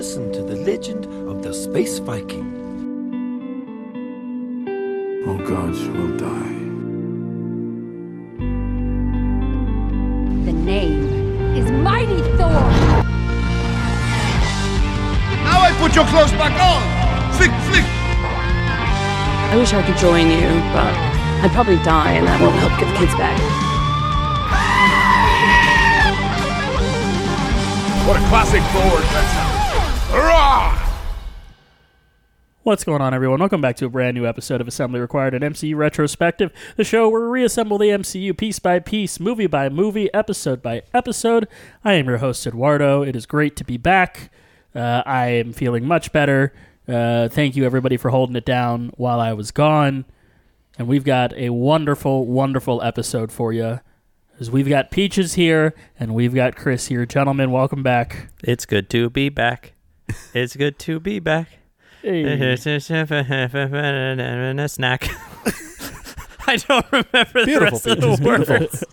listen to the legend of the Space Viking. Oh All gods will die. The name is Mighty Thor! Now I put your clothes back on! Flick, flick! I wish I could join you, but I'd probably die and that won't help get the kids back. What a classic forward that sounds. What's going on, everyone? Welcome back to a brand new episode of Assembly Required, an MCU retrospective, the show where we reassemble the MCU piece by piece, movie by movie, episode by episode. I am your host, Eduardo. It is great to be back. Uh, I am feeling much better. Uh, thank you, everybody, for holding it down while I was gone. And we've got a wonderful, wonderful episode for you. We've got Peaches here and we've got Chris here. Gentlemen, welcome back. It's good to be back. It's good to be back. Hey. a snack. I don't remember the Beautiful, rest of the words.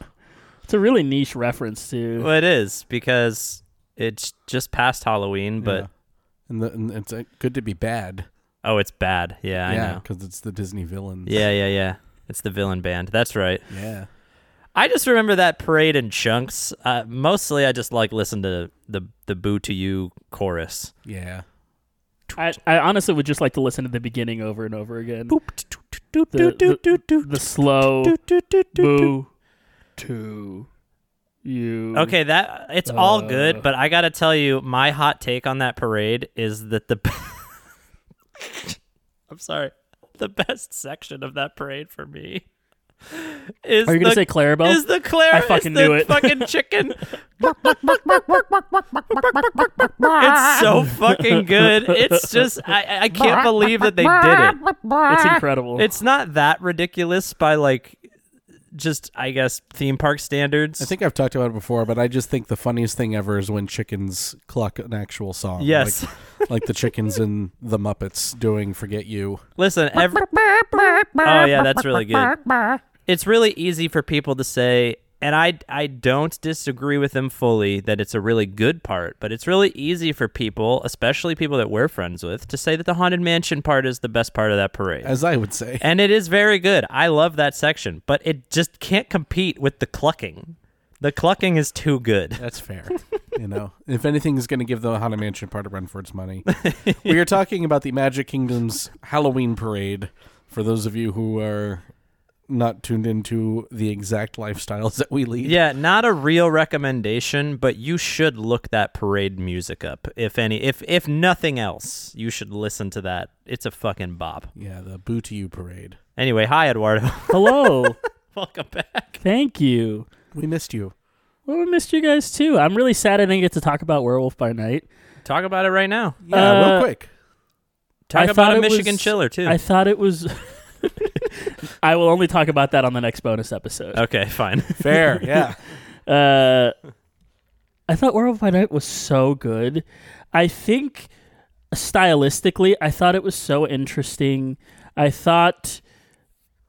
It's a really niche reference to. Well, it is because it's just past Halloween, but Yeah. and, the, and it's uh, good to be bad. oh, it's bad. Yeah, I yeah, know. because it's the Disney villains. Yeah, yeah, yeah. It's the villain band. That's right. yeah. I just remember that parade in chunks. Uh, mostly, I just like listen to the the "Boo to You" chorus. Yeah. I, I honestly would just like to listen to the beginning over and over again. The, the, the slow boo to you. Okay, that it's all Uh. good, but I gotta tell you, my hot take on that parade is that the I'm sorry, the best section of that parade for me is Are you gonna say Clarabelle? Is the Claire? I fucking is the knew it. Fucking chicken. it's so fucking good. It's just I I can't believe that they did it. It's incredible. It's not that ridiculous by like just I guess theme park standards. I think I've talked about it before, but I just think the funniest thing ever is when chickens cluck an actual song. Yes. Like, like the chickens in the Muppets doing Forget You. Listen, every Oh yeah, that's really good. It's really easy for people to say and I I don't disagree with them fully that it's a really good part, but it's really easy for people, especially people that we're friends with, to say that the haunted mansion part is the best part of that parade. As I would say. and it is very good. I love that section, but it just can't compete with the clucking. The clucking is too good. That's fair. you know, if anything is going to give the Haunted Mansion part a run for its money, we are talking about the Magic Kingdom's Halloween parade. For those of you who are not tuned into the exact lifestyles that we lead, Yeah, not a real recommendation, but you should look that parade music up. If any if if nothing else, you should listen to that. It's a fucking bop. yeah, the Boo to You parade. Anyway, hi Eduardo. Hello. Welcome back. Thank you. We missed you. Well, we missed you guys too. I'm really sad I didn't get to talk about Werewolf by Night. Talk about it right now. Yeah, Uh, real quick. Talk I about thought a Michigan was- chiller too. I thought it was. I will only talk about that on the next bonus episode. okay, fine. Fair, yeah. Uh, I thought Werewolf by Night was so good. I think stylistically, I thought it was so interesting. I thought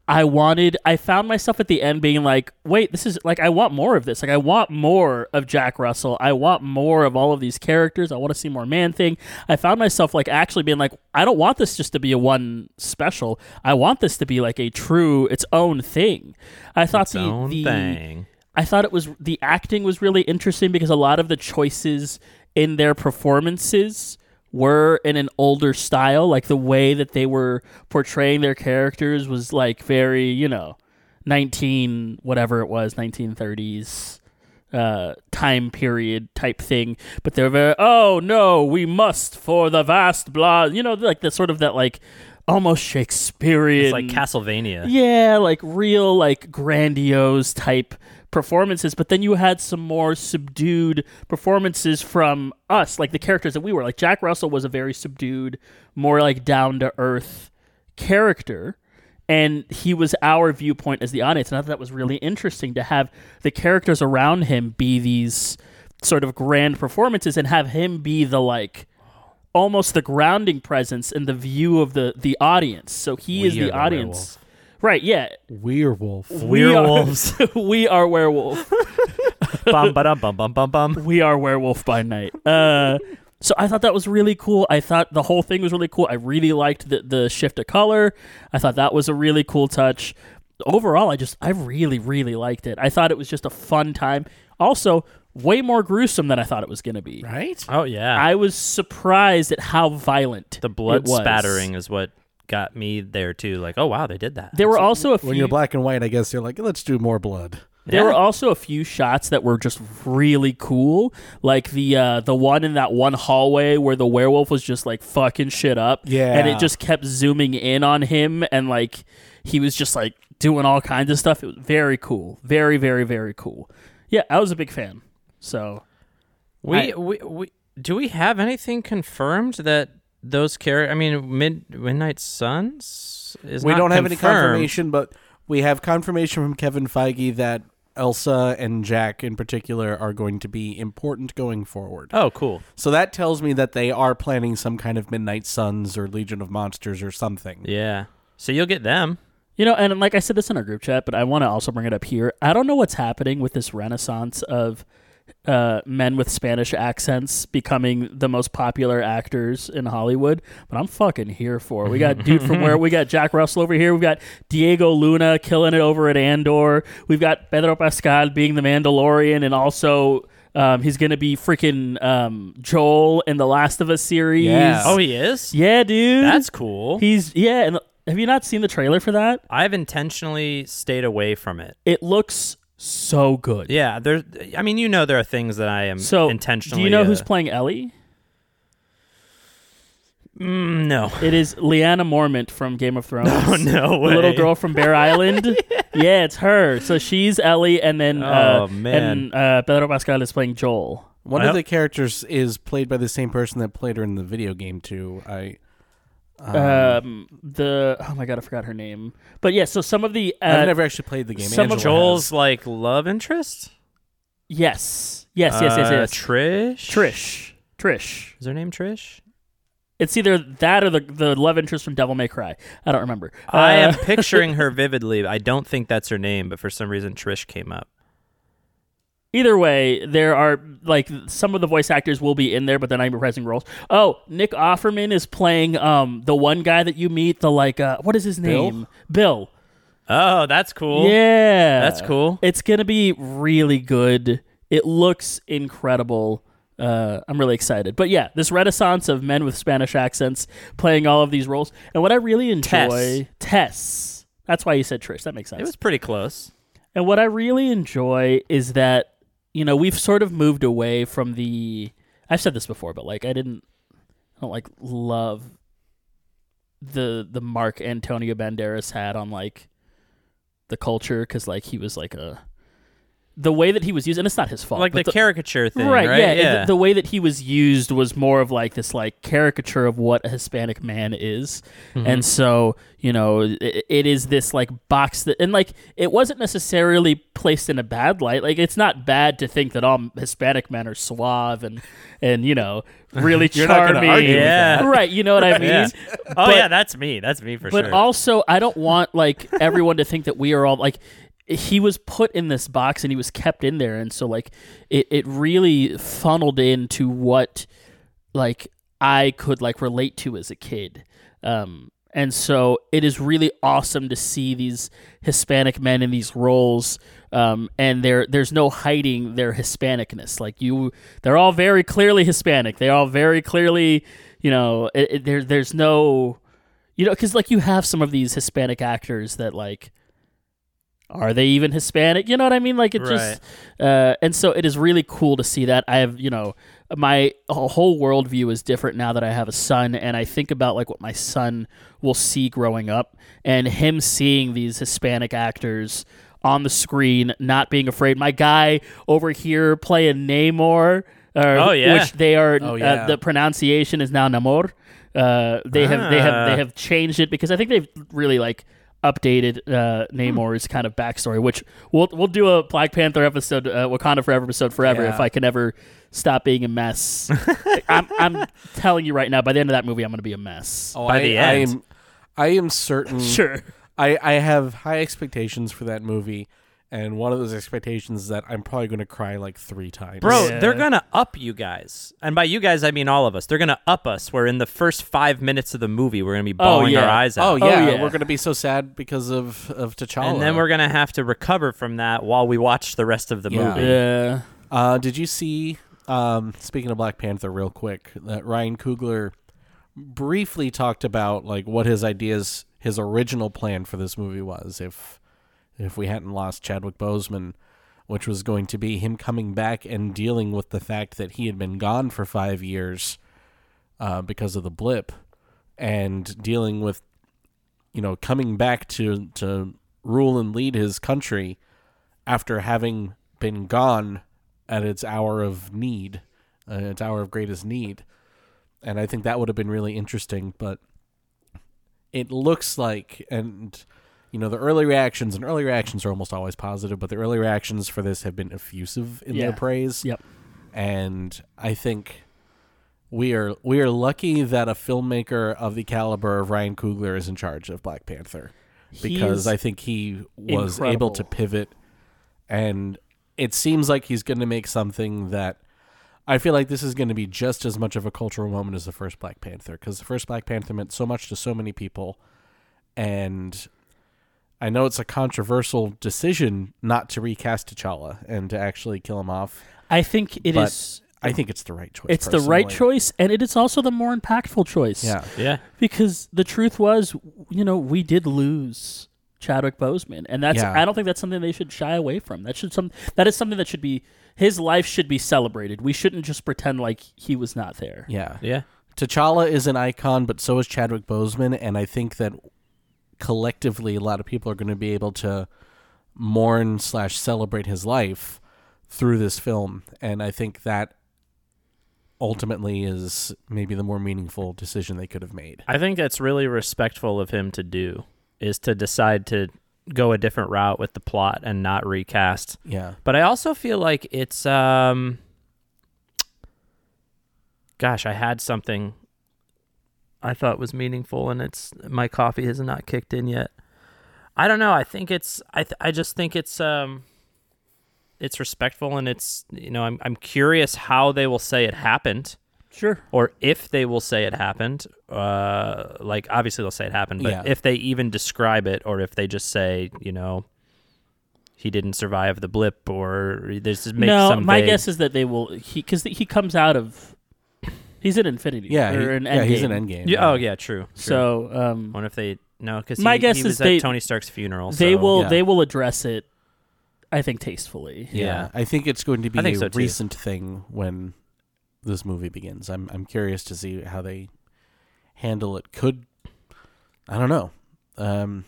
I wanted. I found myself at the end being like, "Wait, this is like I want more of this. Like I want more of Jack Russell. I want more of all of these characters. I want to see more Man Thing." I found myself like actually being like, "I don't want this just to be a one special. I want this to be like a true its own thing." I thought Its the own the thing. I thought it was the acting was really interesting because a lot of the choices in their performances were in an older style. Like the way that they were portraying their characters was like very, you know, nineteen whatever it was, nineteen thirties uh time period type thing but they're very oh no we must for the vast blah you know like the sort of that like almost shakespearean It's like Castlevania. yeah, like real, like grandiose type performances. But then you had some more subdued performances from us, like the characters that we were. Like Jack Russell was a very subdued, more like down to earth character. And he was our viewpoint as the audience. And I thought that was really interesting to have the characters around him be these sort of grand performances and have him be the like almost the grounding presence in the view of the the audience. So he is We the the audience. Right, yeah. Werewolf. We are- Werewolves. we are werewolf. bum ba dum bum bum bum bum. we are werewolf by night. Uh So I thought that was really cool. I thought the whole thing was really cool. I really liked the the shift of color. I thought that was a really cool touch. Overall, I just I really really liked it. I thought it was just a fun time. Also, way more gruesome than I thought it was going to be. Right? Oh yeah. I was surprised at how violent the blood it was. spattering is what got me there too. Like, oh wow, they did that. There were also a few When you're black and white, I guess you're like, let's do more blood. There Yeah. were also a few shots that were just really cool, like the uh, the one in that one hallway where the werewolf was just like fucking shit up, Yeah. and it just kept zooming in on him, and like he was just like doing all kinds of stuff. It was very cool, very very very cool. Yeah, I was a big fan. So We, I- we we do we have anything confirmed that those characters? I mean, Mid Midnight Suns is we not don't have any confirmation, but we have confirmation from Kevin Feige that Elsa and Jack in particular are going to be important going forward. Oh, cool. So that tells me that they are planning some kind of Midnight Suns or Legion of Monsters or something. Yeah. So you'll get them. You know, and like I said this in our group chat, but I want to also bring it up here. I don't know what's happening with this renaissance of uh, men with Spanish accents becoming the most popular actors in Hollywood, but I'm fucking here for it. We got dude from where we got Jack Russell over here. We've got Diego Luna killing it over at Andor. We've got Pedro Pascal being the Mandalorian, and also. Um, he's gonna be freaking um, Joel in the Last of Us series. Yeah. Oh, he is. yeah, dude. That's cool. he's yeah. And have you not seen the trailer for that? I've intentionally stayed away from it. It looks so good. Yeah, there. I mean, you know, there are things that I am So, intentionally. do you know uh, who's playing Ellie? Mm, no. It is Lyanna Mormont from Game of Thrones. Oh no The way. little girl from Bear Island. yeah. it's her. So she's Ellie, and then uh, Oh, man. and uh, Pedro Pascal is playing Joel. One Well- of the characters is played by the same person that played her in the video game too. I Um, the oh my god, I forgot her name. But yeah, so some of the uh, I've never actually played the game. some of Joel's has. like love interest. yes, yes, yes, yes, Uh, yes. Trish. Trish, Trish. Is her name Trish? It's either that or the the love interest from Devil May Cry. I don't remember. I Uh, am picturing her vividly. I don't think that's her name, but for some reason Trish came up. Either way, there are like some of the voice actors will be in there, but they're not reprising roles. Oh, Nick Offerman is playing um the one guy that you meet. The like uh what is his Bill? name? Bill. Oh, that's cool. Yeah, That's cool. It's gonna be really good. It looks incredible. Uh, I'm really excited. But yeah, this renaissance of men with Spanish accents playing all of these roles, and what I really enjoy, Tess. That's why you said Trish. That makes sense. It was pretty close. And what I really enjoy is that, you know, we've sort of moved away from the I've said this before, but like I didn't I don't like love the the mark Antonio Banderas had on like the culture cuz like he was like a the way that he was used and it's not his fault. like but the, caricature thing, right, right? yeah, yeah. The, the way that he was used was more of like this like caricature of what a Hispanic man is, Mm-hmm. and so you know it, it is this like box that and like it wasn't necessarily placed in a bad light. Like it's not bad to think that all Hispanic men are suave and and you know really You're not gonna charming. that. right? You know what I mean? Yeah. oh But- yeah, that's me. That's me for but sure. But also I don't want like everyone to think that we are all like he was put in this box and he was kept in there and so like it, it really funneled into what like I could like relate to as a kid. Um and so it is really awesome to see these Hispanic men in these roles, um, and there there's no hiding their Hispanicness. Like you, they're all very clearly Hispanic. They're all very clearly, you know, it, it, there there's no, you know, because like you have some of these Hispanic actors that like, are they even Hispanic? You know what I mean? Like it just, uh, and so it is really cool to see that. I have, you know, my whole worldview is different now that I have a son, and I think about like what my son will see growing up, and him seeing these Hispanic actors on the screen, not being afraid. My guy over here playing Namor. Uh, Oh, yeah. which they are. Oh, uh, yeah. the pronunciation is now Namor. Uh, they have they have Ah. they have changed it because I think they've really like updated uh, Namor's kind of backstory. Which we'll we'll do a Black Panther episode, uh, Wakanda Forever episode forever Yeah. if I can ever stop being a mess. I'm I'm telling you right now, by the end of that movie, I'm going to be a mess. Oh, By I, the I end. am, I am certain. Sure. I, I have high expectations for that movie, and one of those expectations is that I'm probably going to cry like three times. Bro, Yeah. they're gonna up you guys, and by you guys I mean all of us. They're gonna up us. Where in the first five minutes of the movie we're gonna be bawling yeah. our eyes out. Oh yeah, yeah. we're going to be so sad because of of T'Challa. and then we're gonna have to recover from that while we watch the rest of the Yeah. movie. Yeah. Uh, did you see? Um, speaking of Black Panther, real quick, that Ryan Coogler briefly talked about like what his ideas, his original plan for this movie was if if we hadn't lost Chadwick Boseman, which was going to be him coming back and dealing with the fact that he had been gone for five years uh, because of the blip, and dealing with you know coming back to to rule and lead his country after having been gone at its hour of need, uh, its hour of greatest need. And I think that would have been really interesting, but it looks like, and you know, the early reactions, and early reactions are almost always positive, but the early reactions for this have been effusive in Yeah. their praise. Yep. And I think we are we are lucky that a filmmaker of the caliber of Ryan Coogler is in charge of Black Panther because I think he was able to pivot and it seems like he's going to make something that I feel like this is going to be just as much of a cultural moment as the first Black Panther because the first Black Panther meant so much to so many people and I know it's a controversial decision not to recast T'Challa and to actually kill him off. I think it But is. I think it's the right choice. It's the right choice, and it is also the more impactful choice. Yeah. Yeah. because the truth was, you know, we did lose Chadwick Boseman, and that's Yeah. I don't think that's something they should shy away from. That should some that is something that should be his life should be celebrated. We shouldn't just pretend like he was not there. Yeah. Yeah. T'Challa is an icon, but so is Chadwick Boseman, and I think that collectively, a lot of people are going to be able to mourn slash celebrate his life through this film, and I think that ultimately is maybe the more meaningful decision they could have made. I think that's really respectful of him to do is to decide to go a different route with the plot and not recast. Yeah, But I also feel like it's um gosh, I had something I thought was meaningful and it's my coffee has not kicked in yet. I don't know, I think it's I th- I just think it's um it's respectful and it's you know, I'm I'm curious how they will say it happened Sure. or if they will say it happened. Uh, like obviously they'll say it happened, but Yeah. if they even describe it, or if they just say, you know, he didn't survive the blip, or there's just make no, some. my vague- guess is that they will he because he comes out of he's in Infinity. yeah, or he- in yeah. He's Endgame. an Endgame. Yeah, oh yeah, true. true. So um, I wonder if they no because My he, guess he is was they- at Tony Stark's funeral. they so- will yeah. they will address it. I think tastefully. yeah. Yeah. I think it's going to be a so, recent thing when this movie begins. I'm I'm curious to see how they handle it. Could I don't know. Um,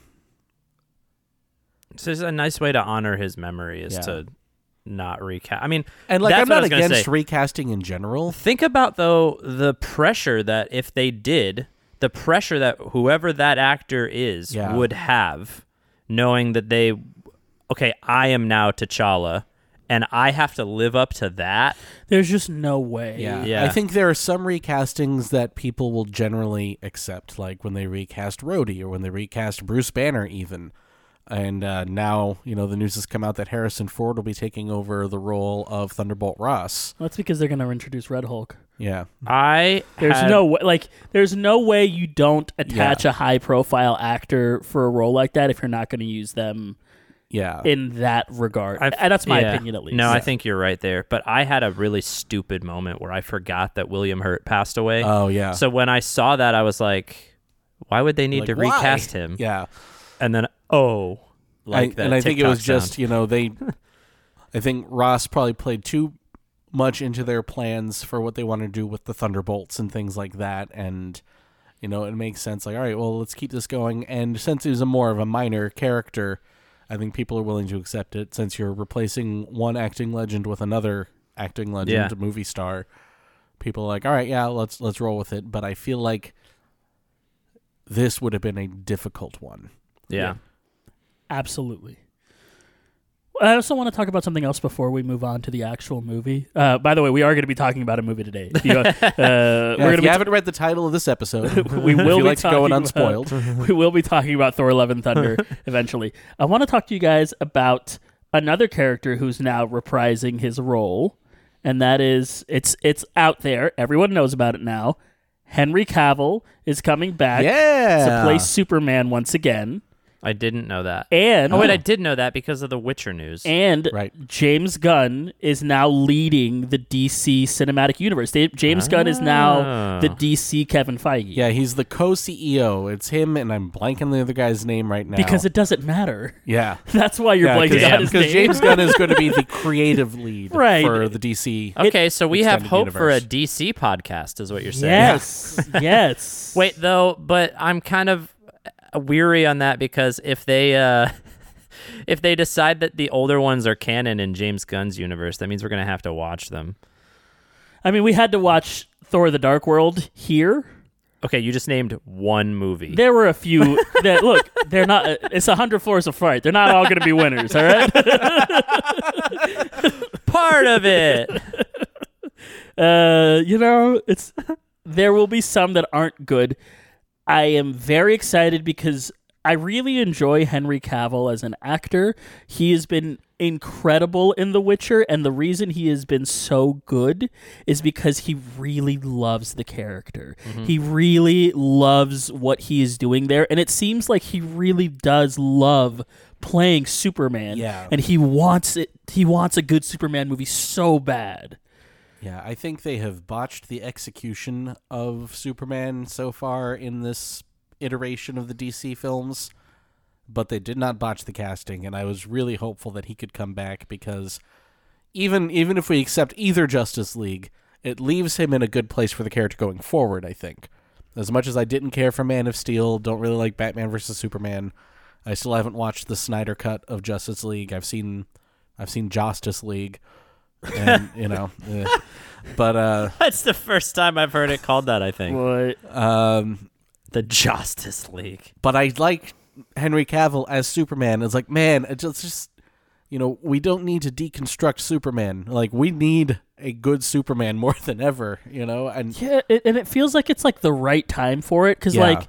So it's a nice way to honor his memory is Yeah. to not recast. I mean, and like That's I'm not against say. recasting in general. Think about though the pressure that if they did, the pressure that whoever that actor is Yeah. would have, knowing that they, okay, I am now T'Challa, and I have to live up to that. There's just no way. Yeah. Yeah. I think there are some recastings that people will generally accept, like when they recast Rhodey or when they recast Bruce Banner, even. And uh, now, you know, the news has come out that Harrison Ford will be taking over the role of Thunderbolt Ross. That's because they're going to introduce Red Hulk. Yeah. I There's had- no way, like, there's no way you don't attach Yeah. a high profile actor for a role like that if you're not going to use them Yeah. in that regard. I've- and that's my yeah. opinion, at least. No, I think you're right there. But I had a really stupid moment where I forgot that William Hurt passed away. oh, yeah. So when I saw that, I was like, why would they need Like, to why? recast him? Yeah. And then, oh, like I, that and I think it TikTok was just you know they, I think Ross probably played too much into their plans for what they want to do with the Thunderbolts and things like that, and you know it makes sense. Like all right, well let's keep this going. And since he was a more of a minor character, I think people are willing to accept it since you're replacing one acting legend with another acting legend, Yeah. movie star. People are like, all right, yeah, let's let's roll with it. But I feel like this would have been a difficult one. yeah. Absolutely. I also want to talk about something else before we move on to the actual movie. Uh, by the way, we are going to be talking about a movie today. If you, uh, Yeah, we're if you haven't read the title of this episode, we will if you be like to go in talking about- unspoiled. we will be talking about Thor: Love and Thunder eventually. I want to talk to you guys about another character who's now reprising his role, and that is it's it's out there. Everyone knows about it now. Henry Cavill is coming back Yeah. to play Superman once again, I didn't know that. and oh wait, I did know that because of the Witcher news. and Right. James Gunn is now leading the DC cinematic universe. They, James Gunn is now Ah. the DC Kevin Feige. Yeah, he's the co-CEO. It's him, and I'm blanking the other guy's name right now. because it doesn't matter. yeah, That's why you're yeah, blanking on his because name. James Gunn is going to be the creative lead Right. for the DC. okay, so we have extended hope for a universe. DC podcast, is what you're saying. yes, yes. Wait, though, but I'm kind of weary on that because if they uh if they decide that the older ones are canon in James Gunn's universe, that means we're gonna have to watch them. I mean, we had to watch Thor: The Dark World here. Okay, you just named one movie. There were a few that look. They're not. It's a hundred floors of fright. They're not all going to be winners. All right. Part of it. Uh, you know, it's there will be some that aren't good. I am very excited because I really enjoy Henry Cavill as an actor. He has been incredible in The Witcher, and the reason he has been so good is because he really loves the character. Mm-hmm. He really loves what he is doing there, and it seems like he really does love playing Superman. Yeah. and he wants it. He wants a good Superman movie so bad. Yeah, I think they have botched the execution of Superman so far in this iteration of the DC films, but they did not botch the casting, and I was really hopeful that he could come back because even even if we accept either Justice League, it leaves him in a good place for the character going forward, I think. As much as I didn't care for Man of Steel, don't really like Batman versus Superman, I still haven't watched the Snyder cut of Justice League. I've seen I've seen Justice League and you know eh. but uh That's the first time I've heard it called that, I think. What? um The Justice League. but I like Henry Cavill as Superman. It's like, man, it's just, just you know, we don't need to deconstruct Superman. Like we need a good Superman more than ever, you know? And Yeah, it, and it feels like it's like the right time for it because Yeah. like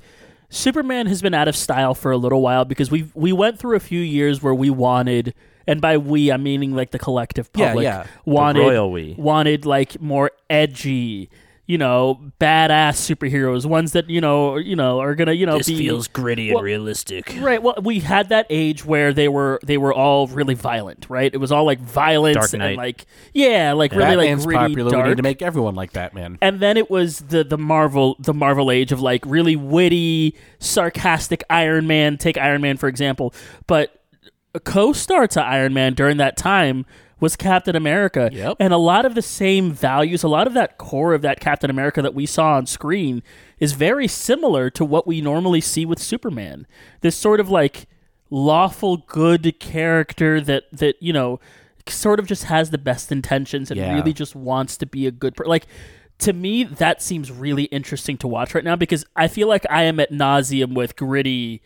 Superman has been out of style for a little while because we we went through a few years where we wanted, and by we I'm meaning like the collective Yeah, public yeah. The wanted royal we. wanted like more edgy. You know, badass superheroes, ones that you know, you know, are gonna, you know, be feels gritty Well- realistic. Right. Well, we had that age where they were they were all really violent, right? It was all like violence Dark and like yeah, like really Batman's like gritty, popular. dark. We need to make everyone like Batman. and then it was the the Marvel the Marvel age of like really witty, sarcastic Iron Man. Take Iron Man for example, but a co-star to Iron Man during that time was Captain America. Yep. And a lot of the same values, a lot of that core of that Captain America that we saw on screen is very similar to what we normally see with Superman. This sort of like lawful good character that that, you know, sort of just has the best intentions and Yeah. really just wants to be a good person. Like to me, that seems really interesting to watch right now because I feel like I am at nauseum with gritty,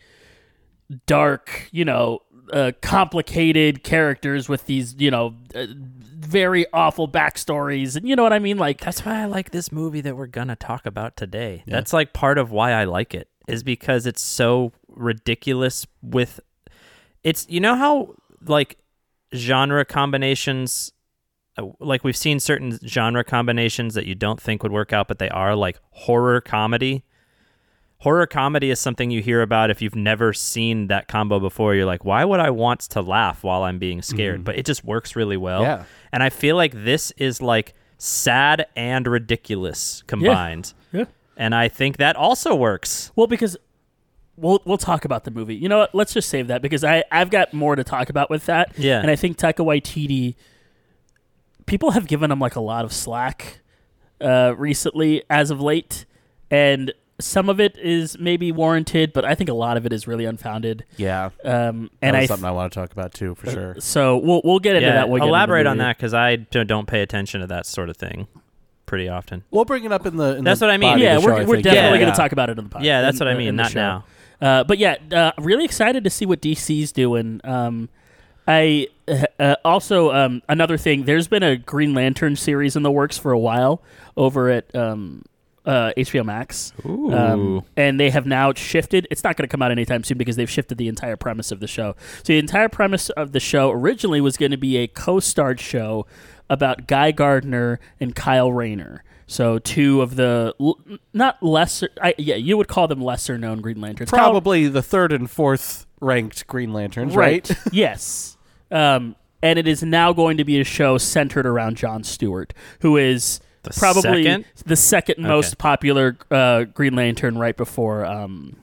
dark, you know, uh, complicated characters with these, you know, uh, very awful backstories, and you know what I mean. Like, That's why I like this movie that we're gonna talk about today. That's like part of why I like it is because it's so ridiculous with it's you know how like genre combinations uh, like we've seen certain genre combinations that you don't think would work out but they are like horror comedy. Horror comedy is something you hear about if you've never seen that combo before. You're like, why would I want to laugh while I'm being scared? But it just works really well. Yeah. And I feel like this is like sad and ridiculous combined. yeah. And I think that also works. Well, because we'll we'll talk about the movie. You know what? Let's just save that because I I've got more to talk about with that. Yeah. and I think Taika Waititi. People have given him like a lot of slack uh, recently, as of late, and some of it is maybe warranted, but I think a lot of it is really unfounded. Yeah. Um, And and I something I want to talk about too, for sure. so we'll we'll get into yeah, that. When we get into elaborate on that because I don't pay attention to that sort of thing pretty often. We'll bring it up in the. In That's the what I mean. Yeah, show, we're, I we're definitely Yeah. going to talk about it in the podcast. Yeah, that's what I mean. in the Not now. Uh, but yeah, uh, really excited to see what DC's doing. Um, I uh, also um, another thing. There's been a Green Lantern series in the works for a while over at um, uh, HBO Max. Ooh. Um, and they have now shifted. It's not going to come out anytime soon because they've shifted the entire premise of the show. So the entire premise of the show originally was going to be a co-starred show about Guy Gardner and Kyle Rayner. So two of the l- not lesser, I, yeah, you would call them lesser known Green Lanterns. Probably the third and fourth ranked Green Lanterns, right? yes. Um, and it is now going to be a show centered around John Stewart, who is The probably second? the second most Okay. popular uh, Green Lantern, right before um,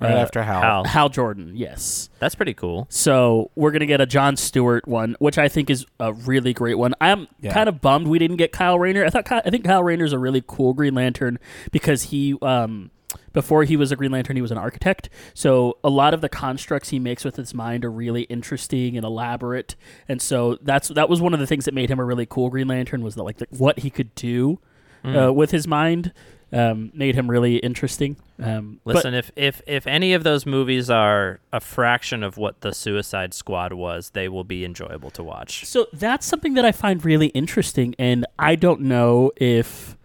right uh, after Hal. Hal. Hal Jordan. Yes. That's pretty cool. So we're gonna get a John Stewart one, which I think is a really great one. I'm Yeah. kind of bummed we didn't get Kyle Rayner. I thought Ky- I think Kyle Rayner's a really cool Green Lantern because he um, before he was a Green Lantern, he was an architect. So a lot of the constructs he makes with his mind are really interesting and elaborate. And so that's that was one of the things that made him a really cool Green Lantern was that like the, what he could do uh, with his mind um, made him really interesting. Um, but- Listen, if if if any of those movies are a fraction of what the Suicide Squad was, they will be enjoyable to watch. So that's something that I find really interesting, and I don't know if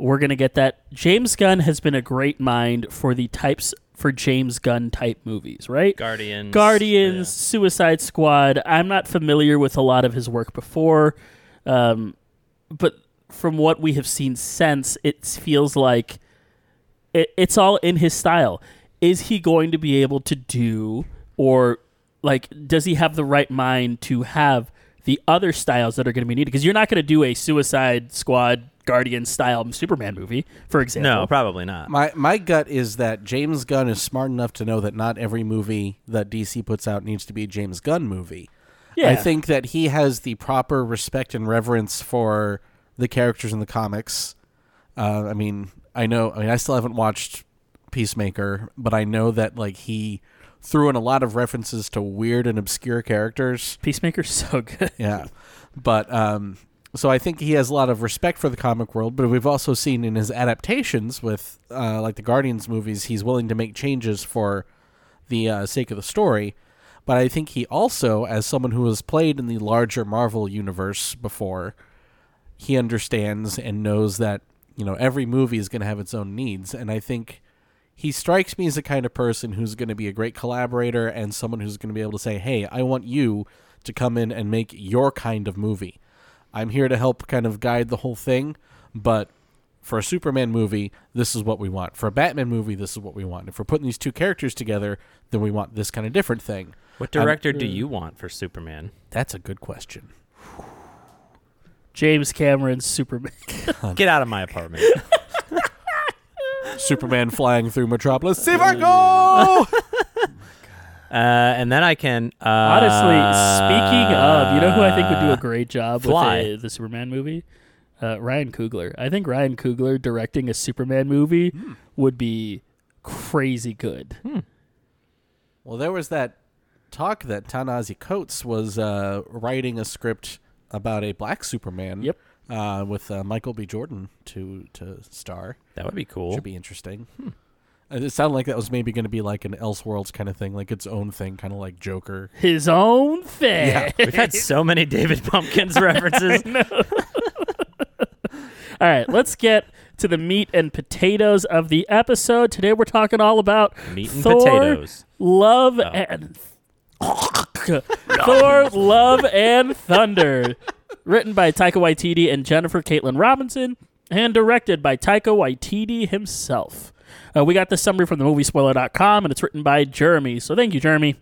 we're gonna get that. James Gunn has been a great mind for the types for James Gunn type movies, right? Guardians. Guardians, Suicide Squad. I'm not familiar with a lot of his work before, um, but from what we have seen since, it feels like it, it's all in his style. Is he going to be able to do, or like, does he have the right mind to have the other styles that are going to be needed? Because you're not going to do a Suicide Squad Guardian style Superman movie, for example. No, probably not. My my gut is that James Gunn is smart enough to know that not every movie that DC puts out needs to be a James Gunn movie. yeah. I think that he has the proper respect and reverence for the characters in the comics. Uh, I mean, I know. I mean, I still haven't watched Peacemaker, but I know that like he threw in a lot of references to weird and obscure characters. Peacemaker's so good. Yeah, but um, so I think he has a lot of respect for the comic world. But we've also seen in his adaptations with uh, like the Guardians movies, he's willing to make changes for the uh, sake of the story. But I think he also, as someone who has played in the larger Marvel universe before, he understands and knows that you know every movie is going to have its own needs, and I think he strikes me as the kind of person who's going to be a great collaborator and someone who's going to be able to say, "Hey, I want you to come in and make your kind of movie. I'm here to help kind of guide the whole thing, but for a Superman movie, this is what we want. For a Batman movie, this is what we want. If we're putting these two characters together, then we want this kind of different thing." What I'm- director do hmm. you want for Superman? That's a good question. James Cameron's Superman. Get out of my apartment. Superman flying through Metropolis. See if I go. Uh, and then I can. Uh, Honestly, speaking of, you know who I think would do a great job Fly. with the, the Superman movie? Uh, Ryan Coogler. I think Ryan Coogler directing a Superman movie would be crazy good. Well, there was that talk that Ta-Nehisi Coates was uh, writing a script about a black Superman. Yep. Uh, with uh, Michael B. Jordan to to star. That would be cool. Should be interesting. Uh, It sounded like that was maybe going to be like an Elseworlds kind of thing, like its own thing, kind of like Joker. His own thing. Yeah. We've had so many David Pumpkins references. All right, let's get to the meat and potatoes of the episode. Today we're talking all about Meat and Thor, potatoes. Love and Thor, Love and Thunder. Written by Taika Waititi and Jennifer Kaytin Robinson, and directed by Taika Waititi himself. Uh, we got the summary from the moviespoiler.com, and it's written by Jeremy. So thank you, Jeremy.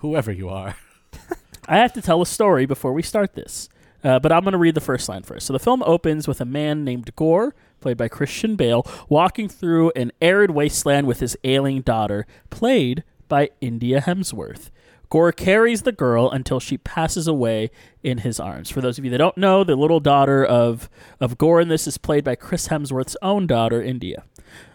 Whoever you are. I have to tell a story before we start this, uh, but I'm going to read the first line first. So the film opens with a man named Gorr, played by Christian Bale, walking through an arid wasteland with his ailing daughter, played by India Hemsworth. Gorr carries the girl until she passes away in his arms. For those of you that don't know, the little daughter of, of Gorr in this is played by Chris Hemsworth's own daughter, India.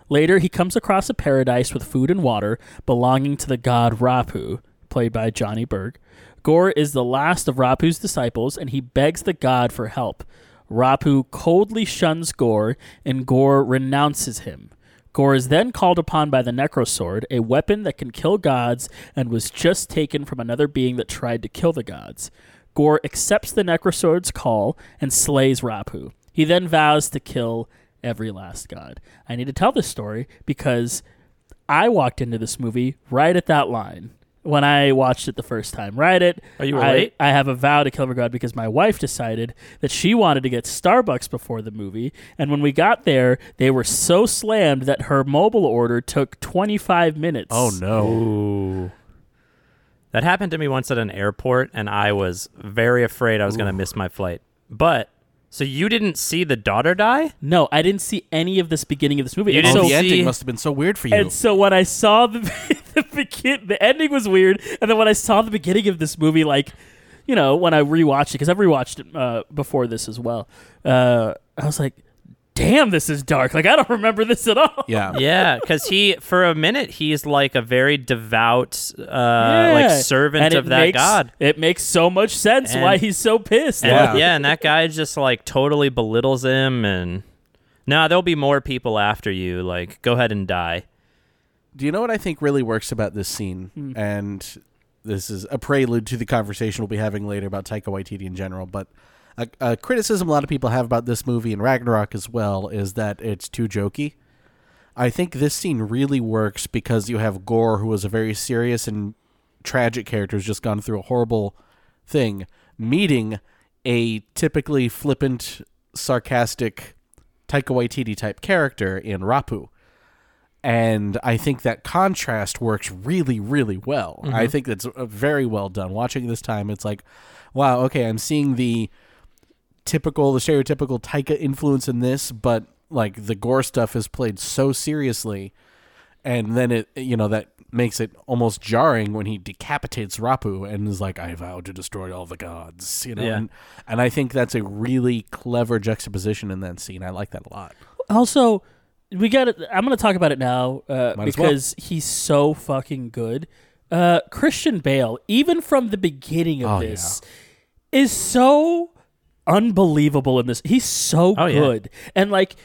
Later, he comes across a paradise with food and water belonging to the god Rapu, played by Johnny Berg. Gorr is the last of Rapu's disciples, and he begs the god for help. Rapu coldly shuns Gorr, and Gorr renounces him. Gorr is then called upon by the Necrosword, a weapon that can kill gods and was just taken from another being that tried to kill the gods. Gorr accepts the Necrosword's call and slays Rapu. He then vows to kill every last god. I need to tell this story because I walked into this movie right at that line when I watched it the first time. Right at Oh, you were I. I have a vow to kill every god because my wife decided that she wanted to get Starbucks before the movie, and when we got there, they were so slammed that her mobile order took 25 minutes. Oh no. Ooh. That happened to me once at an airport, and I was very afraid I was going to miss my flight. But so you didn't see the daughter die? No, I didn't see any of this beginning of this movie. You And didn't so, the ending must have been so weird for you. And so when I saw the the begin, the ending was weird, and then when I saw the beginning of this movie, like you know, when I rewatched it because I've rewatched it uh, before this as well, uh, I was like, "Damn, this is dark." Like I don't remember this at all. yeah. Yeah, because he, for a minute, he's like a very devout, uh, Yeah. like servant And of that makes, god. It makes so much sense And- why he's so pissed. And, Yeah. yeah. and that guy just like totally belittles him. And nah, there'll be more people after you. Like, go ahead and die. Do you know what I think really works about this scene? Hmm. And this is a prelude to the conversation we'll be having later about Taika Waititi in general. But a, a criticism a lot of people have about this movie and Ragnarok as well is that it's too jokey. I think this scene really works because you have Gorr, who was a very serious and tragic character who's just gone through a horrible thing, meeting a typically flippant, sarcastic Taika Waititi type character in Rapu and I think that contrast works really, really well. I think that's uh, very well done. Watching this time, it's like, wow, okay, I'm seeing the typical, the stereotypical Taika influence in this, but like the gore stuff is played so seriously, and then it, you know, that makes it almost jarring when he decapitates Rapu and is like, "I vow to destroy all the gods," you know, Yeah. and, and I think that's a really clever juxtaposition in that scene. I like that a lot. Also, we got to I'm going to talk about it now uh, as well. because he's so fucking good. Uh, Christian Bale, even from the beginning of Oh, this, is so unbelievable in this. He's so Oh, yeah. good, and like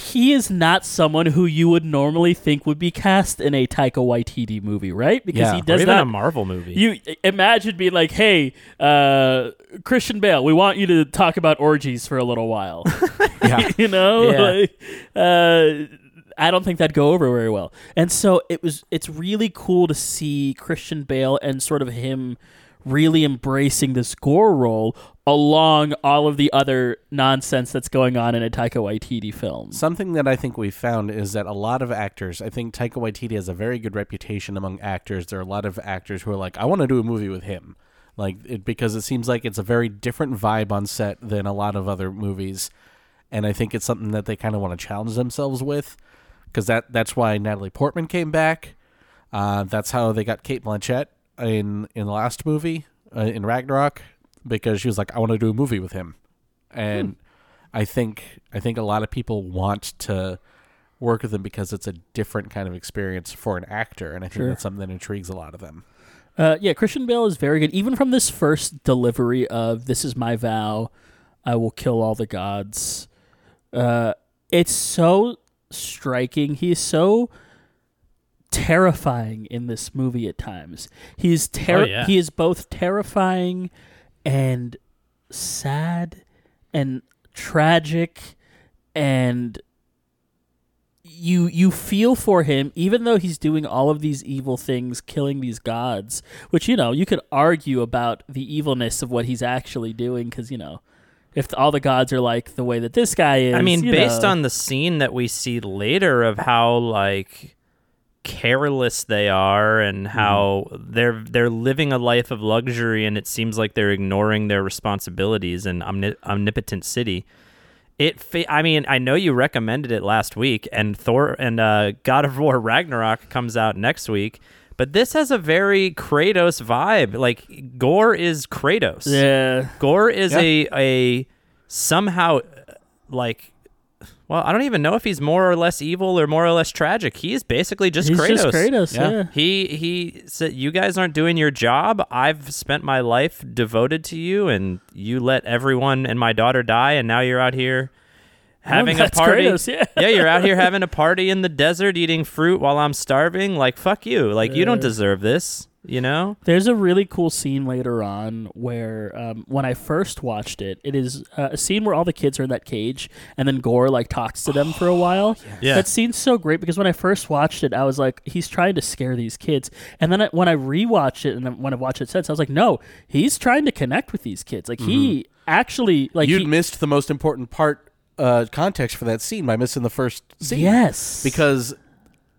he is not someone who you would normally think would be cast in a Taika Waititi movie, right? Because Yeah. he does or even not a Marvel movie. you imagine being like, "Hey, uh, Christian Bale, we want you to talk about orgies for a little while." Yeah. you know, Yeah. Like, uh, I don't think that'd go over very well. And so it was. It's really cool to see Christian Bale and sort of him really embracing this Gorr role along all of the other nonsense that's going on in a Taika Waititi film. Something that I think we've found is that a lot of actors, I think Taika Waititi has a very good reputation among actors. There are a lot of actors who are like, I want to do a movie with him. Like, it, because it seems like it's a very different vibe on set than a lot of other movies. And I think it's something that they kind of want to challenge themselves with. Because that, that's why Natalie Portman came back. Uh, that's how they got Cate Blanchett in, in the last movie, uh, in Ragnarok. Because she was like, I want to do a movie with him. And. I think I think a lot of people want to work with him because it's a different kind of experience for an actor, and I think Sure. that's something that intrigues a lot of them. Uh, yeah, Christian Bale is very good. Even from this first delivery of "This is my vow, I will kill all the gods," uh, it's so striking. He's so terrifying in this movie at times. He's ter- Oh, yeah. he is both terrifying and sad and tragic and you you feel for him even though he's doing all of these evil things killing these gods which you know you could argue about the evilness of what he's actually doing cuz you know if all the gods are like the way that this guy is I mean, based know. on the scene that we see later of how like careless they are and Mm-hmm. how they're they're living a life of luxury and it seems like they're ignoring their responsibilities in omni- omnipotent city. It fa- I mean, I know you recommended it last week and Thor and uh, God of War Ragnarok comes out next week, but this has a very Kratos vibe. Like Gorr is Kratos. yeah Gorr is a a somehow uh, like well, I don't even know if he's more or less evil or more or less tragic. He is basically just he's Kratos. just Kratos Yeah. yeah. He he said, "You guys aren't doing your job. I've spent my life devoted to you, and you let everyone and my daughter die, and now you're out here having a party. Kratos, yeah. you're out here having a party in the desert, eating fruit while I'm starving. Like fuck you. Like you don't deserve this. You know? There's a really cool scene later on where, um, when I first watched it, it is uh, a scene where all the kids are in that cage, and then Gorr like talks to them for a while. Yeah. That scene's so great because when I first watched it, I was like, he's trying to scare these kids, and then I, when I rewatched it and then when I watched it since, I was like, no, he's trying to connect with these kids. Like he actually like You'd he, missed the most important part, uh, context for that scene by missing the first scene. yes because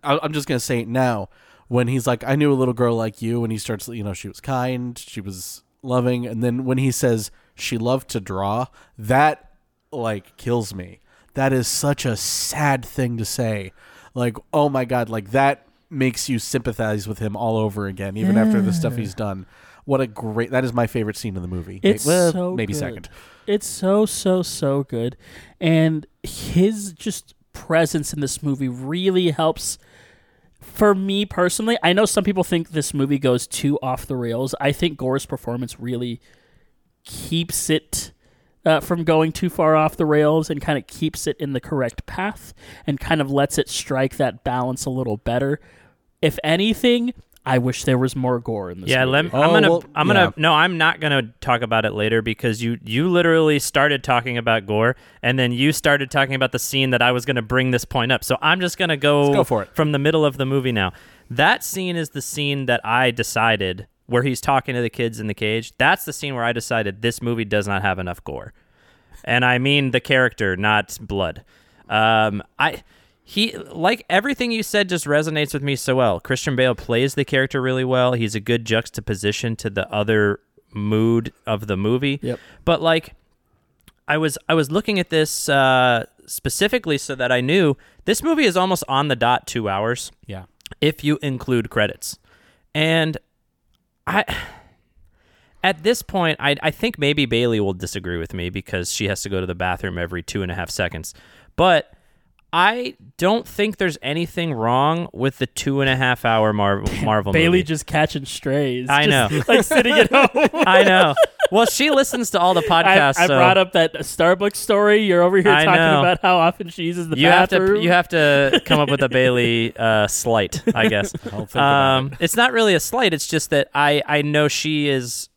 I, I'm just gonna say it now. When he's like, "I knew a little girl like you," and he starts, you know, she was kind, she was loving, and then when he says she loved to draw, that like kills me. That is such a sad thing to say. Like, oh my god, like that makes you sympathize with him all over again, even after the stuff he's done. What a great! That is my favorite scene in the movie. It's well, so maybe good. second. It's so so so good, and his just presence in this movie really helps. For me personally, I know some people think this movie goes too off the rails. I think Gorr's performance really keeps it uh, from going too far off the rails and kind of keeps it in the correct path and kind of lets it strike that balance a little better. If anything, I wish there was more Gorr in this. Yeah, movie. let, I'm Oh, gonna. well, I'm gonna. yeah. No, I'm not gonna talk about it later because you you literally started talking about Gorr, and then you started talking about the scene that I was gonna bring this point up. So I'm just gonna go, Let's go for it. from the middle of the movie now. That scene is the scene that I decided where he's talking to the kids in the cage. That's the scene where I decided this movie does not have enough Gorr, and I mean the character, not blood. Um, I he like everything you said just resonates with me so well. Christian Bale plays the character really well. He's a good juxtaposition to the other mood of the movie. Yep. But like I was I was looking at this uh specifically so that I knew this movie is almost on the dot 2 hours Yeah. if you include credits. And I at this point, I, I think maybe Bailey will disagree with me because she has to go to the bathroom every two and a half seconds. But I don't think there's anything wrong with the two and a half hour Mar- Marvel Bailey movie. just catching strays. I just, know. like sitting at home. I know. Well, she listens to all the podcasts. I so brought up that Starbucks story. You're over here I talking know. about how often she uses the you have bathroom. to you have to come up with a Bailey uh, slight, I guess. I'll think about um, it's not really a slight. It's just that I I know she is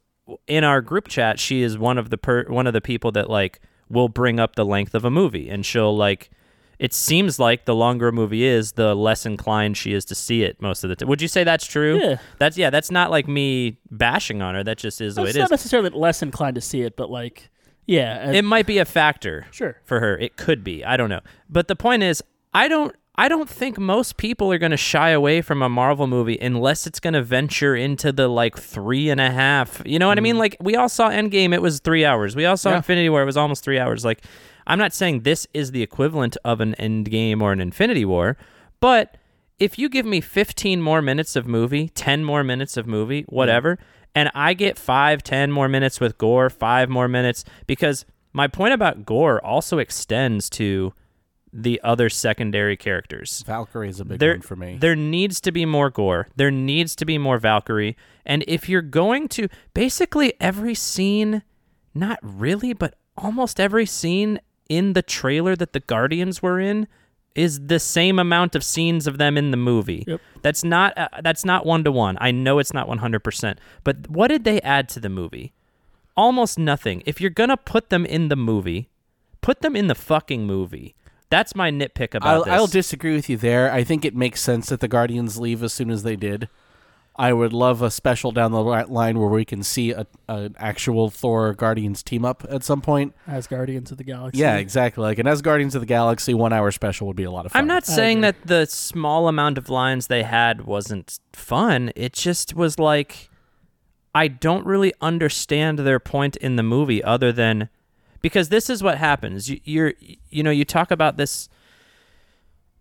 in our group chat. She is one of the per, one of the people that like will bring up the length of a movie, and she'll like. It seems like the longer a movie is, the less inclined she is to see it most of the time. Would you say that's true? Yeah. That's yeah. That's not like me bashing on her. That just is the way It's it not necessarily less inclined to see it, but like, yeah, uh, It might be a factor. Sure. For her, it could be. I don't know. But the point is, I don't. I don't think most people are going to shy away from a Marvel movie unless it's going to venture into the like three and a half. You know what I mean? Like we all saw Endgame; it was three hours. We all saw Yeah. Infinity War; it was almost three hours. Like, I'm not saying this is the equivalent of an Endgame or an Infinity War, but if you give me 15 more minutes of movie, 10 more minutes of movie, whatever, and I get five, 10 more minutes with Gorr, five more minutes, because my point about Gorr also extends to the other secondary characters. Valkyrie is a big There, one for me. there needs to be more Gorr. There needs to be more Valkyrie. And if you're going to basically every scene, not really, but almost every scene in the trailer that the Guardians were in is the same amount of scenes of them in the movie. Yep. That's not uh, that's not one to one. I know it's not 100%. But what did they add to the movie? Almost nothing. If you're going to put them in the movie, put them in the fucking movie. That's my nitpick about I'll, this. I'll disagree with you there. I think it makes sense that the Guardians leave as soon as they did. I would love a special down the line where we can see a, an actual Thor Guardians team up at some point. as Guardians of the Galaxy. Yeah, exactly. Like an as Guardians of the Galaxy one hour special would be a lot of fun. I'm not I saying agree. that the small amount of lines they had wasn't fun. It just was like I don't really understand their point in the movie other than because this is what happens. You, you're you know, you talk about this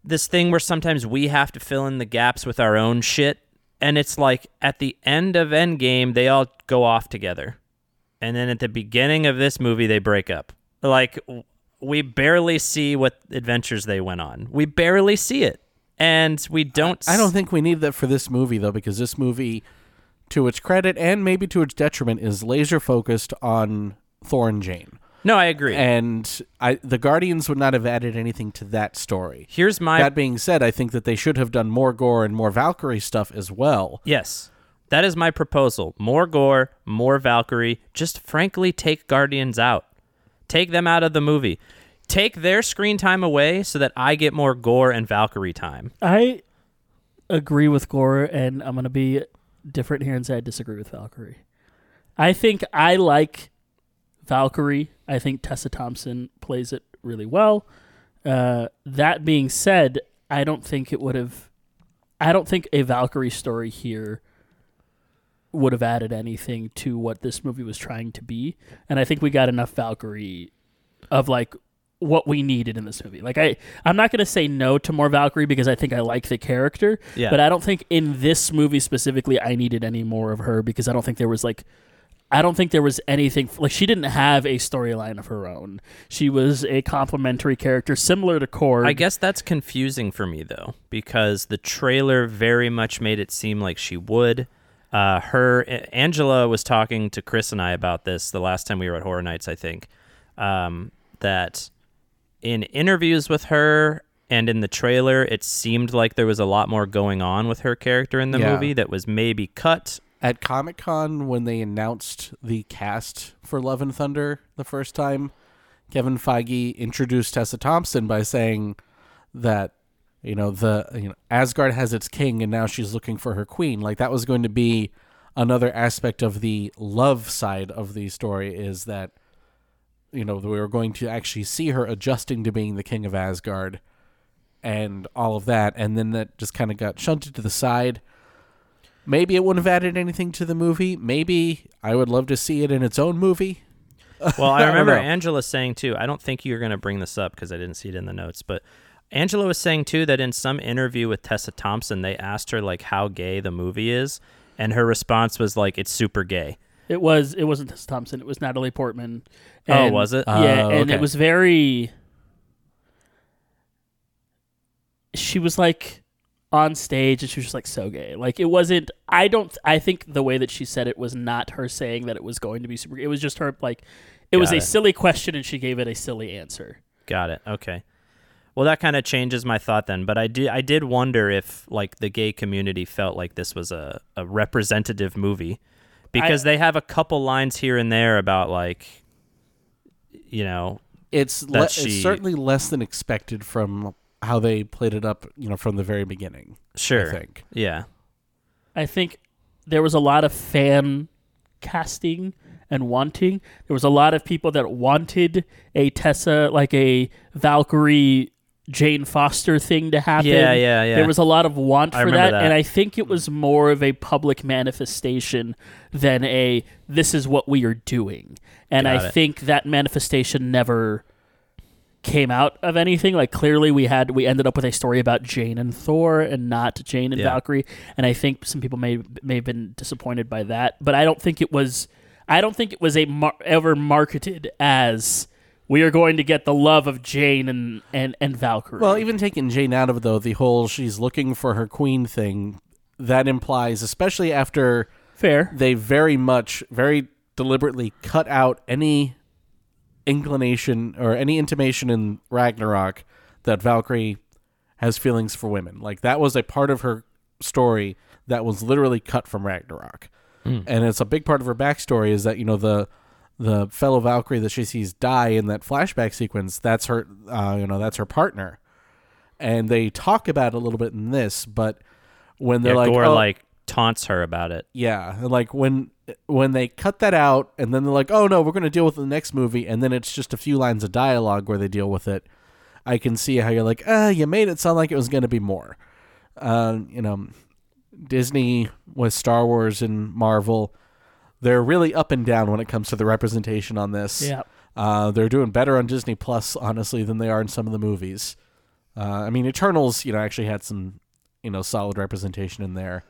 this thing where sometimes we have to fill in the gaps with our own shit and it's like at the end of Endgame they all go off together. And then at the beginning of this movie they break up. Like we barely see what adventures they went on. We barely see it. And we don't I don't think we need that for this movie though, because this movie, to its credit and maybe to its detriment, is laser focused on Thor and Jane. No, I agree. And I, the Guardians would not have added anything to that story. Here's my that being said, I think that they should have done more Gorr and more Valkyrie stuff as well. Yes. That is my proposal. More Gorr, more Valkyrie. Just frankly take Guardians out. Take them out of the movie. Take their screen time away so that I get more Gorr and Valkyrie time. I agree with Gorr, and I'm going to be different here and say I disagree with Valkyrie. I think I like Valkyrie. I think Tessa Thompson plays it really well. Uh, that being said, I don't think it would have. I don't think a Valkyrie story here would have added anything to what this movie was trying to be, and I think we got enough Valkyrie of like what we needed in this movie. Like I, I'm not gonna say no to more Valkyrie because I think I like the character, Yeah. but I don't think in this movie specifically I needed any more of her because I don't think there was like. I don't think there was anything like she didn't have a storyline of her own. She was a complementary character, similar to Korg. I guess that's confusing for me though, because the trailer very much made it seem like she would. Uh, her Angela was talking to Chris and I about this the last time we were at Horror Nights, I think. Um, that in interviews with her and in the trailer, it seemed like there was a lot more going on with her character in the Yeah. movie that was maybe cut. At Comic Con, when they announced the cast for Love and Thunder the first time, Kevin Feige introduced Tessa Thompson by saying that you know the you know Asgard has its king and now she's looking for her queen. Like that was going to be another aspect of the love side of the story is that you know we were going to actually see her adjusting to being the king of Asgard and all of that and then that just kind of got shunted to the side. Maybe it wouldn't have added anything to the movie. Maybe I would love to see it in its own movie. Well, I I remember know. Angela saying too. I don't think you're going to bring this up because I didn't see it in the notes, but Angela was saying too that in some interview with Tessa Thompson, they asked her like how gay the movie is, and her response was like, "It's super gay." It was. It wasn't Tessa Thompson. It was Natalie Portman. Oh, was it? Yeah, Oh, and okay. it was very. She was like on stage, and she was just like so gay. Like it wasn't. I don't. I think the way that she said it was not her saying that it was going to be super. It was just her like. It was Got a silly question, and she gave it a silly answer. Got it. Okay. Well, that kind of changes my thought then. But I did, I did wonder if like the gay community felt like this was a, a representative movie, because they have a couple lines here and there about like, you know, It's That le- she- it's certainly less than expected from how they played it up, you know, from the very beginning. sure, I think. yeah, I think there was a lot of fan casting and wanting. There was a lot of people that wanted a Tessa, like a Valkyrie Jane Foster thing to happen. Yeah, yeah, yeah. There was a lot of want for that, that. and I think it was more of a public manifestation than a this is what we are doing. And Got I it. think that manifestation never came out of anything. Like clearly we had we ended up with a story about Jane and Thor and not Jane and Yeah. Valkyrie. And I think some people may may have been disappointed by that. But I don't think it was I don't think it was a mar- ever marketed as we are going to get the love of Jane and and, and Valkyrie. Well, even taking Jane out of it, though, the whole she's looking for her queen thing, that implies, especially after fair. they very much, very deliberately cut out any inclination or any intimation in Ragnarok that Valkyrie has feelings for women. Like that was a part of her story that was literally cut from Ragnarok. And it's a big part of her backstory is that, you know, the the fellow Valkyrie that she sees die in that flashback sequence, that's her uh, you know, that's her partner. And they talk about it a little bit in this, but when they're yeah, like Gorr "Oh, like taunts her about it. yeah, and, like when when they cut that out, and then they're like, "Oh no, we're going to deal with the next movie," and then it's just a few lines of dialogue where they deal with it. I can see how you're like, "Ah, you made it sound like it was going to be more." Uh, you know, Disney with Star Wars and Marvel, they're really up and down when it comes to the representation on this. Yeah. Uh, they're doing better on Disney Plus, honestly, than they are in some of the movies. Uh, I mean, Eternals, you know, actually had some, you know, solid representation in there.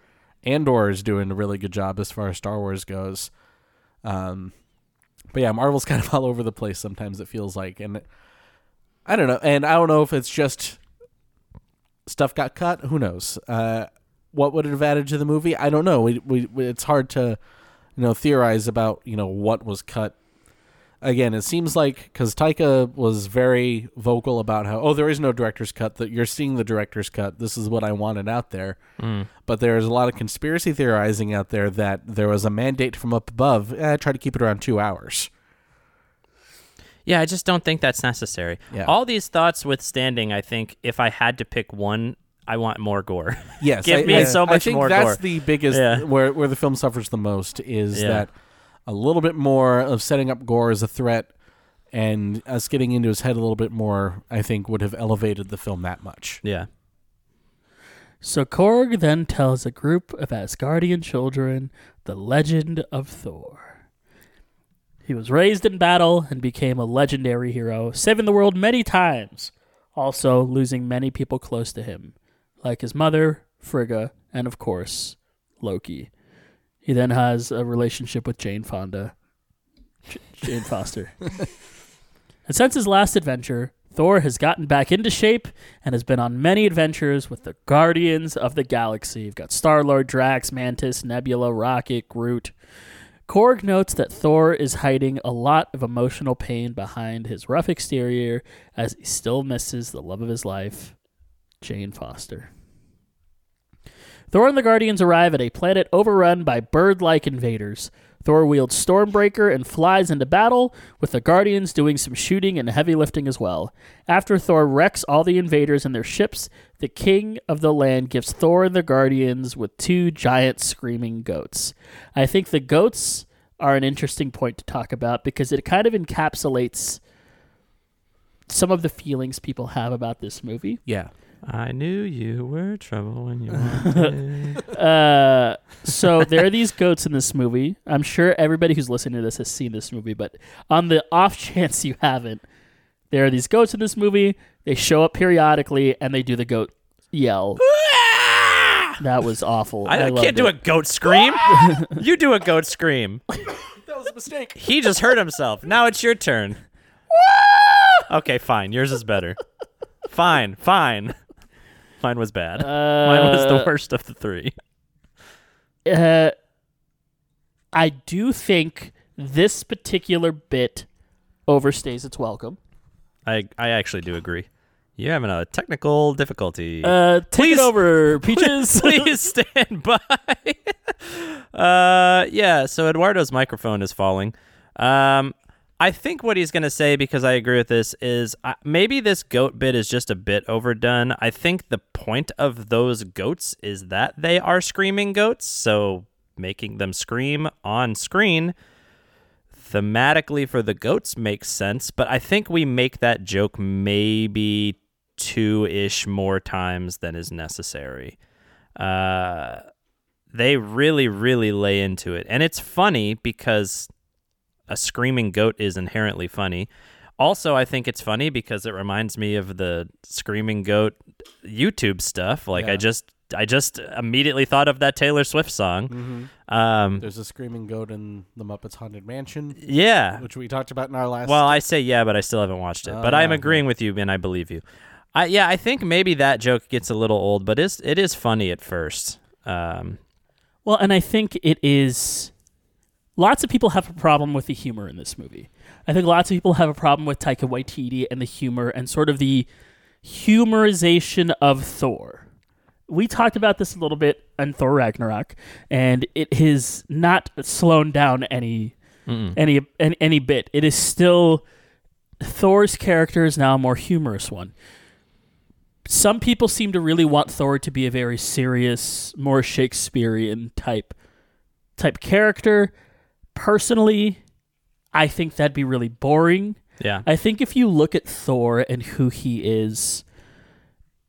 Andor is doing a really good job as far as Star Wars goes. Um, but yeah, Marvel's kind of all over the place sometimes. It feels like, and I don't know, and I don't know if it's just stuff got cut. Who knows? Uh, what would it have added to the movie? I don't know. We, we, it's hard to, you know, theorize about you know what was cut. Again, it seems like because Taika was very vocal about how, oh, there is no director's cut. That you're seeing the director's cut. This is what I wanted out there. But there's a lot of conspiracy theorizing out there that there was a mandate from up above. Eh, try to keep it around two hours. Yeah, I just don't think that's necessary. Yeah. All these thoughts withstanding, I think if I had to pick one, I want more Gorr. Yes, Give I, me I- so I much think more that's Gorr. the biggest Yeah. where where the film suffers the most is Yeah. that a little bit more of setting up Gorr as a threat and us getting into his head a little bit more. I think would have elevated the film that much. yeah. So Korg then tells a group of Asgardian children the legend of Thor. He was raised in battle and became a legendary hero, saving the world many times, also losing many people close to him, like his mother, Frigga, and of course, Loki. He then has a relationship with Jane Fonda, J- Jane Foster. and since his last adventure, Thor has gotten back into shape and has been on many adventures with the Guardians of the Galaxy. You've got Star Lord, Drax, Mantis, Nebula, Rocket, Groot. Korg notes that Thor is hiding a lot of emotional pain behind his rough exterior as he still misses the love of his life, Jane Foster. Thor and the Guardians arrive at a planet overrun by bird like invaders. Thor wields Stormbreaker and flies into battle, with the Guardians doing some shooting and heavy lifting as well. After Thor wrecks all the invaders and their ships, the king of the land gives Thor and the Guardians with two giant screaming goats. I think the goats are an interesting point to talk about because it kind of encapsulates some of the feelings people have about this movie. Yeah. I knew you were trouble when you wanted. Uh, so there are these goats in this movie. I'm sure everybody who's listening to this has seen this movie, but on the off chance you haven't, there are these goats in this movie. They show up periodically and they do the goat yell. that was awful. I, loved can't do a goat scream. you do a goat scream. That was a mistake. He just hurt himself. Now it's your turn. okay, fine. Yours is better. Fine, fine. Mine was bad. Mine was the Uh, worst of the three. uh, I do think this particular bit overstays its welcome. I I actually do agree. You're having a technical difficulty. Uh, take Please- it over, Peaches. Please stand by. uh, yeah. So Eduardo's microphone is falling. Um, I think what he's gonna say, because I agree with this, is uh, maybe this goat bit is just a bit overdone. I think the point of those goats is that they are screaming goats, so making them scream on screen thematically for the goats makes sense, but I think we make that joke maybe two ish more times than is necessary. Uh, they really, really lay into it. And it's funny because a screaming goat is inherently funny. Also, I think it's funny because it reminds me of the screaming goat YouTube stuff. Like I just I just immediately thought of that Taylor Swift song. Um, There's a screaming goat in the Muppets Haunted Mansion, yeah, which we talked about in our last. Well, I say yeah, but I still haven't watched it. Oh, but I'm agreeing yeah. with you, and I believe you. I yeah, I think maybe that joke gets a little old, but it's it is funny at first. Um, Well, and I think it is. Lots of people have a problem with the humor in this movie. I think lots of people have a problem with Taika Waititi and the humor and sort of the humorization of Thor. We talked about this a little bit in Thor Ragnarok, and it has not slowed down any any, any any bit. It is still Thor's character is now a more humorous one some people seem to really want Thor to be a very serious, more Shakespearean type type character. Personally, I think that'd be really boring. yeah, I think if you look at Thor and who he is,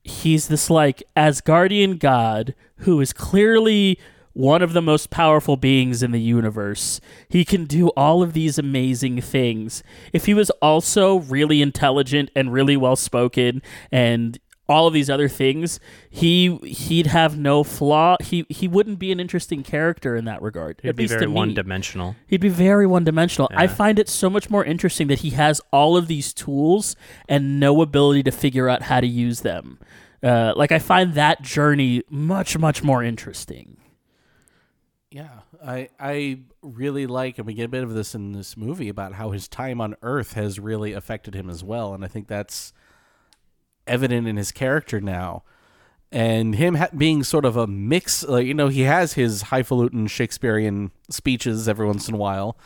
he's this like Asgardian god who is clearly one of the most powerful beings in the universe. He can do all of these amazing things. If he was also really intelligent and really well spoken and all of these other things, he he'd have no flaw. He he wouldn't be an interesting character in that regard. it'd at be least very one dimensional. He'd be very one dimensional. I find it so much more interesting that he has all of these tools and no ability to figure out how to use them. Uh, like I find that journey much much more interesting. Yeah, I I really like, and we get a bit of this in this movie about how his time on Earth has really affected him as well, and I think that's evident in his character now, and him ha- being sort of a mix. Like you know, he has his highfalutin Shakespearean speeches every once in a while,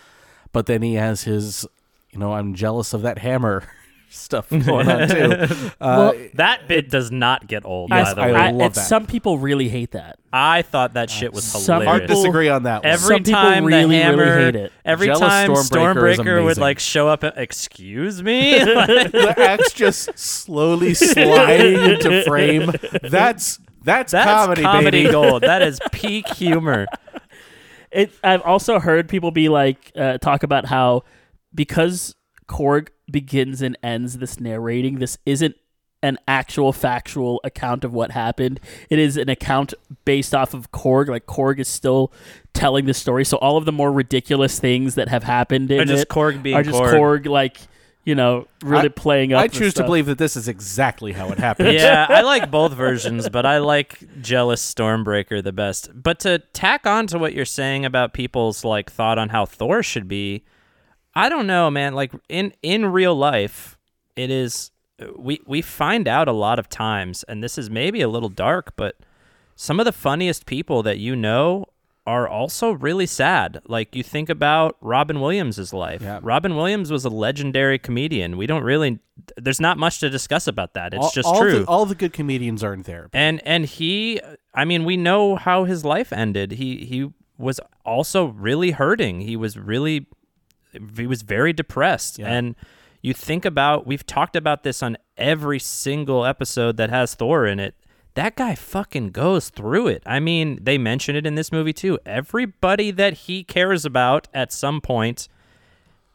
but then he has his, you know, I'm jealous of that hammer stuff going on too. Uh, That bit does not get old, I, by the way. I- love and that. Some people really hate that. I thought that shit was hilarious. some hilarious. hard disagree on that one. Every Some people time really, the really hammer, hate it. every Jealous time Stormbreaker Stormbreaker would like show up, and, excuse me. Like, the axe just slowly sliding into frame. That's that's, that's comedy, comedy, baby. gold. That is peak humor. It. I've also heard people be like, uh, talk about how because Korg begins and ends this narrating, this isn't an actual factual account of what happened. It is an account based off of Korg. Like Korg is still telling the story, so all of the more ridiculous things that have happened in Or just it Korg being are just Korg. Korg, like you know, really I- playing up. I choose to believe that this is exactly how it happened. yeah, I like both versions, but I like Jealous Stormbreaker the best. But to tack on to what you're saying about people's like thought on how Thor should be, I don't know, man. Like in in real life, it is we we find out a lot of times, and this is maybe a little dark, but some of the funniest people that you know are also really sad. Like you think about Robin Williams' life. Yeah. Robin Williams was a legendary comedian. We don't really there's not much to discuss about that. It's all, just all true. The, all the good comedians are in therapy. and and he I mean, we know how his life ended. He he was also really hurting. He was really he was very depressed. Yeah. And you think about we've talked about this on every single episode that has Thor in it. That guy fucking goes through it. I mean, they mention it in this movie too. Everybody that he cares about at some point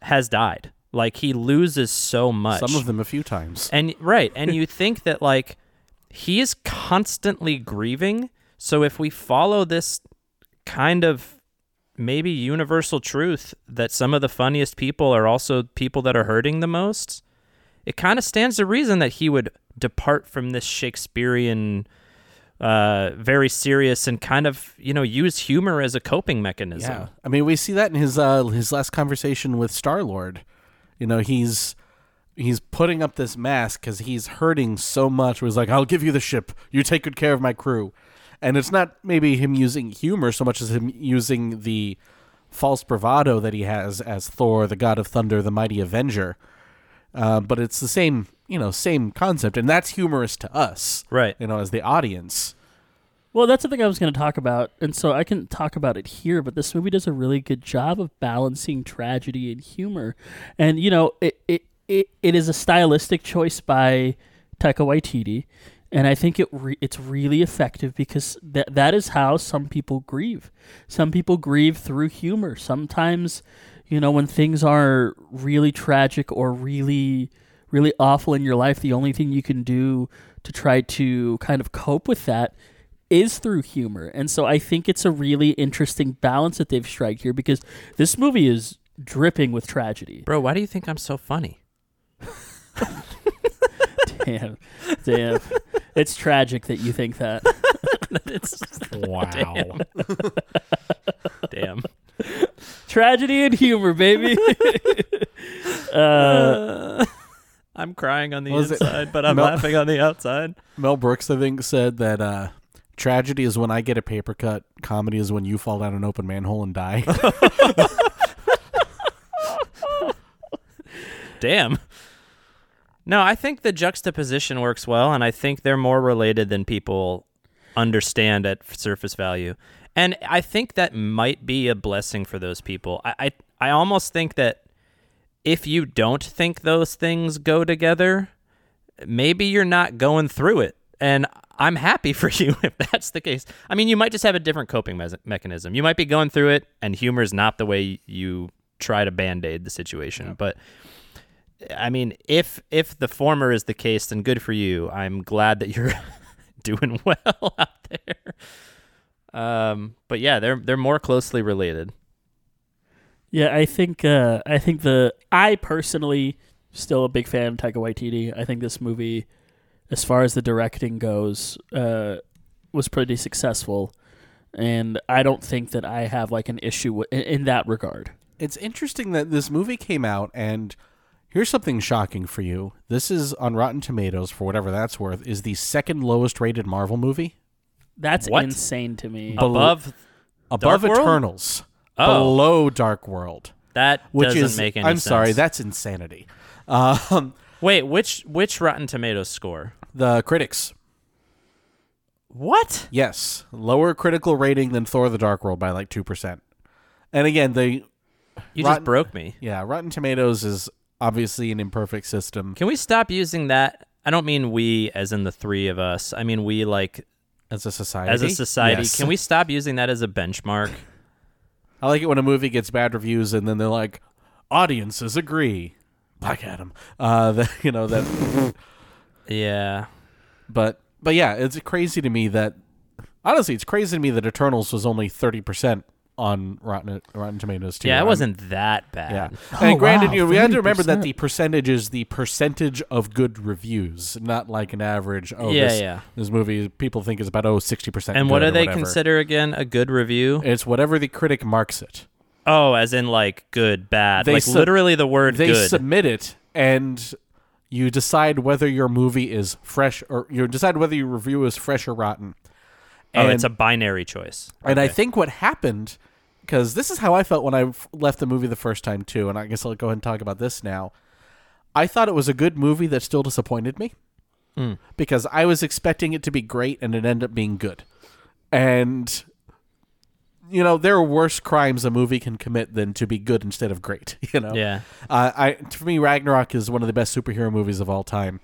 has died. Like he loses so much. Some of them a few times. And right, and you think that like he is constantly grieving. So if we follow this kind of maybe universal truth that some of the funniest people are also people that are hurting the most, it kind of stands to reason that he would depart from this Shakespearean uh very serious and kind of you know use humor as a coping mechanism Yeah, I mean, we see that in his uh, his last conversation with Star Lord. You know, he's he's putting up this mask because he's hurting so much. He's like, "I'll give you the ship. You take good care of my crew," and it's not maybe him using humor so much as him using the false bravado that he has as Thor, the god of thunder, the mighty Avenger. Uh, but it's the same, you know, same concept, and that's humorous to us, right you know, as the audience. Well, that's the thing I was going to talk about, and so I can talk about it here. But this movie does a really good job of balancing tragedy and humor, and you know, it it it, it is a stylistic choice by Taika Waititi, and I think it re- it's really effective because that that is how some people grieve. Some people grieve through humor. Sometimes, you know, when things are really tragic or really really awful in your life, the only thing you can do to try to kind of cope with that is through humor. And so I think it's a really interesting balance that they've struck here because this movie is dripping with tragedy. bro why do you think i'm so funny Damn. Damn. It's tragic that you think that. it's Wow. damn Tragedy and humor, baby. uh, I'm crying on the Was it- inside, but I'm Mel- laughing on the outside. Mel Brooks, I think, said that uh, tragedy is when I get a paper cut. Comedy is when you fall down an open manhole and die. Damn. No, I think the juxtaposition works well, and I think they're more related than people understand at surface value. And I think that might be a blessing for those people. I, I, I almost think that if you don't think those things go together, maybe you're not going through it. And I'm happy for you if that's the case. I mean, you might just have a different coping mes- mechanism. You might be going through it, and humor is not the way you try to band aid the situation. But I mean, if if the former is the case, then good for you. I'm glad that you're doing well out there. Um, but yeah, they're they're more closely related. yeah, I think uh, I think the I personally still a big fan of Taika Waititi. I think this movie, as far as the directing goes, uh, was pretty successful. and I don't think that I have like an issue wi- in, in that regard. It's interesting that this movie came out, and here's something shocking for you. This is on Rotten Tomatoes, for whatever that's worth, is the second lowest rated Marvel movie. That's What? insane to me. Bel- Above Above Dark World? Eternals. Oh. Below Dark World. that Which doesn't is make any I'm sense. sorry, that's insanity. Um, Wait, which which Rotten Tomatoes score? the critics. What? Yes, lower critical rating than Thor: The Dark World by like two percent. And again, the You Rotten- just broke me. yeah, Rotten Tomatoes is obviously an imperfect system Can we stop using that? I don't mean we as in the three of us. I mean we like as a society. as a society. Yes. Can we stop using that as a benchmark? I like it when a movie gets bad reviews and then they're like, audiences agree. Black Adam. Uh, that you know that, yeah. but but yeah, it's crazy to me that honestly, it's crazy to me that Eternals was only thirty percent on Rotten Rotten Tomatoes too. Yeah, it wasn't that bad. Yeah, Oh, and granted, wow, you know, we had to remember that the percentage is the percentage of good reviews, not like an average. Oh, Yeah, this, yeah. This movie, people think is about oh 60 percent. And what do they consider again a good review? It's whatever the critic marks it. Oh, as in like good, bad. They like sub- literally the word They good. submit it, and you decide whether your movie is fresh or you decide whether your review is fresh or rotten. Oh, it's a binary choice. and I think what happened, because this is how I felt when I left the movie the first time too, and I guess I'll go ahead and talk about this now. I thought it was a good movie that still disappointed me Hmm. because I was expecting it to be great and it ended up being good. And you know, there are worse crimes a movie can commit than to be good instead of great. You know, Yeah. uh, I for me, Ragnarok is one of the best superhero movies of all time.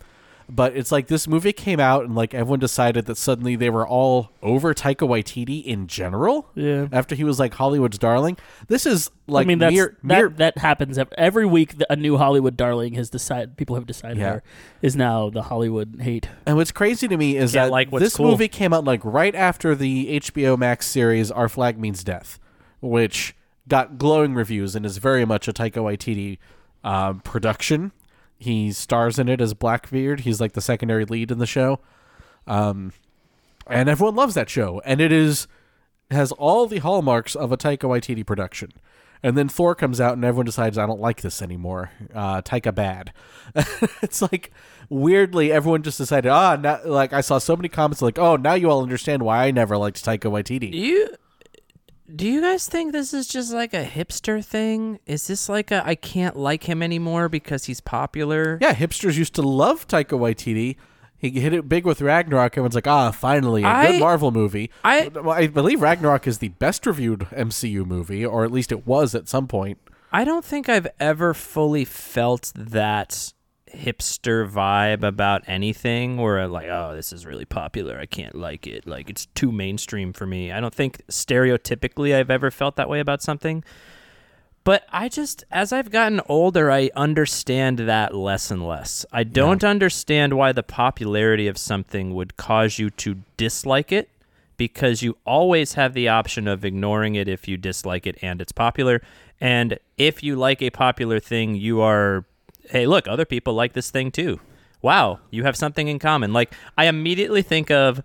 But it's like this movie came out and like everyone decided that suddenly they were all over Taika Waititi in general. Yeah. After he was like Hollywood's darling, this is like I mean, that's, mere, that mere that happens ev- every week. A new Hollywood darling has decided. People have decided Yeah. her is now the Hollywood hate. And what's crazy to me is Can't that like this cool. movie came out like right after the HBO Max series Our Flag Means Death, which got glowing reviews and is very much a Taika Waititi um, production. He stars in it as Blackbeard. He's like the secondary lead in the show, um, and everyone loves that show. And it is has all the hallmarks of a Taika Waititi production. And then Thor comes out, and everyone decides I don't like this anymore. Uh, Taika bad. it's like weirdly everyone just decided ah like I saw so many comments like oh now you all understand why I never liked Taika Waititi. you do you guys think this is just like a hipster thing? Is this like a I can't like him anymore because he's popular? Yeah, hipsters used to love Taika Waititi. He hit it big with Ragnarok. And everyone's like, ah, finally, a I- good Marvel movie. I- Well, I believe Ragnarok is the best reviewed MCU movie, or at least it was at some point. I don't think I've ever fully felt that hipster vibe about anything where I'm like, oh, this is really popular. I can't like it. Like it's too mainstream for me. I don't think stereotypically I've ever felt that way about something. But I just, as I've gotten older, I understand that less and less. I don't understand why the popularity of something would cause you to dislike it because you always have the option of ignoring it if you dislike it and it's popular. And if you like a popular thing, you are, hey, look, other people like this thing too. Wow, you have something in common. Like, I immediately think of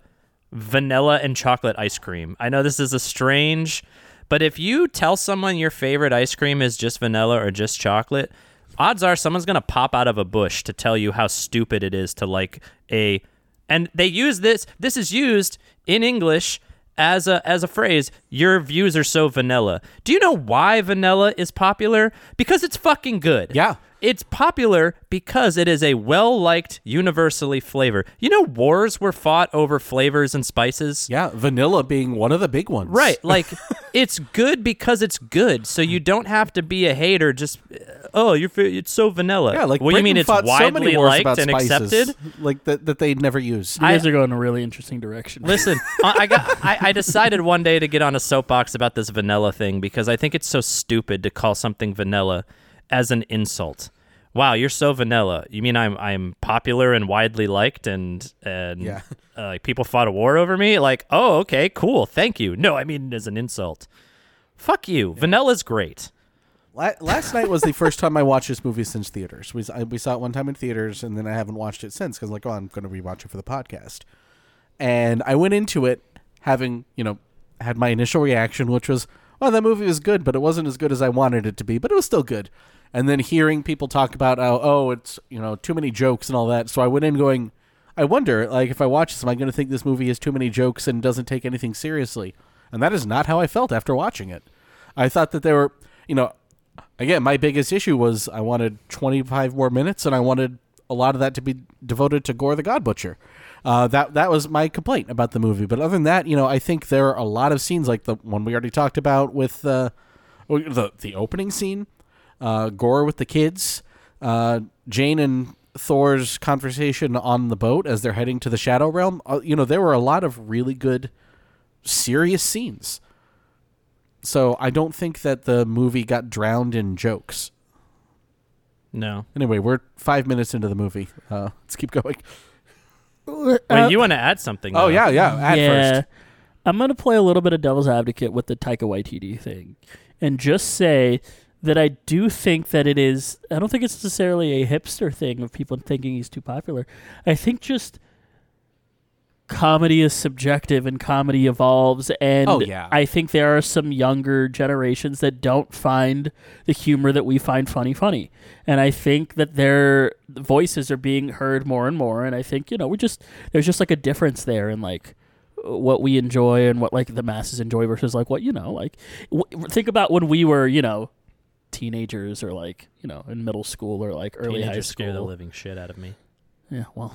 vanilla and chocolate ice cream. I know this is a strange, but if you tell someone your favorite ice cream is just vanilla or just chocolate, odds are someone's going to pop out of a bush to tell you how stupid it is to like a and they use this this is used in English as a as a phrase your views are so vanilla. Do you know why vanilla is popular? Because it's fucking good. Yeah. It's popular because it is a well liked, universally flavor. You know, wars were fought over flavors and spices. Yeah, vanilla being one of the big ones. Right. Like, it's good because it's good. So you don't have to be a hater. Just, uh, oh, you're, it's so vanilla. Yeah, like well, you Britain mean it's fought so many widely wars liked about and spices, accepted? like that that they never use. You I- guys are going a really interesting direction. Listen, I I got. I, I decided one day to get on a soapbox about this vanilla thing because I think it's so stupid to call something vanilla as an insult. Wow, you're so vanilla. You mean I'm I'm popular and widely liked and and Yeah. uh, like people fought a war over me? Like, oh, okay, cool, thank you. No, I mean it as an insult. Fuck you. Vanilla's great. Last night was the first time I watched this movie since theaters. We, I- we saw it one time in theaters, and then I haven't watched it since because, like, oh, I'm going to rewatch it for the podcast. And I went into it having, you know, had my initial reaction, which was, "Well, that movie was good, but it wasn't as good as I wanted it to be, but it was still good." And then hearing people talk about, "Oh, oh, it's you know too many jokes and all that," so I went in going, "I wonder, like, if I watch this, am I going to think this movie has too many jokes and doesn't take anything seriously?" And that is not how I felt after watching it. I thought that there were, you know, again, my biggest issue was I wanted 25 more minutes, and I wanted a lot of that to be devoted to Gorr the God Butcher. Uh, that that was my complaint about the movie. But other than that, you know, I think there are a lot of scenes like the one we already talked about with uh, the the opening scene, uh, Gorr with the kids, uh, Jane and Thor's conversation on the boat as they're heading to the Shadow Realm. Uh, you know, there were a lot of really good, serious scenes. So I don't think that the movie got drowned in jokes. No. Anyway, we're five minutes into the movie. Uh, let's keep going. Wait, you want to add something? Oh though. yeah, yeah. At yeah, first, I'm gonna play a little bit of devil's advocate with the Taika Waititi thing, and just say that I do think that it is. I don't think it's necessarily a hipster thing of people thinking he's too popular. I think just comedy is subjective and comedy evolves and Oh, yeah. I think there are some younger generations that don't find the humor that we find funny funny. And I think that their voices are being heard more and more and I think, you know, we just there's just like a difference there in like what we enjoy and what like the masses enjoy versus like what you know like w- think about when we were you know teenagers or like you know in middle school or like early high school. scare the living shit out of me. yeah well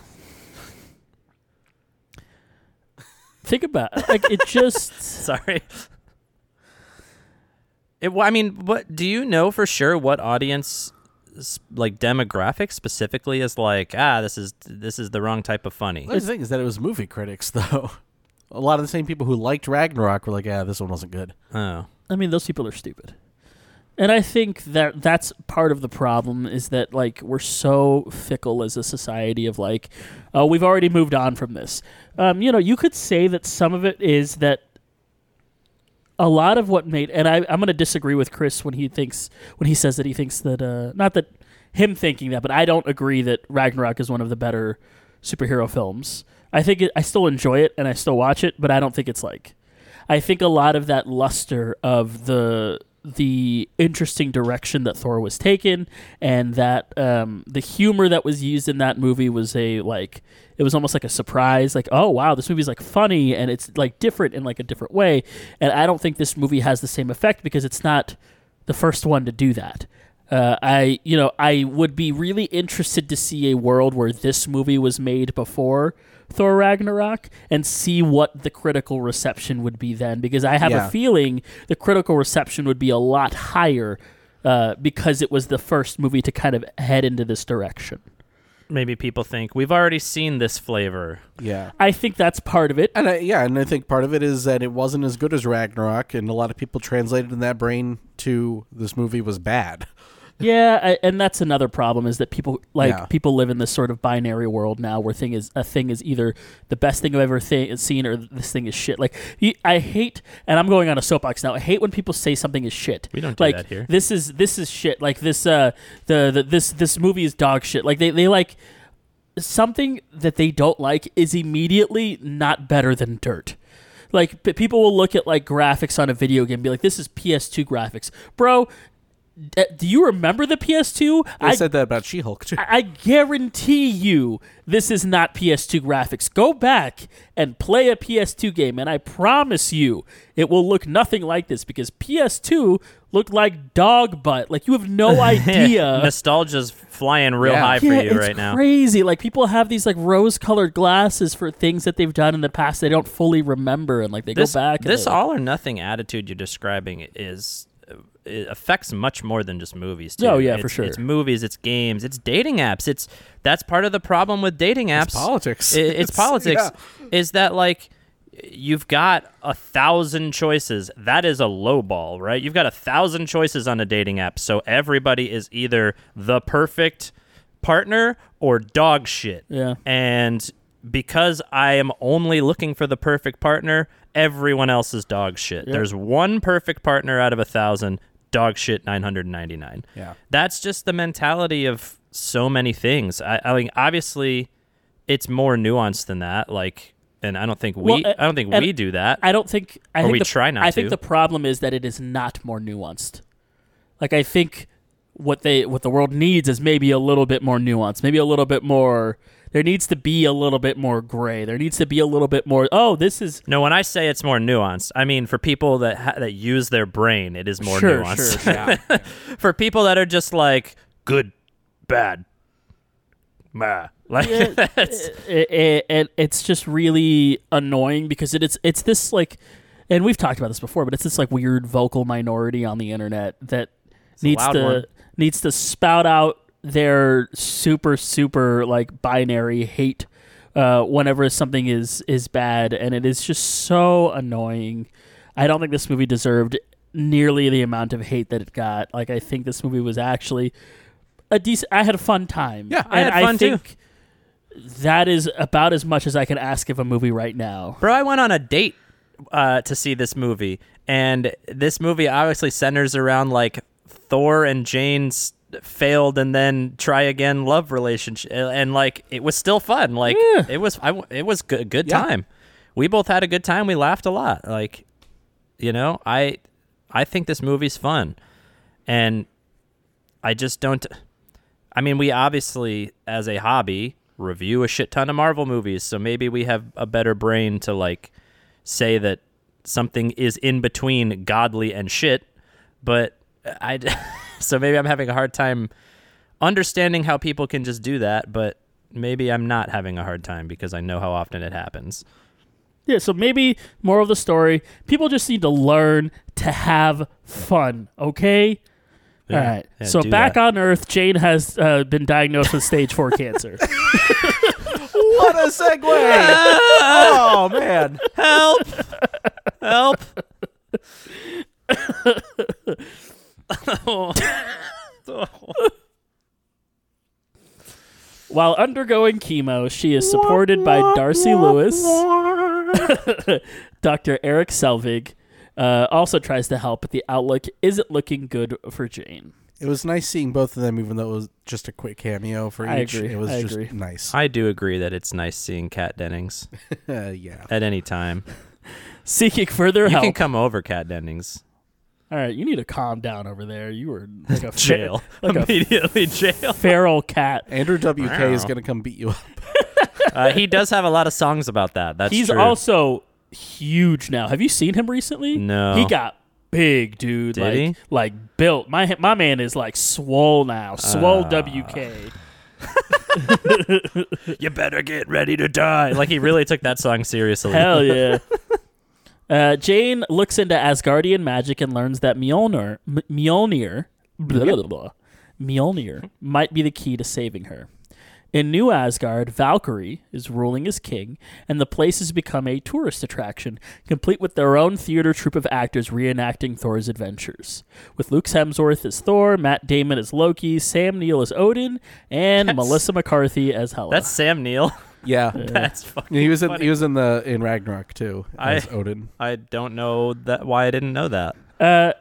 think about like it just Sorry. It, well, I mean, what do you know for sure? What audience, like demographic specifically, is like? Ah, this is this is the wrong type of funny. the thing is that it was movie critics though. A lot of the same people who liked Ragnarok were like, "Ah, this one wasn't good." Oh, I mean, those people are stupid. And I think that that's part of the problem is that like we're so fickle as a society of like, oh, we've already moved on from this. Um, you know, you could say that some of it is that a lot of what made, and I, I'm going to disagree with Chris when he thinks when he says that he thinks that uh, not that him thinking that, but I don't agree that Ragnarok is one of the better superhero films. I think it, I still enjoy it and I still watch it, but I don't think it's like I think a lot of that luster of the the interesting direction that Thor was taken and that um, the humor that was used in that movie was a like it was almost like a surprise like oh wow this movie's like funny and it's like different in like a different way. And I don't think this movie has the same effect because it's not the first one to do that. Uh, I you know I would be really interested to see a world where this movie was made before Thor Ragnarok and see what the critical reception would be then because I have Yeah. a feeling the critical reception would be a lot higher uh, because it was the first movie to kind of head into this direction. maybe people think we've already seen this flavor. Yeah. I think that's part of it. And I, yeah, and I think part of it is that it wasn't as good as Ragnarok, and a lot of people translated in that brain to this movie was bad. Yeah, I, and that's another problem is that people like Yeah. people live in this sort of binary world now where thing is a thing is either the best thing I've ever th- seen or this thing is shit. Like I hate, and I'm going on a soapbox now. I hate when people say something is shit. We don't do like that here. this is this is shit. Like this uh the, the this this movie is dog shit. Like they they like something that they don't like is immediately not better than dirt. Like people will look at like graphics on a video game and be like, "This is PS2 graphics, bro." D- Do you remember the PS2? I, I said that about She-Hulk too. I I guarantee you this is not PS2 graphics. Go back and play a PS2 game, and I promise you it will look nothing like this because PS2 looked like dog butt. Like you have no idea. Nostalgia's flying real Yeah. high for yeah, you it's right now. crazy. Like people have these like rose-colored glasses for things that they've done in the past they don't fully remember, and like they This, go back. and this they- all or nothing attitude you're describing is it affects much more than just movies. Too. Oh, yeah, for sure. It's movies, it's games, it's dating apps. It's that's part of the problem with dating apps. politics. I- It's, politics. yeah. Is that like you've got a thousand choices? That is a low ball, right? You've got a thousand choices on a dating app, so everybody is either the perfect partner or dog shit. Yeah. And because I am only looking for the perfect partner, everyone else is dog shit. There's one perfect partner out of a thousand, dog shit 999. Yeah. That's just the mentality of so many things. I, I mean, obviously, it's more nuanced than that. Like, and I don't think we Well, uh, I don't think we do that. I don't think. I Or think we the, try not I think the problem is that it is not more nuanced. Like I think what they what the world needs is maybe a little bit more nuance, maybe a little bit more. There needs to be a little bit more gray. There needs to be a little bit more. Oh, this is no, when I say it's more nuanced, I mean for people that ha- that use their brain, it is more Sure, nuanced. sure, yeah. for people that are just like good, bad, meh. Like that's- it, it, it, it's just really annoying because it, it's it's this like, and we've talked about this before, but it's this like weird vocal minority on the internet that needs to one. needs to spout out their super super like binary hate uh, whenever something is is bad, and it is just so annoying. I don't think this movie deserved nearly the amount of hate that it got. Like I think this movie was actually a decent. I had a fun time. Yeah, I and had fun, too. think that is about as much as I can ask of a movie right now. Bro, I went on a date uh, to see this movie, and this movie obviously centers around like Thor and Jane's failed and then try again love relationship, and like it was still fun. Like Yeah. it was, I, it was good, good Yeah. time. We both had a good time. We laughed a lot. Like, you know, I, I think this movie's fun, and I just don't. I mean, we obviously, as a hobby, review a shit ton of Marvel movies, so maybe we have a better brain to like say that something is in between godly and shit. But I, so maybe I'm having a hard time understanding how people can just do that. But maybe I'm not having a hard time because I know how often it happens. Yeah, so maybe more of the story. People just need to learn to have fun, okay? All Yeah, right. yeah, so back that. on Earth, Jane has uh, been diagnosed with stage four cancer. what a segue! oh man, Help! Help! While undergoing chemo, she is supported by Darcy Lewis, Dr. Eric Selvig. Uh, also tries to help, but the outlook isn't looking good for Jane. it was nice seeing both of them, even though it was just a quick cameo for I each. agree, It was I just agree. nice. I do agree that it's nice seeing Kat Dennings Uh, yeah. at any time. Seeking further You help. can come over, Kat Dennings. All right, you need to calm down over there. You were like a Jail. like a Immediately jail. feral cat. Andrew WK is gonna come beat you up. Uh, he does have a lot of songs about that. That's He's true. also huge now. Have you seen him recently? No. He got big, dude. Did like, he? like built. My my man is like swole now. Swole Ah. WK. you better get ready to die. Like he really took that song seriously. Hell yeah. Uh, Jane looks into Asgardian magic and learns that Mjolnir, M- Mjolnir, blah, blah, blah, Mjolnir might be the key to saving her. In New Asgard, Valkyrie is ruling as king, and the place has become a tourist attraction, complete with their own theater troupe of actors reenacting Thor's adventures. With Luke Hemsworth as Thor, Matt Damon as Loki, Sam Neill as Odin, and That's- Melissa McCarthy as Hela. That's Sam Neill. Yeah. That's fucking. He was in funny. he was in the in Ragnarok too I- as Odin. I don't know that why I didn't know that. Uh,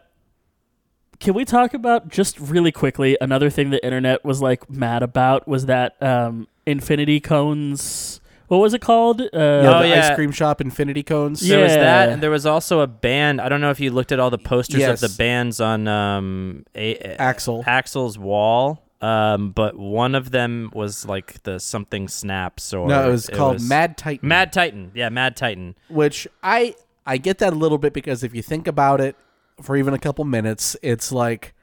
can we talk about just really quickly another thing the internet was like mad about was that um, Infinity Cones. What was it called? Uh, Yeah, Oh, the yeah. ice cream shop Infinity Cones. Yeah. There was that, and there was also a band. I don't know if you looked at all the posters Yes. of the bands on um, a- Axel. Axel's wall. Um, but one of them was like the something snaps or No, it was called was- Mad Titan. Mad Titan. Yeah, Mad Titan. which I I get that a little bit because if you think about it for even a couple minutes, it's like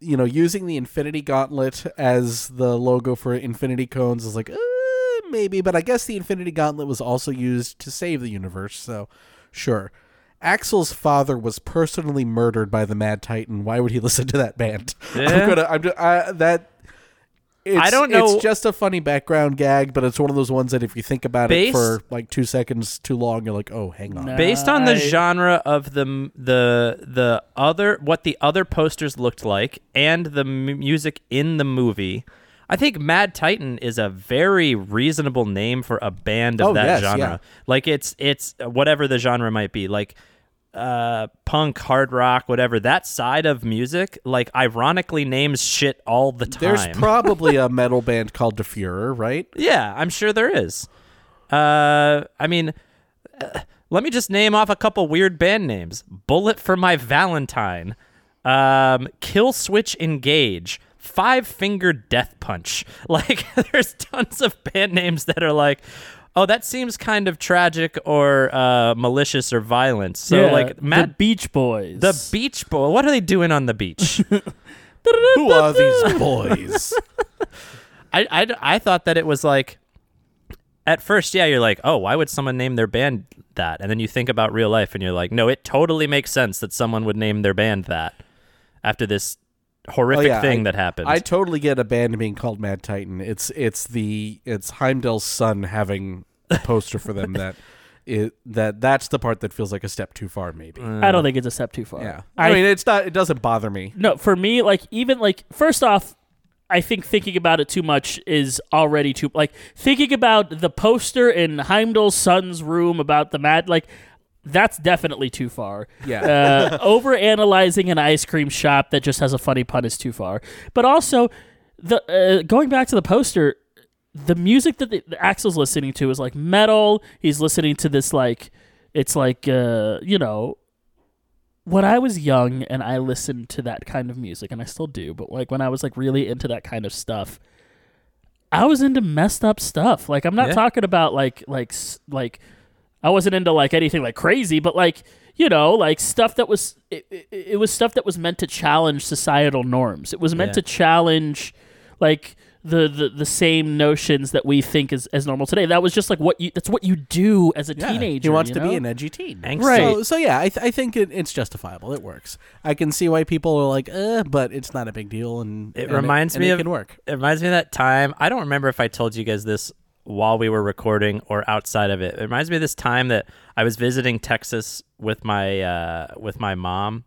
you know using the Infinity Gauntlet as the logo for Infinity Cones is like uh, maybe, but I guess the Infinity Gauntlet was also used to save the universe, so sure. Axel's father was personally murdered by the Mad Titan. Why would he listen to that band? Yeah. I'm gonna. I'm just, I, that. It's, don't know- It's just a funny background gag, but it's one of those ones that if you think about Based- it for like two seconds too long, you're like, oh, hang on. No. Based on the I- genre of the the the other what the other posters looked like and the m- music in the movie, I think Mad Titan is a very reasonable name for a band of Oh, that yes, genre. yeah. Like it's it's whatever the genre might be, like uh punk, hard rock, whatever. That side of music like ironically names shit all the time. There's probably a metal band called De Fuhrer, right? yeah, I'm sure there is. Uh, I mean, uh, let me just name off a couple weird band names: Bullet for My Valentine, um, Killswitch Engage, Five Finger Death Punch. Like, there's tons of band names that are like. Oh, that seems kind of tragic or uh, malicious or violent. So, Yeah, like, the Matt, Beach Boys. the Beach Boy. What are they doing on the beach? Who are these boys? I, I, I thought that it was like at first yeah you're like oh why would someone name their band that and then you think about real life and you're like no it totally makes sense that someone would name their band that after this horrific Oh, yeah, thing I- that happened I totally get a band being called Mad Titan. It's it's the it's Heimdall's son having a poster for them that it that that's the part that feels like a step too far maybe. Uh. I don't think it's a step too far. yeah. I, mean it's not it doesn't bother me. No, for me, like even like first off, I think thinking about it too much is already too like thinking about the poster in Heimdall's son's room about the mad like that's definitely too far. Yeah. Uh, over analyzing an ice cream shop that just has a funny pun is too far. But also the uh, going back to the poster, the music that the, the Axel's listening to is like metal. He's listening to this like it's like uh, you know when I was young and I listened to that kind of music, and I still do, but like when I was like really into that kind of stuff, I was into messed up stuff. Like I'm not Yeah. talking about like like like I wasn't into like anything like crazy, but like you know like stuff that was it, it, it was stuff that was meant to challenge societal norms. It was meant Yeah. to challenge like the, the the same notions that we think is as normal today. That was just like what you that's what you do as a Yeah, teenager. He wants you to know? be an edgy teen. Angsty. Right. So, so yeah, I, th- I think it, it's justifiable. It works. I can see why people are like, uh, but it's not a big deal, and It and reminds and me it of can work. It reminds me of that time. I don't remember if I told you guys this while we were recording or outside of it. It reminds me of this time that I was visiting Texas with my uh, with my mom,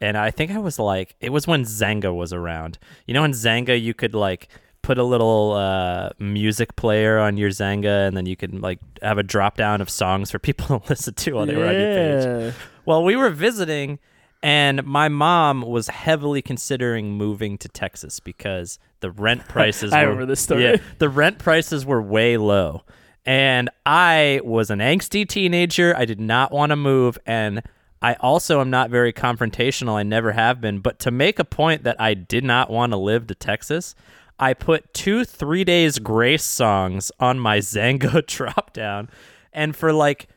and I think I was like, it was when Xanga was around. You know, in Xanga you could like put a little uh, music player on your Xanga, and then you could like have a drop down of songs for people to listen to while they were on your page. Yeah. Well, we were visiting, and my mom was heavily considering moving to Texas because the rent prices. I were, remember this story. Yeah, the rent prices were way low, and I was an angsty teenager. I did not want to move, and I also am not very confrontational. I never have been. But to make a point that I did not want to live to Texas. I put two Three Days Grace songs on my Xanga drop down, and for like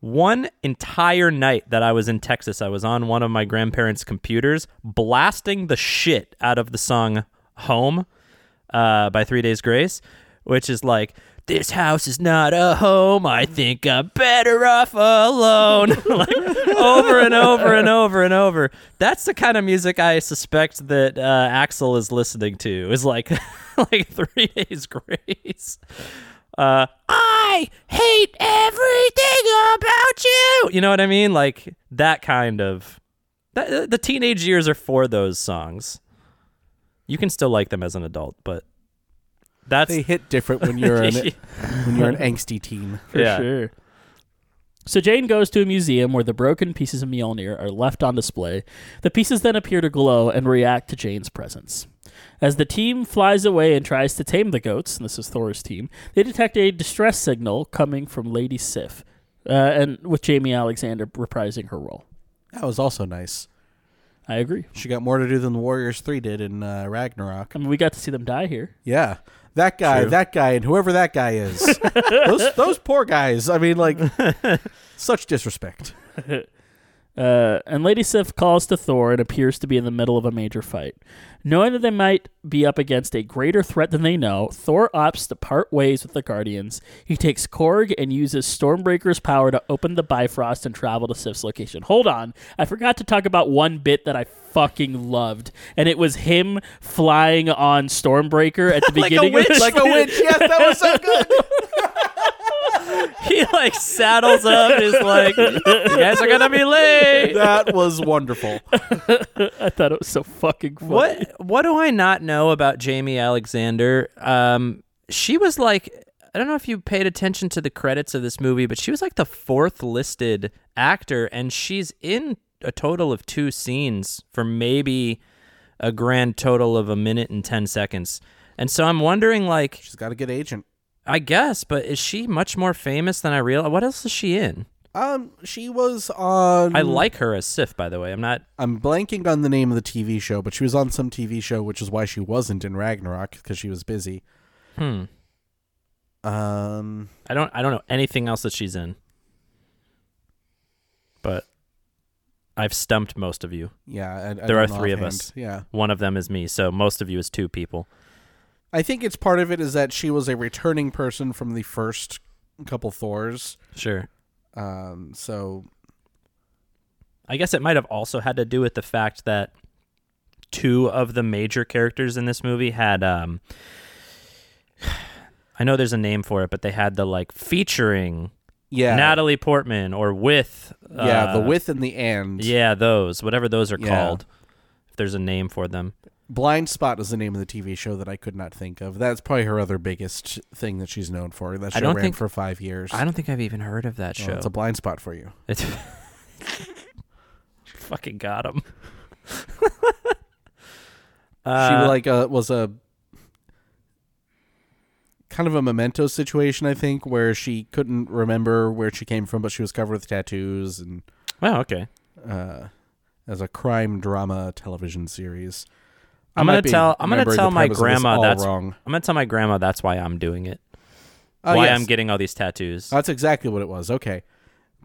one entire night that I was in Texas, I was on one of my grandparents' computers blasting the shit out of the song Home uh, by Three Days Grace, which is like, This house is not a home. I think I'm better off alone. like over and over and over and over. That's the kind of music I suspect that uh, Axel is listening to. Is like, like Three Days Grace. Uh, I hate everything about you. You know what I mean? Like that kind of. That, the teenage years are for those songs. You can still like them as an adult, but that's They hit different when you're an when you're an angsty teen. for Yeah. sure. So Jane goes to a museum where the broken pieces of Mjolnir are left on display. The pieces then appear to glow and react to Jane's presence. As the team flies away and tries to tame the goats, and this is Thor's team, they detect a distress signal coming from Lady Sif, uh, and with Jaimie Alexander reprising her role. That was also nice. I agree. She got more to do than the Warriors Three did in uh, Ragnarok. I mean, we got to see them die here. Yeah, that guy, True. that guy, and whoever that guy is, those those poor guys. I mean, like, such disrespect. Uh, and Lady Sif calls to Thor and appears to be in the middle of a major fight. Knowing that they might be up against a greater threat than they know, Thor opts to part ways with the Guardians. He takes Korg and uses Stormbreaker's power to open the Bifrost and travel to Sif's location. Hold on, I forgot to talk about one bit that I fucking loved, and it was him flying on Stormbreaker at the Like a beginning witch. of the Like a witch. Yes, that was so good. he like saddles up and is like, "You guys are gonna be late." That was wonderful. I thought it was so fucking funny. What what do I not know about Jaimie Alexander? Um, she was like I don't know if you paid attention to the credits of this movie, but she was like the fourth listed actor, and she's in a total of two scenes for maybe a grand total of a minute and ten seconds. And so I'm wondering, like, She's got a good agent. I guess, but is she much more famous than I realized? What else is she in? Um, she was on. I like her as Sif, by the way. I'm not. I'm blanking on the name of the TV show, but she was on some TV show, which is why she wasn't in Ragnarok because she was busy. Hmm. Um, I don't. I don't know anything else that she's in. But I've stumped most of you. yeah, I, I There are three of us. Yeah, One of them is me, so most of you is two people. I think it's part of it is that she was a returning person from the first couple Thors. Sure. Um, so I guess it might have also had to do with the fact that two of the major characters in this movie had um I know there's a name for it, but they had the like featuring yeah, Natalie Portman or with yeah, the uh, with and the and. Yeah, those, whatever those are Yeah. called. If there's a name for them. Blindspot is the name of the TV show that I could not think of. That's probably her other biggest thing that she's known for. That show ran think- for five years. I don't think I've even heard of that Well, show. it's a blind spot for you. It's fucking got him. she Uh, like uh, was a kind of a memento situation, I think, where she couldn't remember where she came from, but she was covered with tattoos and oh, okay. uh, as a crime drama television series. I'm gonna tell. I'm gonna tell my premise of this grandma that's. wrong. I'm gonna tell my grandma that's why I'm doing it. Oh, why yes. I'm getting all these tattoos. That's exactly what it was. Okay.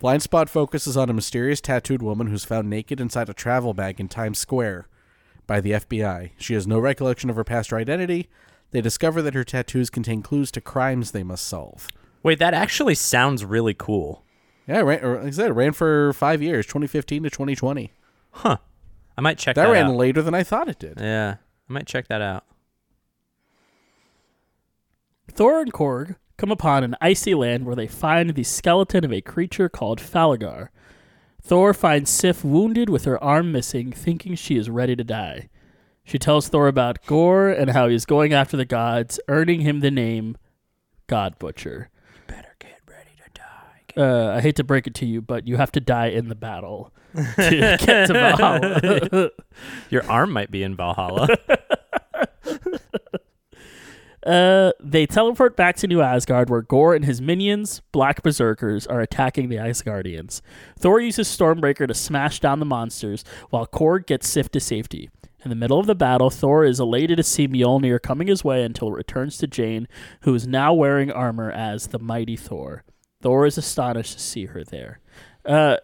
Blindspot focuses on a mysterious tattooed woman who's found naked inside a travel bag in Times Square by the FBI. She has no recollection of her past or identity. They discover that her tattoos contain clues to crimes they must solve. Wait, that actually sounds really cool. Yeah, it ran, like I said, it ran for five years, 2015 to 2020. Huh. I might check That out. that, ran out. later than I thought it did. Yeah, I might check that out. Thor and Korg come upon an icy land where they find the skeleton of a creature called Falligar. Thor finds Sif wounded with her arm missing, thinking she is ready to die. She tells Thor about Gorr and how he is going after the gods, earning him the name God Butcher. Better get ready to die. Uh, I hate to break it to you, but you have to die in the battle to get to Valhalla. Your arm might be in Valhalla. Uh, they teleport back to New Asgard, where Gorr and his minions, Black Berserkers, are attacking the Asgardians. Thor uses Stormbreaker to smash down the monsters, while Korg gets Sif to safety. In the middle of the battle, Thor is elated to see Mjolnir coming his way until it returns to Jane, who is now wearing armor as the mighty Thor. Thor is astonished to see her there. Uh,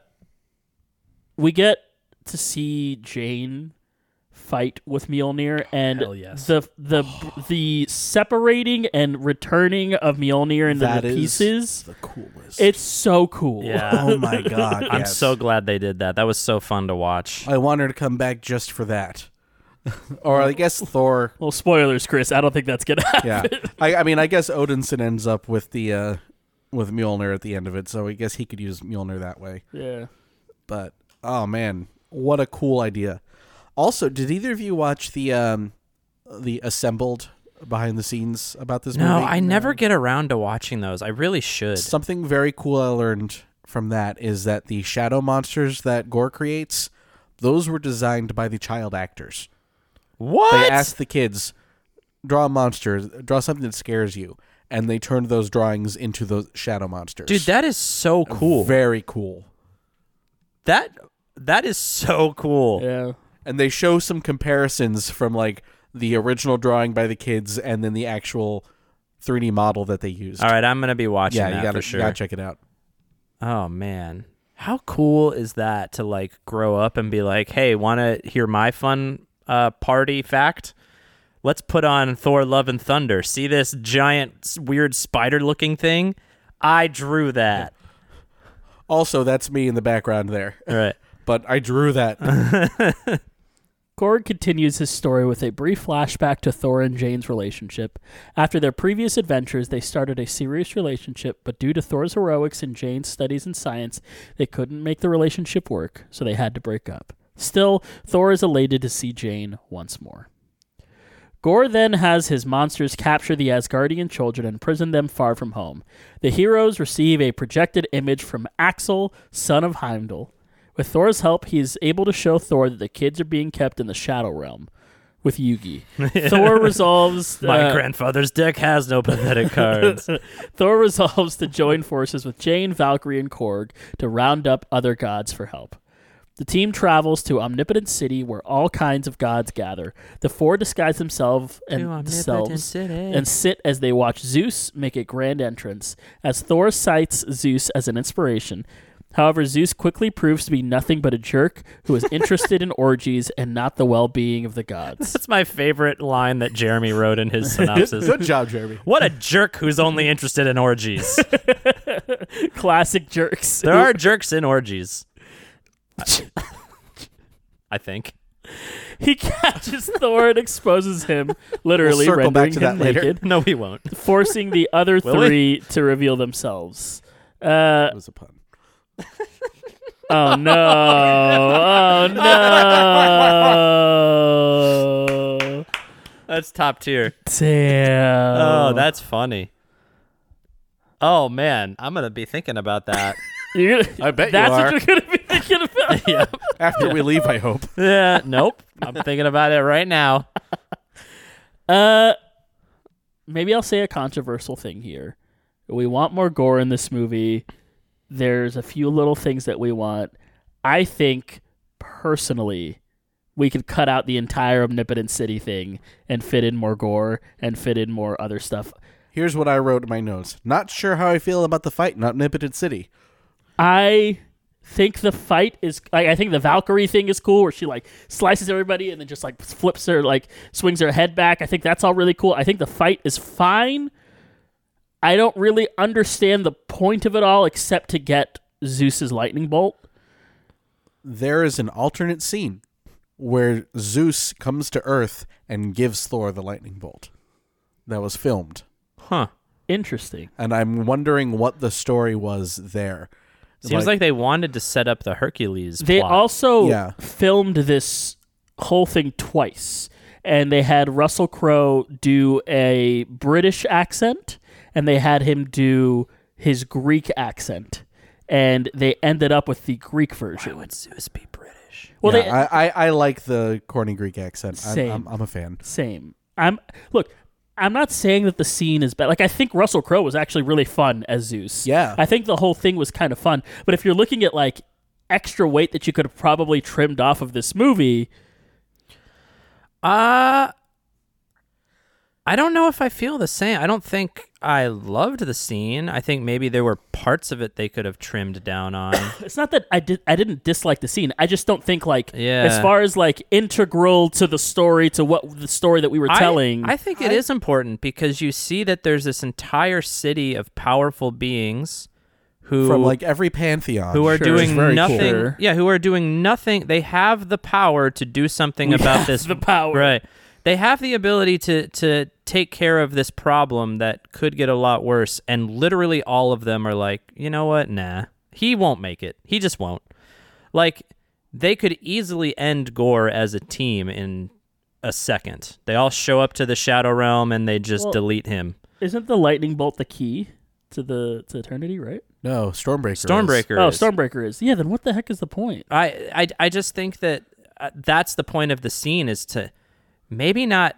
we get to see Jane fight with Mjolnir, and Hell yes. the the the separating and returning of Mjolnir into That the is pieces. the coolest. It's so cool. Yeah. oh my god! I'm yes. so glad they did that. That was so fun to watch. I want her to come back just for that. or I guess Thor. Well, spoilers, Chris. I don't think that's gonna happen. Yeah, I, I mean, I guess Odinson ends up with the uh, with Mjolnir at the end of it, so I guess he could use Mjolnir that way. Yeah. But oh man, what a cool idea! Also, did either of you watch the um, the assembled behind the scenes about this No, movie? I never get around to watching those. I really should. Something very cool I learned from that is that the shadow monsters that Gorr creates, those were designed by the child actors. What? They asked the kids, draw a monster, draw something that scares you, and they turned those drawings into those shadow monsters. Dude, that is so cool. Very cool. that that is so cool. Yeah. And they show some comparisons from like the original drawing by the kids and then the actual 3D model that they used. All right, I'm gonna be watching yeah, that you gotta, for sure. you gotta check it out. Oh man, how cool is that to like grow up and be like, hey, want to hear my fun uh, party fact? Let's put on Thor: Love and Thunder. See this giant, weird spider-looking thing? I drew that. Also, that's me in the background there. All right. But I drew that. Korg continues his story with a brief flashback to Thor and Jane's relationship. After their previous adventures, they started a serious relationship, but due to Thor's heroics and Jane's studies in science, they couldn't make the relationship work, so they had to break up. Still, Thor is elated to see Jane once more. Gorr then has his monsters capture the Asgardian children and imprison them far from home. The heroes receive a projected image from Axel, son of Heimdall. With Thor's help, he is able to show Thor that the kids are being kept in the Shadow Realm. with Yugi. Thor resolves. My uh, grandfather's deck has no pathetic cards. Thor resolves to join forces with Jane, Valkyrie, and Korg to round up other gods for help. The team travels to Omnipotent City where all kinds of gods gather. The four disguise themselves and themselves and sit as they watch Zeus make a grand entrance. As Thor cites Zeus as an inspiration, however, Zeus quickly proves to be nothing but a jerk who is interested in orgies and not the well-being of the gods. That's my favorite line that Jeremy wrote in his synopsis. Good job, Jeremy. What a jerk who's only interested in orgies. Classic jerks. There are jerks in orgies. I think. He catches Thor and exposes him, literally We'll circle back rendering to that him later. naked, No, we won't. forcing the other Will we? three to reveal themselves. Uh, That was a pun. oh no! Oh no! That's top tier. Damn! Oh, that's funny. Oh man, I'm gonna be thinking about that. You're I bet you that's are. what you're gonna be thinking about. yeah. After we leave, I hope. yeah. Nope. I'm thinking about it right now. Uh, maybe I'll say a controversial thing here. We want more gore in this movie. There's a few little things that we want. I think personally, we could cut out the entire omnipotent city thing and fit in more gore and fit in more other stuff. Here's what I wrote in my notes. Not sure how I feel about the fight in Omnipotent City. I think the fight is like I think the Valkyrie thing is cool where she like slices everybody and then just like flips her like swings her head back. I think that's all really cool. I think the fight is fine. I don't really understand the point of it all except to get Zeus's lightning bolt. There is an alternate scene where Zeus comes to Earth and gives Thor the lightning bolt. That was filmed. Huh. Interesting. And I'm wondering what the story was there. Seems like, they wanted to set up the Hercules. They plot. also Yeah. filmed this whole thing twice, and they had Russell Crowe do a British accent, and they had him do his Greek accent, and they ended up with the Greek version. would Zeus be British? well, Yeah, they I, I, I like the corny Greek accent. I'm, Same. I'm, I'm a fan. same. I'm look. I'm not saying that the scene is bad. Like I think Russell Crowe was actually really fun as Zeus. Yeah. I think the whole thing was kind of fun. But if you're looking at like extra weight that you could have probably trimmed off of this movie, Uh I don't know if I feel the same. I don't think I loved the scene. I think maybe there were parts of it they could have trimmed down on. it's not that I did I didn't dislike the scene. I just don't think like Yeah. as far as like integral to the story to what the story that we were I- telling. I, think it is important because you see that there's this entire city of powerful beings who From like every pantheon. who are Sure, doing nothing. cool. Yeah, who are doing nothing. They have the power to do something about have this. the power. right? They have the ability to to take care of this problem that could get a lot worse, and literally all of them are like, you know what? Nah, he won't make it. He just won't. Like they could easily end Gorr as a team in a second. They all show up to the Shadow Realm and they just Well- delete him. Isn't the lightning bolt the key to the to eternity, right? No, Stormbreaker. is. Stormbreaker. Oh. Stormbreaker is. Yeah, then what the heck is the point? I, I, I just think that uh, that's the point of the scene is to maybe not.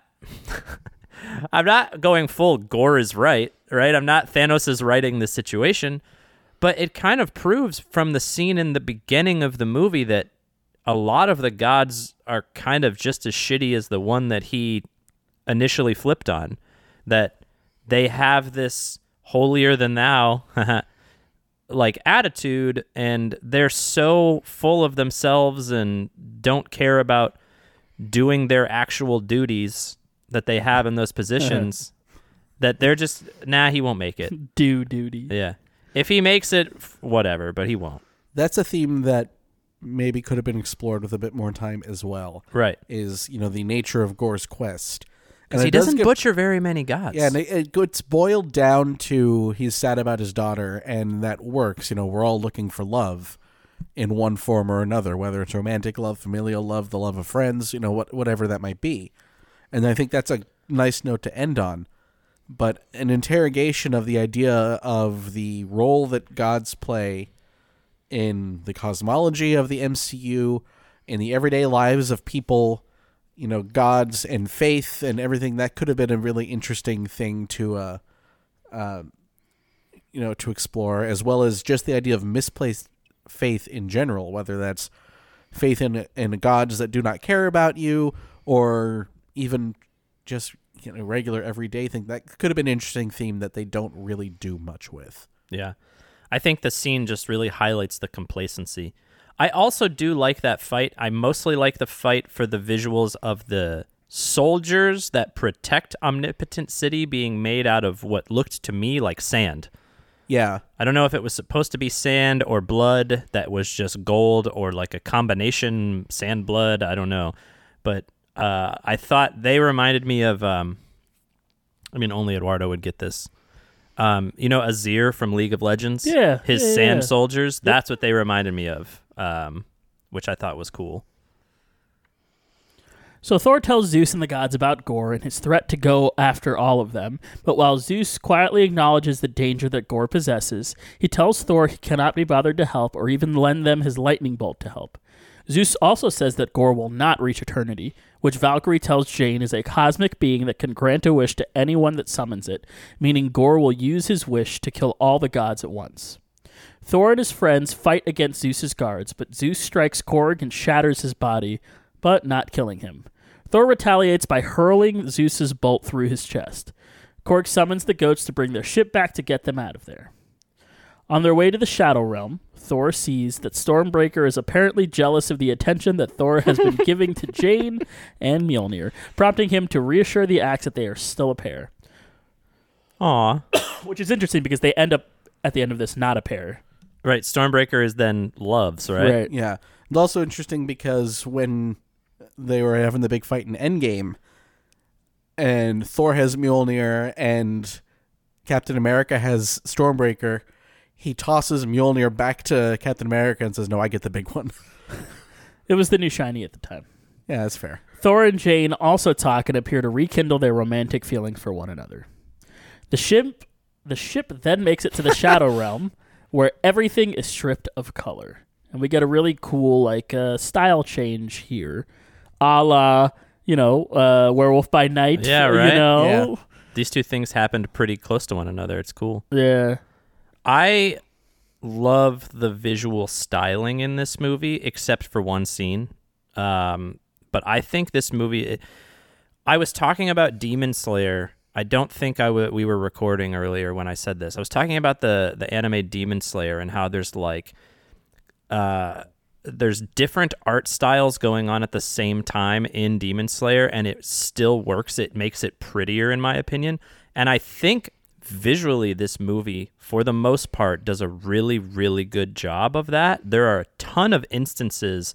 I'm not going full gore is right, right? I'm not Thanos is writing the situation, but it kind of proves from the scene in the beginning of the movie that a lot of the gods are kind of just as shitty as the one that he initially flipped on. That they have this holier than thou like attitude and they're so full of themselves and don't care about doing their actual duties that they have in those positions that they're just nah he won't make it Do duty. yeah if he makes it whatever but he won't That's a theme that maybe could have been explored with a bit more time as well. right Is you know the nature of Gorr's quest. Because he it does doesn't get- butcher very many gods Yeah, and it, it gets boiled down to he's sad about his daughter, and that works. You know, we're all looking for love in one form or another, whether it's romantic love, familial love, the love of friends, you know, what whatever that might be. And I think that's a nice note to end on. But an interrogation of the idea of the role that gods play in the cosmology of the MCU, in the everyday lives of people, you know gods and faith and everything that could have been a really interesting thing to uh, uh, you know to explore as well as just the idea of misplaced faith in general whether that's faith in in gods that do not care about you or even just you know regular everyday thing that could have been an interesting theme that they don't really do much with Yeah. I think the scene just really highlights the complacency. I also do like that fight. I mostly like the fight for the visuals of the soldiers that protect Omnipotent City being made out of what looked to me like sand. Yeah I don't know if it was supposed to be sand or blood that was just gold or like a combination sand blood. I don't know. But uh, I thought they reminded me of, um, I mean, only Eduardo would get this. Um, you know, Azir from League of Legends? Yeah, His yeah, sand yeah. soldiers? That's what they reminded me of, um, which I thought was cool. So Thor tells Zeus and the gods about Gorr and his threat to go after all of them. But while Zeus quietly acknowledges the danger that Gorr possesses, he tells Thor he cannot be bothered to help or even lend them his lightning bolt to help. Zeus also says that Gorr will not reach eternity, which Valkyrie tells Jane is a cosmic being that can grant a wish to anyone that summons it, meaning Gorr will use his wish to kill all the gods at once. Thor and his friends fight against Zeus's guards, but Zeus strikes Korg and shatters his body, but not killing him. Thor retaliates by hurling Zeus's bolt through his chest. Korg summons the goats to bring their ship back to get them out of there. On their way to the Shadow Realm, Thor sees that Stormbreaker is apparently jealous of the attention that Thor has been giving to Jane and Mjolnir, prompting him to reassure the axe that they are still a pair. Aw. Which is interesting because they end up at the end of this not a pair. Right. Stormbreaker is then loves, right? Yeah. It's also interesting because when they were having the big fight in Endgame, and Thor has Mjolnir and Captain America has Stormbreaker, he tosses Mjolnir back to Captain America and says, "No, I get the big one." It was the new shiny at the time. yeah, that's fair. Thor and Jane also talk and appear to rekindle their romantic feelings for one another. The ship the ship then makes it to the Shadow Realm, where everything is stripped of color. And we get a really cool like uh, style change here. A la, you know, uh, Werewolf by Night. Yeah, You right? know? These two things happened pretty close to one another. It's cool. Yeah. I love the visual styling in this movie, except for one scene. Um, but I think this movie. I was talking about Demon Slayer. I don't think I w- we were recording earlier when I said this. I was talking about the the anime Demon Slayer and how there's like, uh, there's different art styles going on at the same time in Demon Slayer, and it still works. It makes it prettier, in my opinion. And I think visually, this movie, for the most part, does a really, really good job of that. There are a ton of instances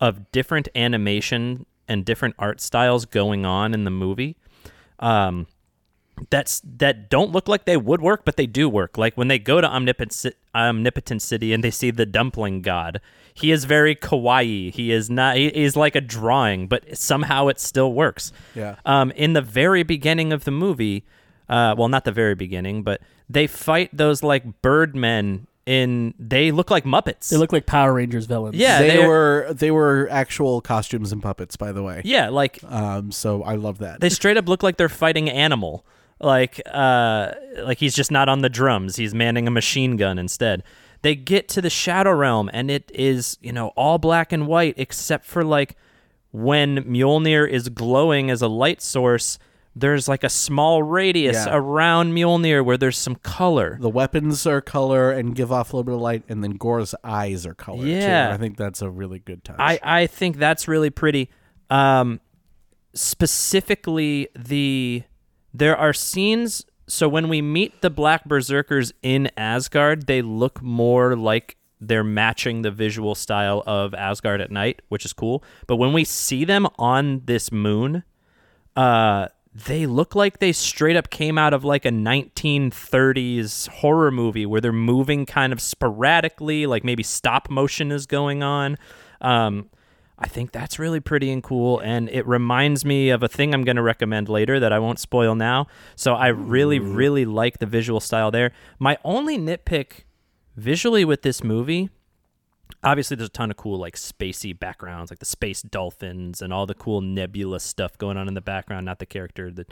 of different animation and different art styles going on in the movie. Um, that's that don't look like they would work, but they do work. Like when they go to Omnipotent, Omnipotent City and they see the dumpling god, he is very kawaii. He is not. He is like a drawing, but somehow it still works. Yeah. Um, in the very beginning of the movie, uh, well, not the very beginning, but they fight those like birdmen in. They look like Muppets. They look like Power Rangers villains. Yeah, they they're- were they were actual costumes and puppets, by the way. yeah, like Um, so I love that. they straight up look like they're fighting animal like uh like he's just not on the drums he's manning a machine gun instead they get to the shadow realm and it is you know all black and white except for like when Mjolnir is glowing as a light source there's like a small radius Yeah. around Mjolnir where there's some color the weapons are color and give off a little bit of light, and then Gorr's eyes are color. Yeah. too. I think that's a really good touch. I, I think that's really pretty. Um, specifically, the there are scenes. So when we meet the Black Berserkers in Asgard, they look more like they're matching the visual style of Asgard at night, which is cool. But when we see them on this moon, uh, they look like they straight up came out of like a 1930s horror movie where they're moving kind of sporadically, like maybe stop motion is going on. Um, I think that's really pretty and cool, and it reminds me of a thing I'm going to recommend later that I won't spoil now. So I really, really like the visual style there. My only nitpick visually with this movie obviously there's a ton of cool like spacey backgrounds like the space dolphins and all the cool nebula stuff going on in the background not the character the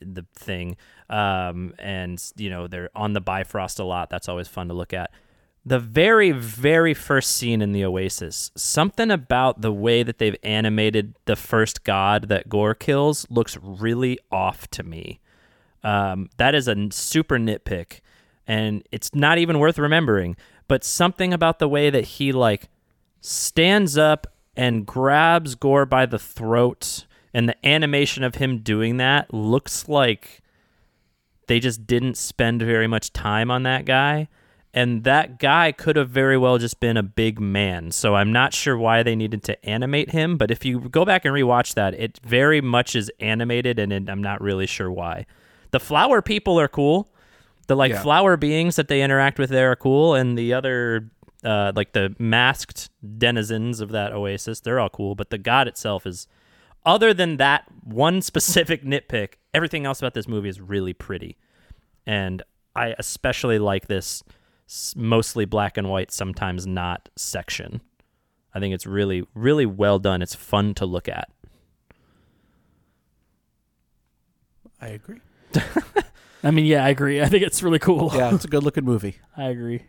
the thing um and you know they're on the bifrost a lot that's always fun to look at the very very first scene in the oasis something about the way that they've animated the first god that Gorr kills looks really off to me. Um, that is a super nitpick and it's not even worth remembering but something about the way that he like stands up and grabs Gorr by the throat and the animation of him doing that looks like they just didn't spend very much time on that guy and that guy could have very well just been a big man. So i'm not sure why they needed to animate him but if you go back and rewatch that it very much is animated and it, i'm not really sure why. The flower people are cool. The like Yeah. flower beings that they interact with there are cool and the other uh, like the masked denizens of that oasis they're all cool but the god itself is other than that one specific nitpick everything else about this movie is really pretty. And i especially like this mostly black and white sometimes not section i think it's really really well done it's fun to look at I agree. I mean, yeah, I agree. I think it's really cool. Yeah, it's a good looking movie. I agree.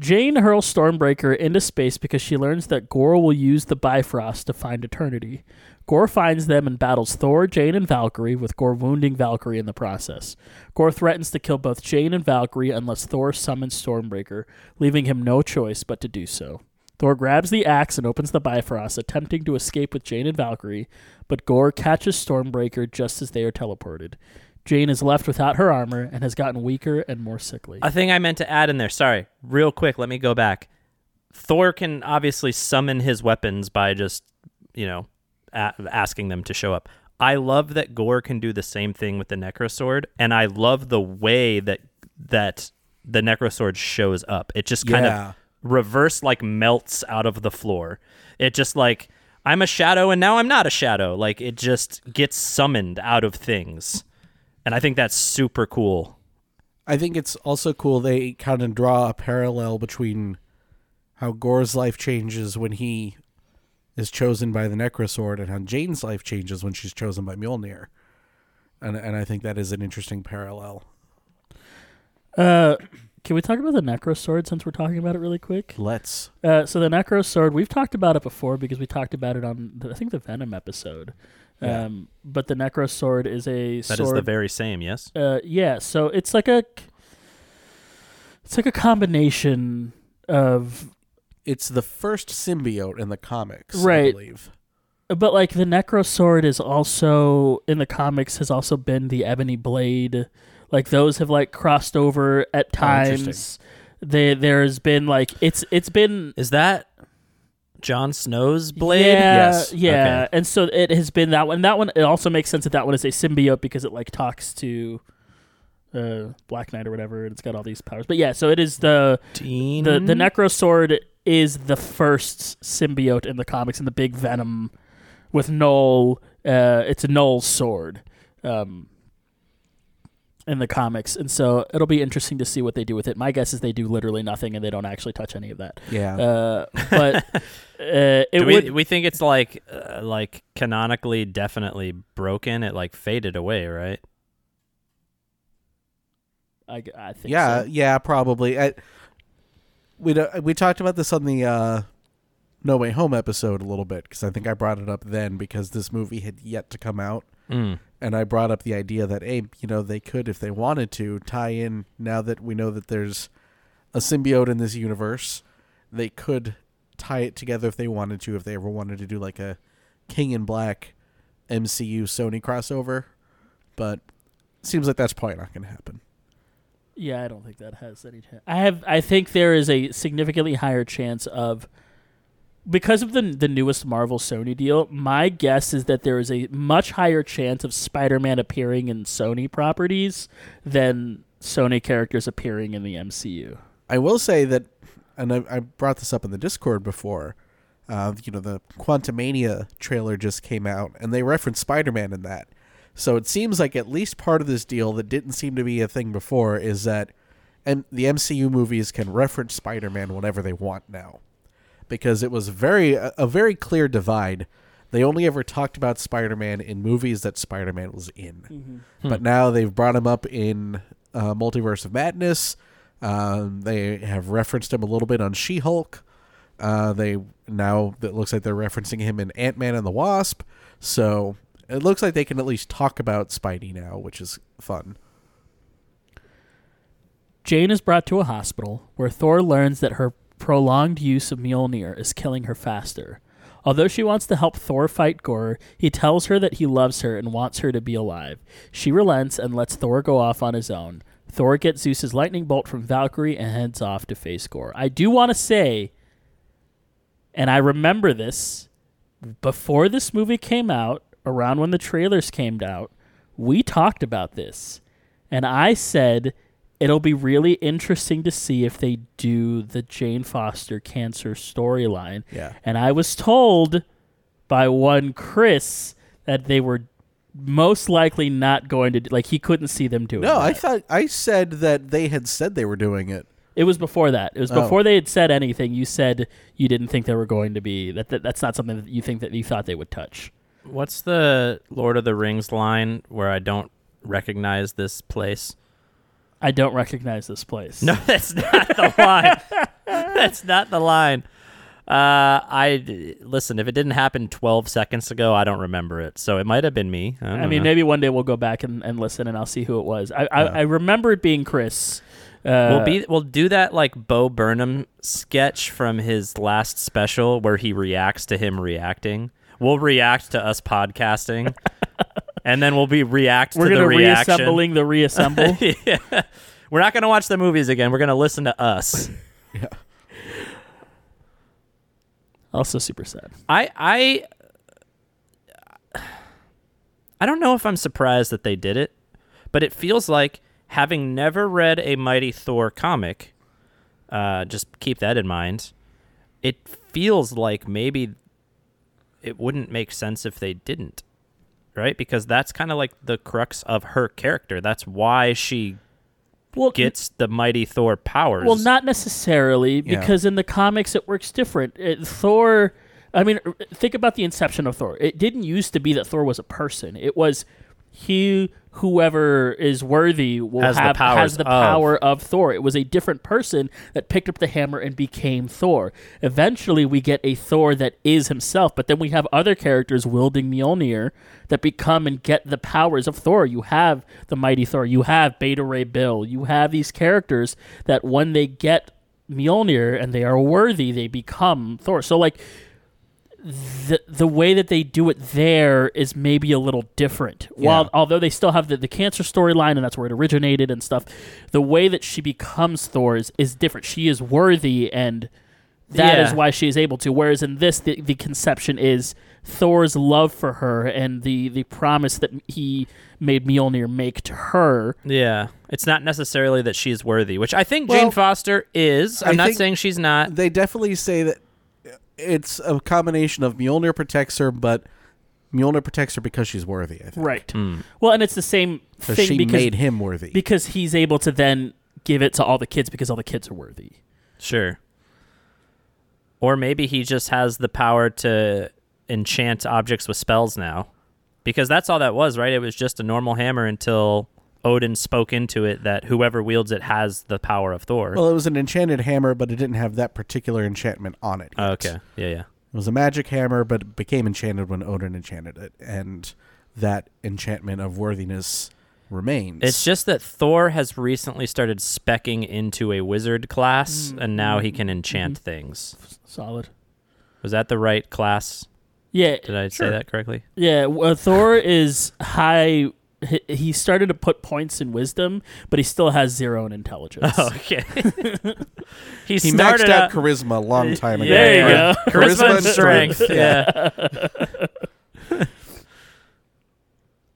Jane hurls Stormbreaker into space because she learns that Gorr will use the Bifrost to find eternity. Gorr finds them and battles Thor, Jane, and Valkyrie, with Gorr wounding Valkyrie in the process. Gorr threatens to kill both Jane and Valkyrie unless Thor summons Stormbreaker, leaving him no choice but to do so. Thor grabs the axe and opens the Bifrost, attempting to escape with Jane and Valkyrie, but Gorr catches Stormbreaker just as they are teleported. Jane is left without her armor and has gotten weaker and more sickly. A thing I meant to add in there. Sorry, real quick. Let me go back. Thor can obviously summon his weapons by just, you know, a- asking them to show up. I love that Gorr can do the same thing with the Necrosword, and I love the way that that the Necrosword shows up. It just kind Yeah. of reverse like melts out of the floor. It just like I'm a shadow and now I'm not a shadow. Like it just gets summoned out of things. And I think that's super cool. I think it's also cool they kind of draw a parallel between how Gorr's life changes when he is chosen by the Necrosword and how Jane's life changes when she's chosen by Mjolnir. And and I think that is an interesting parallel. Uh, can we talk about the Necro Sword since we're talking about it really quick? Let's. Uh, so the Necro Sword, we've talked about it before because we talked about it on the, I think the Venom episode. Yeah. Um, but the Necro Sword is a That is sword. the very same, yes? uh, yeah. So it's like a, it's like a combination of, It's the first symbiote in the comics, I Right. believe. but like the Necro Sword is also in the comics has also been the Ebony Blade. Like those have like crossed over at Oh, interesting. times. They there's been like it's it's been Is that Jon Snow's blade? Yeah, Yes. yeah. Okay. And so it has been that one. That one. It also makes sense that that one is a symbiote because it like talks to uh, Black Knight or whatever, and it's got all these powers. But yeah, so it is the Dean? the the Necro Sword is the first symbiote in the comics, in the big Venom with Knull. Uh, it's a Knull's sword. Um, in the comics, and so it'll be interesting to see what they do with it. My guess is they do literally nothing, and they don't actually touch any of that. Yeah. Uh, but uh, it Do we, would we think it's like uh, like canonically definitely broken. It like faded away, right? I, I think yeah, so. yeah, probably. I, we do- we talked about this on the uh, No Way Home episode a little bit because I think I brought it up then because this movie had yet to come out, Mm. and I brought up the idea that hey, you know, they could if they wanted to tie in now that we know that there's a symbiote in this universe, they could tie it together if they wanted to if they ever wanted to do like a King in Black MCU Sony crossover, but seems like that's probably not going to happen. Yeah, I don't think that has any chance. I have. I think there is a significantly higher chance of because of the the newest Marvel Sony deal. My guess is that there is a much higher chance of Spider-Man appearing in Sony properties than Sony characters appearing in the MCU. I will say that, and I, I brought this up in the Discord before. Uh, you know, the Quantumania trailer just came out, and they referenced Spider-Man in that. So it seems like at least part of this deal that didn't seem to be a thing before is that and the MCU movies can reference Spider-Man whenever they want now, because it was very a, a very clear divide. They only ever talked about Spider-Man in movies that Spider-Man was in, but now they've brought him up in uh, Multiverse of Madness. Um, they have referenced him a little bit on She-Hulk. Uh, they now it looks like they're referencing him in Ant Man and the Wasp. So it looks like they can at least talk about Spidey now, which is fun. Jane is brought to a hospital where Thor learns that her prolonged use of Mjolnir is killing her faster. Although she wants to help Thor fight Gorr, he tells her that he loves her and wants her to be alive. She relents and lets Thor go off on his own. Thor gets Zeus's lightning bolt from Valkyrie and heads off to face Gorr. I do want to say, and I remember this, before this movie came out, around when the trailers came out, we talked about this. And I said it'll be really interesting to see if they do the Jane Foster cancer storyline. Yeah. And I was told by one Chris that they were most likely not going to do, like he couldn't see them doing it. No, I thought I said that they had said they were doing it. It was before that. It was Oh. before they had said anything. You said you didn't think they were going to be that, that. That's not something that you think that you thought they would touch. What's the Lord of the Rings line where I don't recognize this place? I don't recognize this place. No, that's not the line. that's not the line. Uh, I listen. If it didn't happen 12 seconds ago, I don't remember it. So it might have been me. I, I mean, know. maybe one day we'll go back and, and listen, and I'll see who it was. I I, I remember it being Chris. Uh, we'll be we'll do that like Bo Burnham sketch from his last special where he reacts to him reacting. We'll react to us podcasting, and then we'll be react We're to the gonna reaction. reassembling the reassemble. yeah. We're not gonna watch the movies again. We're gonna listen to us. also super sad. I I I don't know if I'm surprised that they did it, but it feels like having never read a Mighty Thor comic, uh, just keep that in mind. It feels like maybe it wouldn't make sense if they didn't, right? Because that's kind of like the crux of her character. That's why she Well, gets the Mighty Thor powers. Well, not necessarily, Yeah. because in the comics it works different. It, Thor, I mean, think about the inception of Thor. It didn't used to be that Thor was a person. It was he, whoever is worthy, will Has the have powers has the of. power of Thor. It was a different person that picked up the hammer and became Thor. Eventually, we get a Thor that is himself, but then we have other characters wielding Mjolnir that become and get the powers of Thor. You have the mighty Thor. You have Beta Ray Bill. You have these characters that when they get Mjolnir and they are worthy, they become Thor. So like the the way that they do it there is maybe a little different. While although they still have the, the cancer storyline and that's where it originated and stuff, the way that she becomes Thor is, is different. She is worthy and that is Yeah. why she is able to. Whereas in this the, the conception is Thor's love for her and the, the promise that he made Mjolnir make to her. Yeah, it's not necessarily that she's worthy, which I think Well, Jane Foster is. I'm I not saying she's not. They definitely say that it's a combination of Mjolnir protects her, but Mjolnir protects her because she's worthy. I think. Right. Hmm. Well, and it's the same So thing she because made him worthy. because he's able to then give it to all the kids because all the kids are worthy. Sure. Or maybe he just has the power to enchant objects with spells now. Because that's all that was, right? It was just a normal hammer until Odin spoke into it that whoever wields it has the power of Thor. well, it was an enchanted hammer, but it didn't have that particular enchantment on it. Yet. okay. Yeah, yeah. It was a magic hammer, but it became enchanted when Odin enchanted it, and that enchantment of worthiness remains. It's just that Thor has recently started specking into a wizard class, mm-hmm. and now he can mm-hmm. enchant mm-hmm. things. Solid. Was that the right class? Yeah. Did I say that correctly? Yeah. Well, uh, Thor is high. He- He started to put points in wisdom, but he still has zero in intelligence. Oh, okay. he, he started maxed out out- charisma a long time ago. There you yeah. go. Charisma and and strength. strength. Yeah.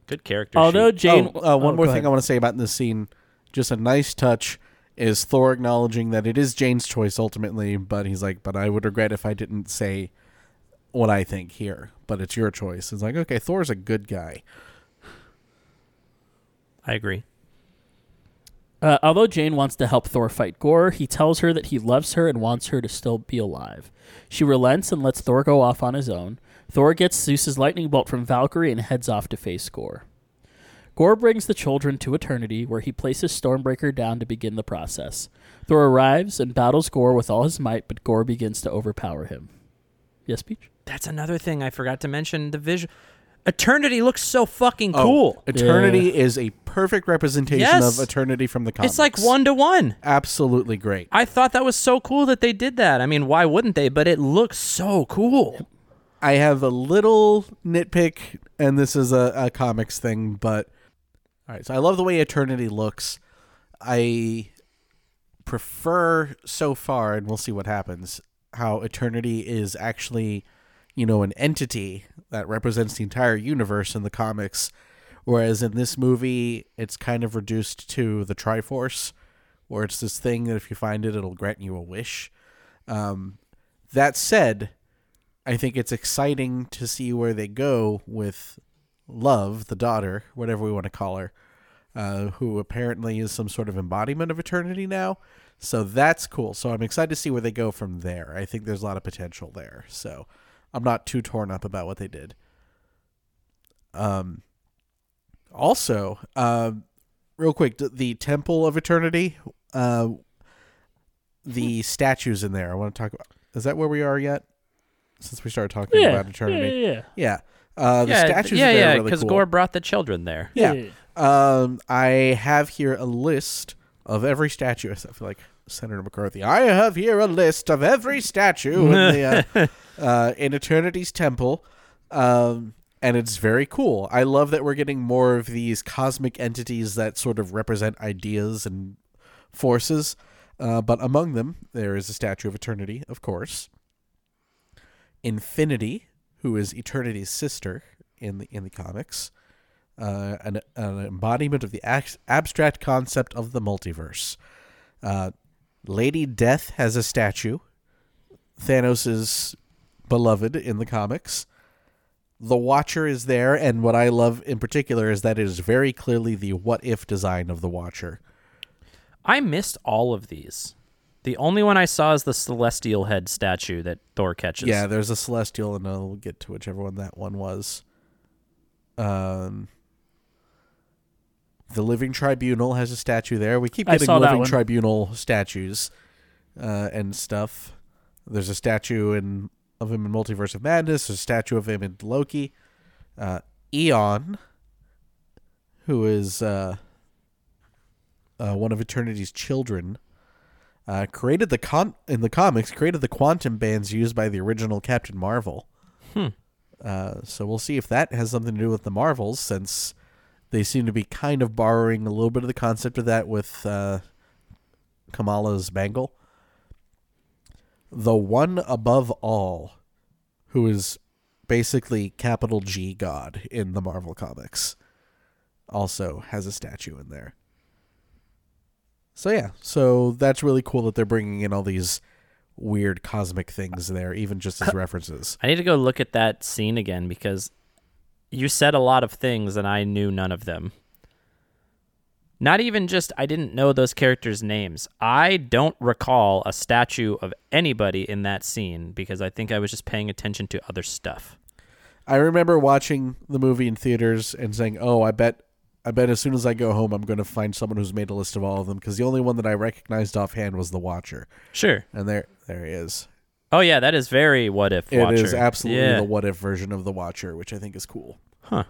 Good character. Although sheet. Jane, oh, uh, one oh, more thing ahead. I want to say about this scene, just a nice touch, is Thor acknowledging that it is Jane's choice ultimately, but he's like, but I would regret if I didn't say what I think here, but it's your choice. It's like, okay, Thor's a good guy. I agree. Uh, although Jane wants to help Thor fight Gorr, he tells her that he loves her and wants her to still be alive. She relents and lets Thor go off on his own. Thor gets Zeus's lightning bolt from Valkyrie and heads off to face Gorr. Gorr brings the children to Eternity, where he places Stormbreaker down to begin the process. Thor arrives and battles Gorr with all his might, but Gorr begins to overpower him. Yes, Peach? That's another thing I forgot to mention. The visual. Eternity looks so fucking Oh, cool. Eternity is a perfect representation Yes. of Eternity from the comics. It's like one to one. Absolutely great. I thought that was so cool that they did that. I mean, why wouldn't they? But it looks so cool. I have a little nitpick, and this is a, a comics thing, but all right. So I love the way Eternity looks. I prefer so far, and we'll see what happens. How Eternity is actually, you know, an entity that represents the entire universe in the comics, whereas in this movie, it's kind of reduced to the Triforce, where it's this thing that if you find it, it'll grant you a wish. Um, that said, I think it's exciting to see where they go with Love, the daughter, whatever we want to call her, uh, who apparently is some sort of embodiment of eternity now. So that's cool. So I'm excited to see where they go from there. I think there's a lot of potential there. So I'm not too torn up about what they did. Um, also, um, real quick, the Temple of Eternity, uh, the statues in there. I want to talk about. Is that where we are yet? Since we started talking Yeah, about eternity, yeah, yeah. yeah. Uh, the yeah, statues yeah, in there yeah. are really cool. Gorr brought the children there. Yeah. Um, I have here a list of every statue. I feel like Senator McCarthy. I have here a list of every statue in the uh, uh, in Eternity's Temple, um, and it's very cool. I love that we're getting more of these cosmic entities that sort of represent ideas and forces. Uh, but among them, there is a statue of Eternity, of course. Infinity, who is Eternity's sister in the in the comics uh, an, an embodiment of the ac- abstract concept of the multiverse. Uh, Lady Death has a statue. Thanos' is beloved in the comics. The Watcher is there, and what I love in particular is that it is very clearly the what if design of the Watcher. I missed all of these. The only one I saw is the celestial head statue that Thor catches. Yeah, there's a Celestial, and I'll get to whichever one that one was. Um, the Living Tribunal has a statue there. We keep I getting saw that Living one. Tribunal statues uh, and stuff. There's a statue in of him in Multiverse of Madness. There's a statue of him in Loki. Uh, Eon, who is uh, uh, one of Eternity's children, uh, created the con in the comics created the quantum bands used by the original Captain Marvel. Hmm. Uh, so we'll see if that has something to do with the Marvels, since they seem to be kind of borrowing a little bit of the concept of that with uh, Kamala's bangle. The one above all, who is basically capital G God in the Marvel comics, also has a statue in there. So yeah, so that's really cool that they're bringing in all these weird cosmic things there, even just as references. I need to go look at that scene again because you said a lot of things and I knew none of them. Not even just I didn't know those characters' names. I don't recall a statue of anybody in that scene because I think I was just paying attention to other stuff. I remember watching the movie in theaters and saying, "Oh, I bet, I bet as soon as I go home, I'm going to find someone who's made a list of all of them." Because the only one that I recognized offhand was the Watcher, Sure. and there, there he is. Oh yeah, that is very what if It is Watcher. absolutely yeah. the what if version of the Watcher, which I think is cool. Huh.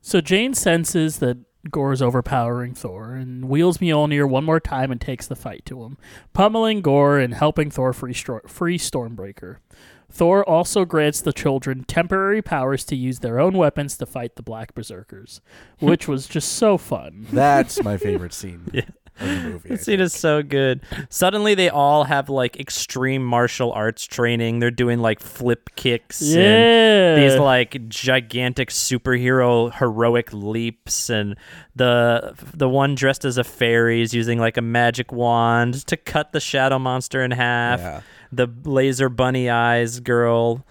So Jane senses that Gorr is overpowering Thor and wheels Mjolnir one more time and takes the fight to him, pummeling Gorr and helping Thor free, Stro- free Stormbreaker. Thor also grants the children temporary powers to use their own weapons to fight the Black Berserkers, which was just so fun. That's my favorite scene Yeah. Of the movie. I That scene think. is so good. Suddenly, they all have like extreme martial arts training. They're doing like flip kicks Yeah. and these like gigantic superhero heroic leaps. And the the one dressed as a fairy is using like a magic wand to cut the shadow monster in half. Yeah. The laser bunny eyes girl.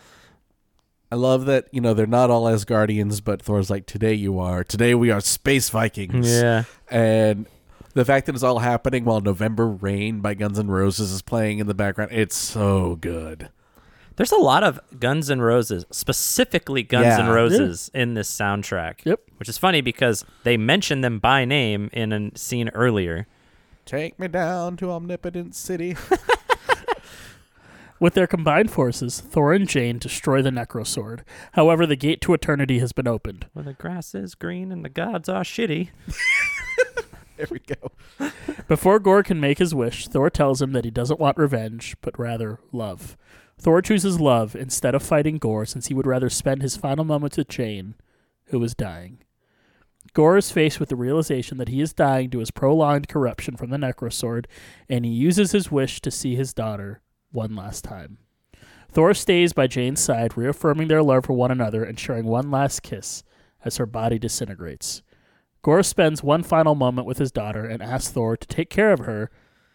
I love that you know they're not all Asgardians, but Thor's like, today you are. Today we are space Vikings. Yeah. and the fact that it's all happening while November Rain by Guns N' Roses is playing in the background, it's so good. There's a lot of Guns N' Roses, specifically Guns N' Yeah. Roses, in this soundtrack. Yep. Which is funny because they mention them by name in a scene earlier. Take me down to Omnipotent City. With their combined forces, Thor and Jane destroy the Necrosword. However, the gate to eternity has been opened. Where the grass is green and the gods are shitty. there we go. Before Gorr can make his wish, Thor tells him that he doesn't want revenge, but rather love. Thor chooses love instead of fighting Gorr since he would rather spend his final moments with Jane, who is dying. Gorr is faced with the realization that he is dying due to his prolonged corruption from the Necrosword, and he uses his wish to see his daughter one last time. Thor stays by Jane's side, reaffirming their love for one another and sharing one last kiss as her body disintegrates. Gorr spends one final moment with his daughter and asks Thor to take care of her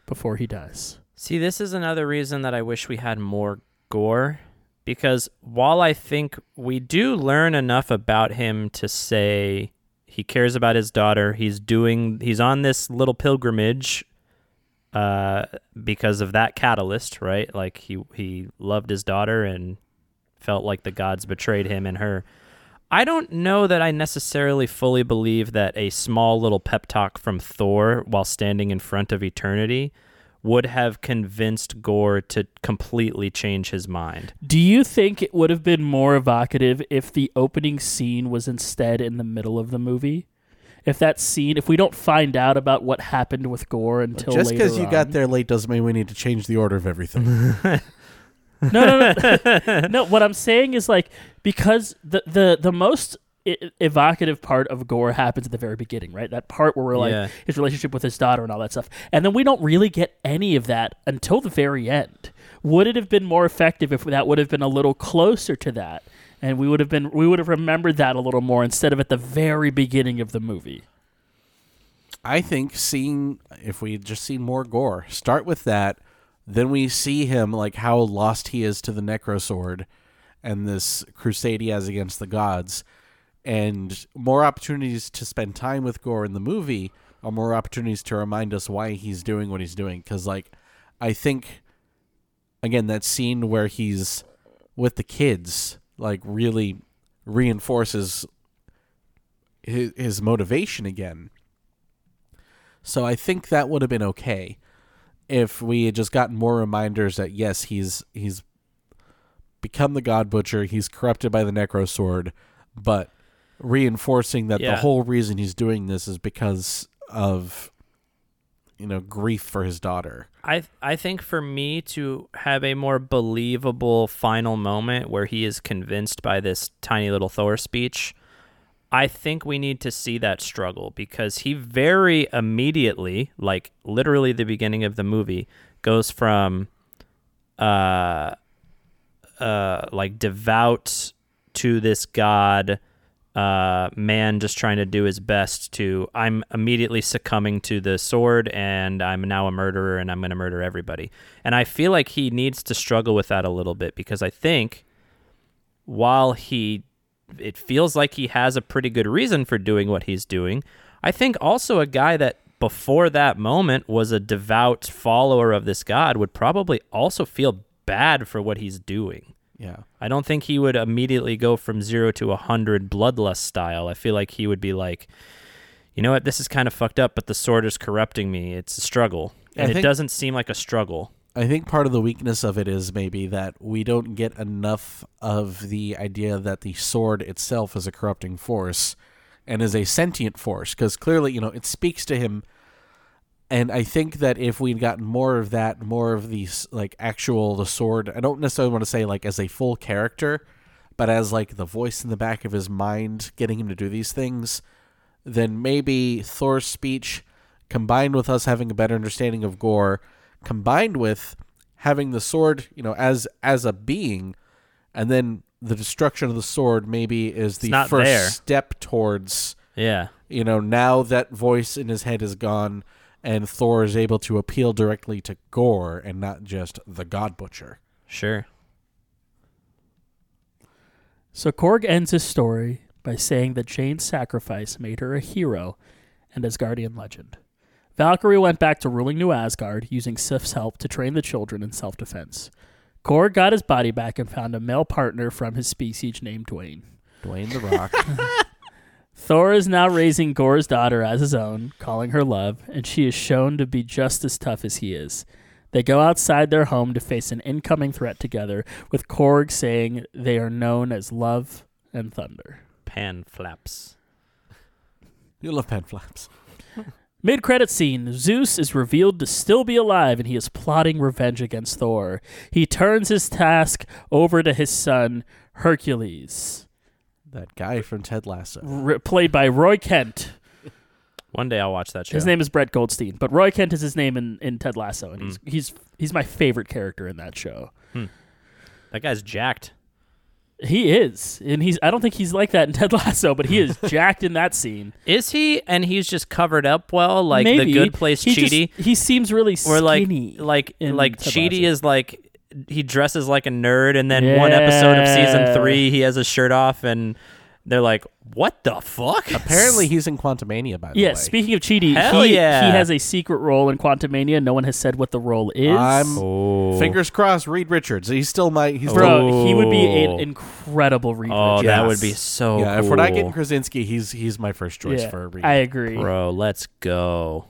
before he dies. See, this is another reason that I wish we had more Gorr. Because while I think we do learn enough about him to say he cares about his daughter, he's doing he's on this little pilgrimage uh because of that catalyst, right? Like he he loved his daughter and felt like the gods betrayed him and her. I don't know that I necessarily fully believe that a small little pep talk from Thor while standing in front of eternity would have convinced Gorr to completely change his mind. Do you think it would have been more evocative if the opening scene was instead in the middle of the movie? If that scene, if we don't find out about what happened with Gorr until Just later because you got there late doesn't mean we need to change the order of everything. no, no, no, no. What I'm saying is like because the the the most e- evocative part of Gorr happens at the very beginning, right? That part where we're like Yeah. his relationship with his daughter and all that stuff, and then we don't really get any of that until the very end. Would it have been more effective if that would have been a little closer to that, and we would have been we would have remembered that a little more instead of at the very beginning of the movie? I think seeing if we had just seen more Gorr, start with that, then we see him like how lost he is to the Necrosword and this crusade he has against the gods, and more opportunities to spend time with Gorr in the movie are more opportunities to remind us why he's doing what he's doing. Because like, I think again that scene where he's with the kids like really reinforces his, his motivation again. So I think that would have been okay if we had just gotten more reminders that yes, he's he's become the God Butcher, he's corrupted by the Necrosword, but reinforcing that the whole reason he's doing this is because of you know grief for his daughter. I I think for me to have a more believable final moment where he is convinced by this tiny little Thor speech, I think we need to see that struggle because he very immediately, like literally the beginning of the movie, goes from uh uh like devout to this god uh man just trying to do his best to I'm immediately succumbing to the sword and I'm now a murderer and I'm going to murder everybody. And I feel like he needs to struggle with that a little bit because I think while he it feels like he has a pretty good reason for doing what he's doing. I think also a guy that before that moment was a devout follower of this god would probably also feel bad for what he's doing. Yeah. I don't think he would immediately go from zero to a hundred bloodlust style. I feel like he would be like, you know what, this is kind of fucked up, but the sword is corrupting me. It's a struggle. I And it doesn't seem like a struggle. I think part of the weakness of it is maybe that we don't get enough of the idea that the sword itself is a corrupting force and is a sentient force because clearly, you know, it speaks to him. And I think that if we'd gotten more of that, more of these like actual the sword, I don't necessarily want to say like as a full character, but as like the voice in the back of his mind getting him to do these things, then maybe Thor's speech combined with us having a better understanding of Gorr, combined with having the sword, you know, as as a being, and then the destruction of the sword maybe is the not first there. step towards, Yeah. you know, now that voice in his head is gone and Thor is able to appeal directly to Gorr and not just the God Butcher. Sure. So Korg ends his story by saying that Jane's sacrifice made her a hero and Asgardian legend. Valkyrie went back to ruling New Asgard, using Sif's help to train the children in self defense. Korg got his body back and found a male partner from his species named Dwayne. Dwayne the Rock. Thor is now raising Gorr's daughter as his own, calling her love, and she is shown to be just as tough as he is. They go outside their home to face an incoming threat together, with Korg saying they are known as Love and Thunder. Pan flaps. you love pen flaps. Mid credit scene, Zeus is revealed to still be alive and he is plotting revenge against Thor. He turns his task over to his son, Hercules, That guy from Ted Lasso. r- played by Roy Kent. One day I'll watch that show. His name is Brett Goldstein, but Roy Kent is his name in, in Ted Lasso, and Mm. he's, he's he's my favorite character in that show. that guy's jacked. He is, and he's I don't think he's like that in Ted Lasso, but he is jacked in that scene. Is he? And he's just covered up well, like Maybe. the good place he just- he seems really or like skinny. like like Ted Cheaty Lasso. is like he dresses like a nerd, and then one episode of season three he has his shirt off, and they're like, "What the fuck?" Apparently, he's in Quantumania, by the way. Yeah, way. speaking of Cheaty, Hell he, yeah. he has a secret role in Quantumania. No one has said what the role is. I'm Oh. fingers crossed. Reed Richards. He's still my. He's Bro, he would be an Oh. incredible Reed Oh, Richards. that Yes. would be so. yeah. If we're not getting Krasinski, he's he's my first choice Yeah, for Reed. I agree. bro, let's go.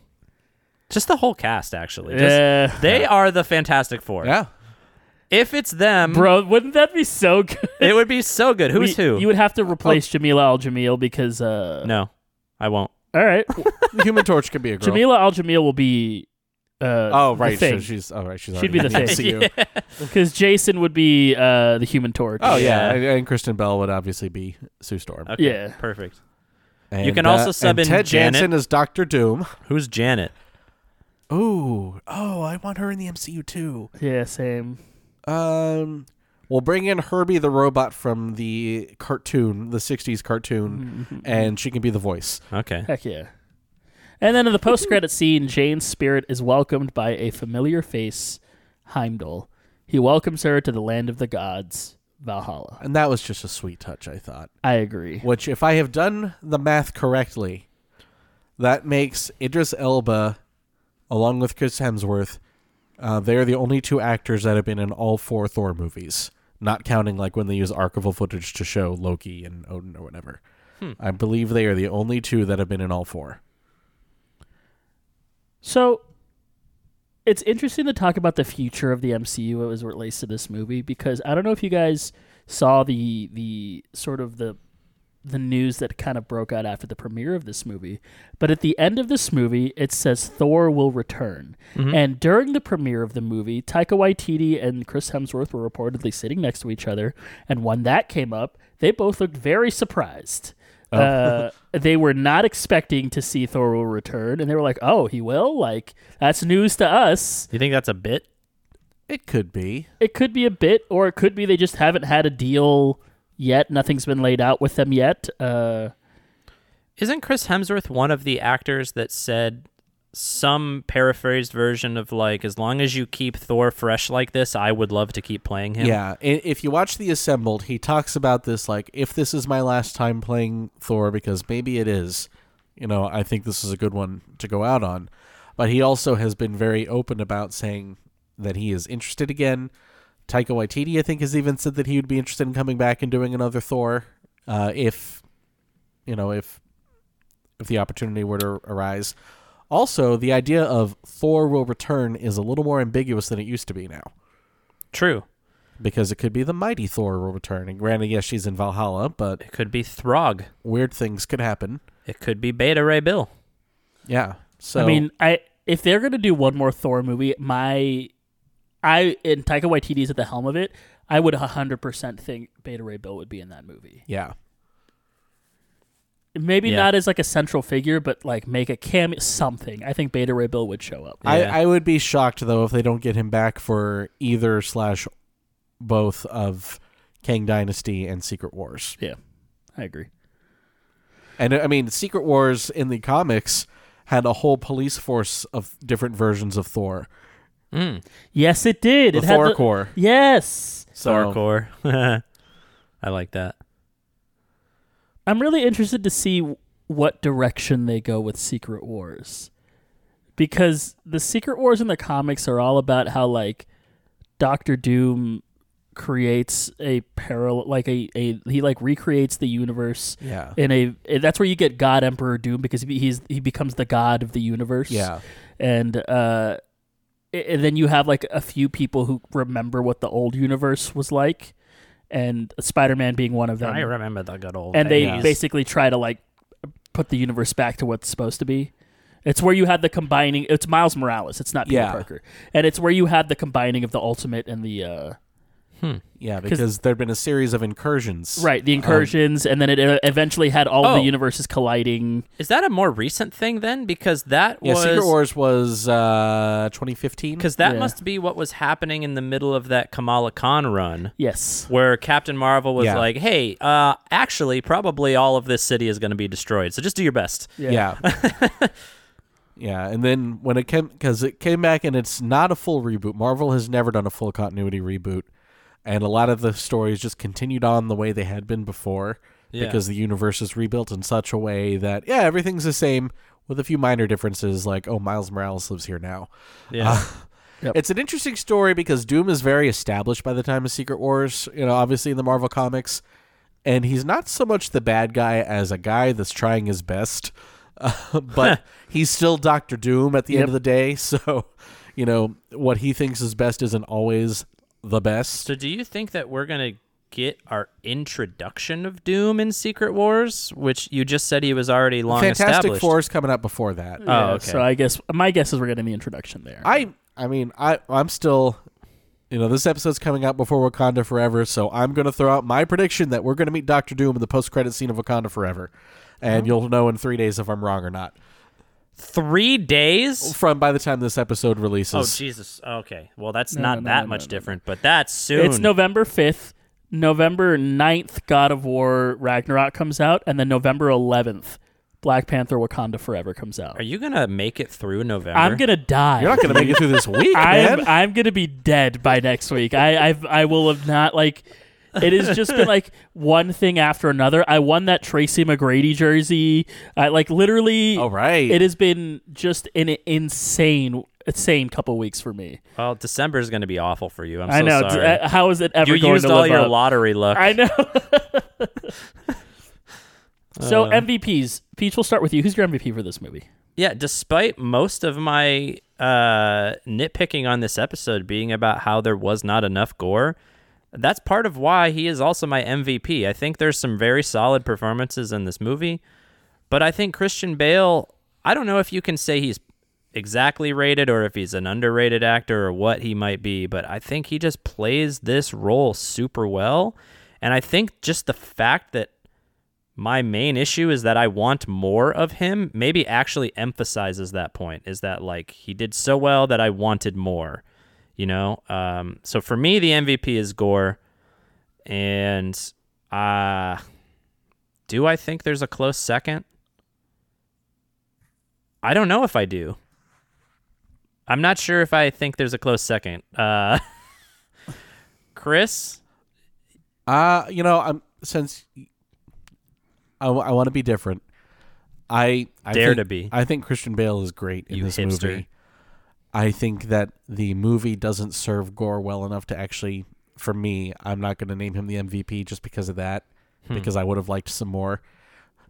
Just the whole cast, actually. Just- Yeah. They are the Fantastic Four. yeah. If it's them, Bro, wouldn't that be so good? it would be so good. Who's We- who? You would have to replace Jameela Al Jamil because uh no, I won't. all right. Human Torch could be a girl. Jameela Al Jamil will be uh Oh the right, so thing. she's oh right, she's She'd be the in thing. MCU. because Jason would be uh the human torch. Oh yeah, Yeah. and, and Kristen Bell would obviously be Sue Storm. Okay, Yeah. perfect. And, You can also uh, sub and in Ted Janet. Danson as Doctor Doom. Who's Janet? Ooh, oh, I want her in the MCU too. Yeah, same. Um, we'll bring in Herbie the robot from the cartoon, the '60s cartoon, Mm-hmm. and she can be the voice. Okay. Heck yeah. And then in the post credit scene, Jane's spirit is welcomed by a familiar face, Heimdall. He welcomes her to the land of the gods, Valhalla. And that was just a sweet touch, I thought. I agree. Which, if I have done the math correctly, that makes Idris Elba, along with Chris Hemsworth, uh, they are the only two actors that have been in all four Thor movies, not counting like when they use archival footage to show Loki and Odin or whatever. I believe they are the only two that have been in all four. So it's interesting to talk about the future of the MCU as it relates to this movie because I don't know if you guys saw the the sort of the the news that kind of broke out after the premiere of this movie. But at the end of this movie, it says Thor will return. And during the premiere of the movie, Taika Waititi and Chris Hemsworth were reportedly sitting next to each other. And when that came up, they both looked very surprised. Uh, they were not expecting to see Thor will return, and they were like, "Oh, he will!" Like that's news to us. You think that's a bit? It could be. It could be a bit, or it could be they just haven't had a deal yet. Nothing's been laid out with them yet. Uh, Isn't Chris Hemsworth one of the actors that said some paraphrased version of like, as long as you keep Thor fresh like this, I would love to keep playing him? Yeah, if you watch The Assembled, he talks about this like, if this is my last time playing Thor, because maybe it is, you know, I think this is a good one to go out on. But he also has been very open about saying that he is interested again. Taika Waititi, I think, has even said that he would be interested in coming back and doing another Thor, uh, if, you know, if if the opportunity were to arise. Also, the idea of Thor will return is a little more ambiguous than it used to be now True. because it could be the mighty Thor will return. And granted, yes, she's in Valhalla, but It could be Throg. weird things could happen. It could be Beta Ray Bill. Yeah. So I mean, I if they're gonna do one more Thor movie, my I and Taika Waititi's at the helm of it. I would hundred percent think Beta Ray Bill would be in that movie. yeah, Maybe Yeah. not as like a central figure, but like make a cameo something. I think Beta Ray Bill would show up. Yeah. I I would be shocked though if they don't get him back for either slash both of Kang Dynasty and Secret Wars. Yeah, I agree. And I mean, Secret Wars in the comics had a whole police force of different versions of Thor. Mm. Yes, it did. The it had the- Corps. Yes. So Thor Corps. I like that. I'm really interested to see what direction they go with Secret Wars. Because the Secret Wars in the comics are all about how like Doctor Doom creates a parallel like a, a he like recreates the universe Yeah. in a that's where you get God Emperor Doom because he- he's he becomes the god of the universe. Yeah. And uh a- and then you have like a few people who remember what the old universe was like and Spider-Man being one of them I remember the good old and they days. basically try to like put the universe back to what's supposed to be. It's where you had the combining. It's Miles Morales. It's not Peter Yeah. Parker, and it's where you had the combining of the ultimate and the uh, Yeah, because there'd been a series of incursions. right the incursions, and then it uh, eventually had all of Oh. the universes colliding. Is that a more recent thing then? Because that Yeah, was Secret Wars was uh 2015. because that Yeah. must be what was happening in the middle of that Kamala Khan run. Yes, Where Captain Marvel was Yeah. like, "Hey, uh, actually, probably all of this city is going to be destroyed. So just do your best." Yeah. yeah, and then when it came cuz it came back and it's not a full reboot. Marvel has never done a full continuity reboot. And a lot of the stories just continued on the way they had been before Yeah. because the universe is rebuilt in such a way that yeah, everything's the same with a few minor differences like oh, Miles Morales lives here now. Yeah. Yep. It's an interesting story because Doom is very established by the time of Secret Wars, you know, obviously in the Marvel comics. And he's not so much the bad guy as a guy that's trying his best. Uh, but he's still Doctor Doom at the Yep. end of the day. So, you know, what he thinks is best isn't always the best. So do you think that we're going to get our introduction of Doom in Secret Wars, which you just said he was already long Fantastic established? Four is coming up before that. Oh, okay. So I guess my guess is we're getting the introduction there. I I mean, I I'm still you know, this episode's coming out before Wakanda Forever, so I'm going to throw out my prediction that we're going to meet Doctor Doom in the post-credit scene of Wakanda Forever. And oh. you'll know in 3 days if I'm wrong or not. Three days? From by the time this episode releases. Oh Jesus! Okay, well that's No, not no, no, that no, much no, no. different, but that's soon. It's November fifth. November 9th, God of War Ragnarok comes out, and then November eleventh, Black Panther Wakanda Forever comes out. Are you gonna make it through November? I'm gonna die. You're not going to make it through this week, I'm. I'm gonna be dead by next week. I I've, I will have not like. It has just been like one thing after another. I won that Tracy McGrady jersey. I like literally. All right. It has been just an insane, insane couple weeks for me. Well, December is gonna be awful for you. I'm I so know. sorry. Uh, How is it ever you going used to all your up? lottery luck. I know. so Uh. MVPs, Peach. We'll start with you. Who's your MVP for this movie? Yeah, despite most of my uh, nitpicking on this episode being about how there was not enough Gorr, that's part of why he is also my MVP. I think there's some very solid performances in this movie, but I think Christian Bale, I don't know if you can say he's exactly rated or if he's an underrated actor or what he might be, but I think he just plays this role super well. And I think just the fact that my main issue is that I want more of him. Maybe actually emphasizes that point is that like he did so well that I wanted more, you know. Um, so for me, the MVP is Gorr, and uh, do I think there's a close second? I don't know if I do. I'm not sure if I think there's a close second. Uh, Chris, Uh, you know, I'm since I, want to be different. I, I Dare think- to be. I think Christian Bale is great in You this hipster. movie. I think that the movie doesn't serve Gorr well enough to actually, for me, I'm not going to name him the MVP just because of that, because I would have liked some more.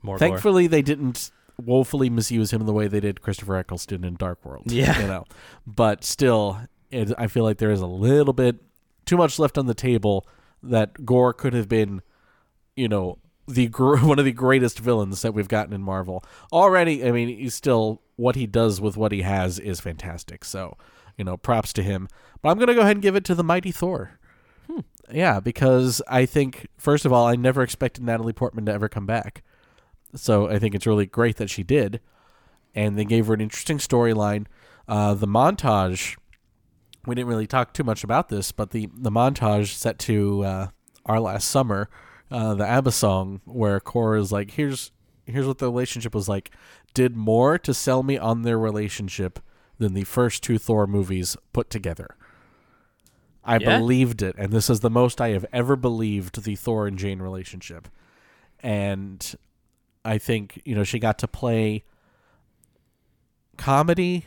Hmm. more Gorr. Thankfully, they didn't woefully misuse him the way they did Christopher Eccleston in Dark World. Yeah. you know, but still, it, I feel like there is a little bit too much left on the table that Gorr could have been, you know, the gr- one of the greatest villains that we've gotten in Marvel already. I mean, he's still what he does with what he has is fantastic. So, you know, props to him. But I'm gonna go ahead and give it to the mighty Thor. Yeah, because I think first of all, I never expected Natalie Portman to ever come back. So I think it's really great that she did, and they gave her an interesting storyline. Uh, the montage, we didn't really talk too much about this, but the the montage set to uh, our last summer, uh, the ABBA song, where Korg is like, "Here's here's what the relationship was like," did more to sell me on their relationship than the first two Thor movies put together. I Yeah? believed it, and this is the most I have ever believed the Thor and Jane relationship. And I think you know she got to play comedy,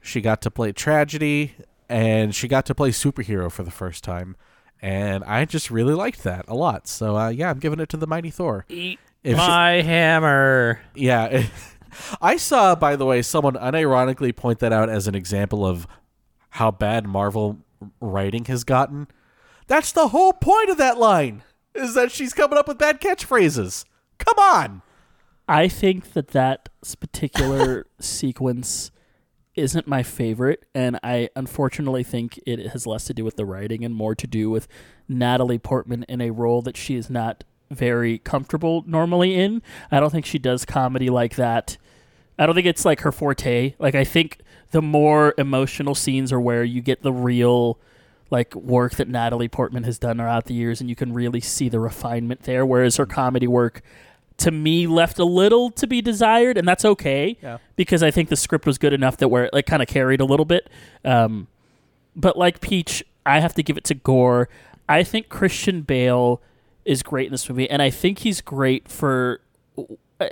she got to play tragedy, and she got to play superhero for the first time, and I just really liked that a lot. So uh, yeah, I'm giving it to the Mighty Thor. Eat If she- my hammer. yeah. I saw, by the way, someone unironically point that out as an example of how bad Marvel writing has gotten. That's the whole point of that line, is that she's coming up with bad catchphrases. Come on. I think that that particular sequence isn't my favorite, and I unfortunately think it has less to do with the writing and more to do with Natalie Portman in a role that she is not very comfortable normally in. I don't think she does comedy like that. I don't think it's like her forte. Like I think the more emotional scenes are where you get the real like work that Natalie Portman has done throughout the years and you can really see the refinement there whereas her comedy work to me left a little to be desired and that's okay Yeah. because I think the script was good enough that where it like kind of carried a little bit um, but like Peach I have to give it to Gorr I think Christian Bale is great in this movie and I think he's great for a,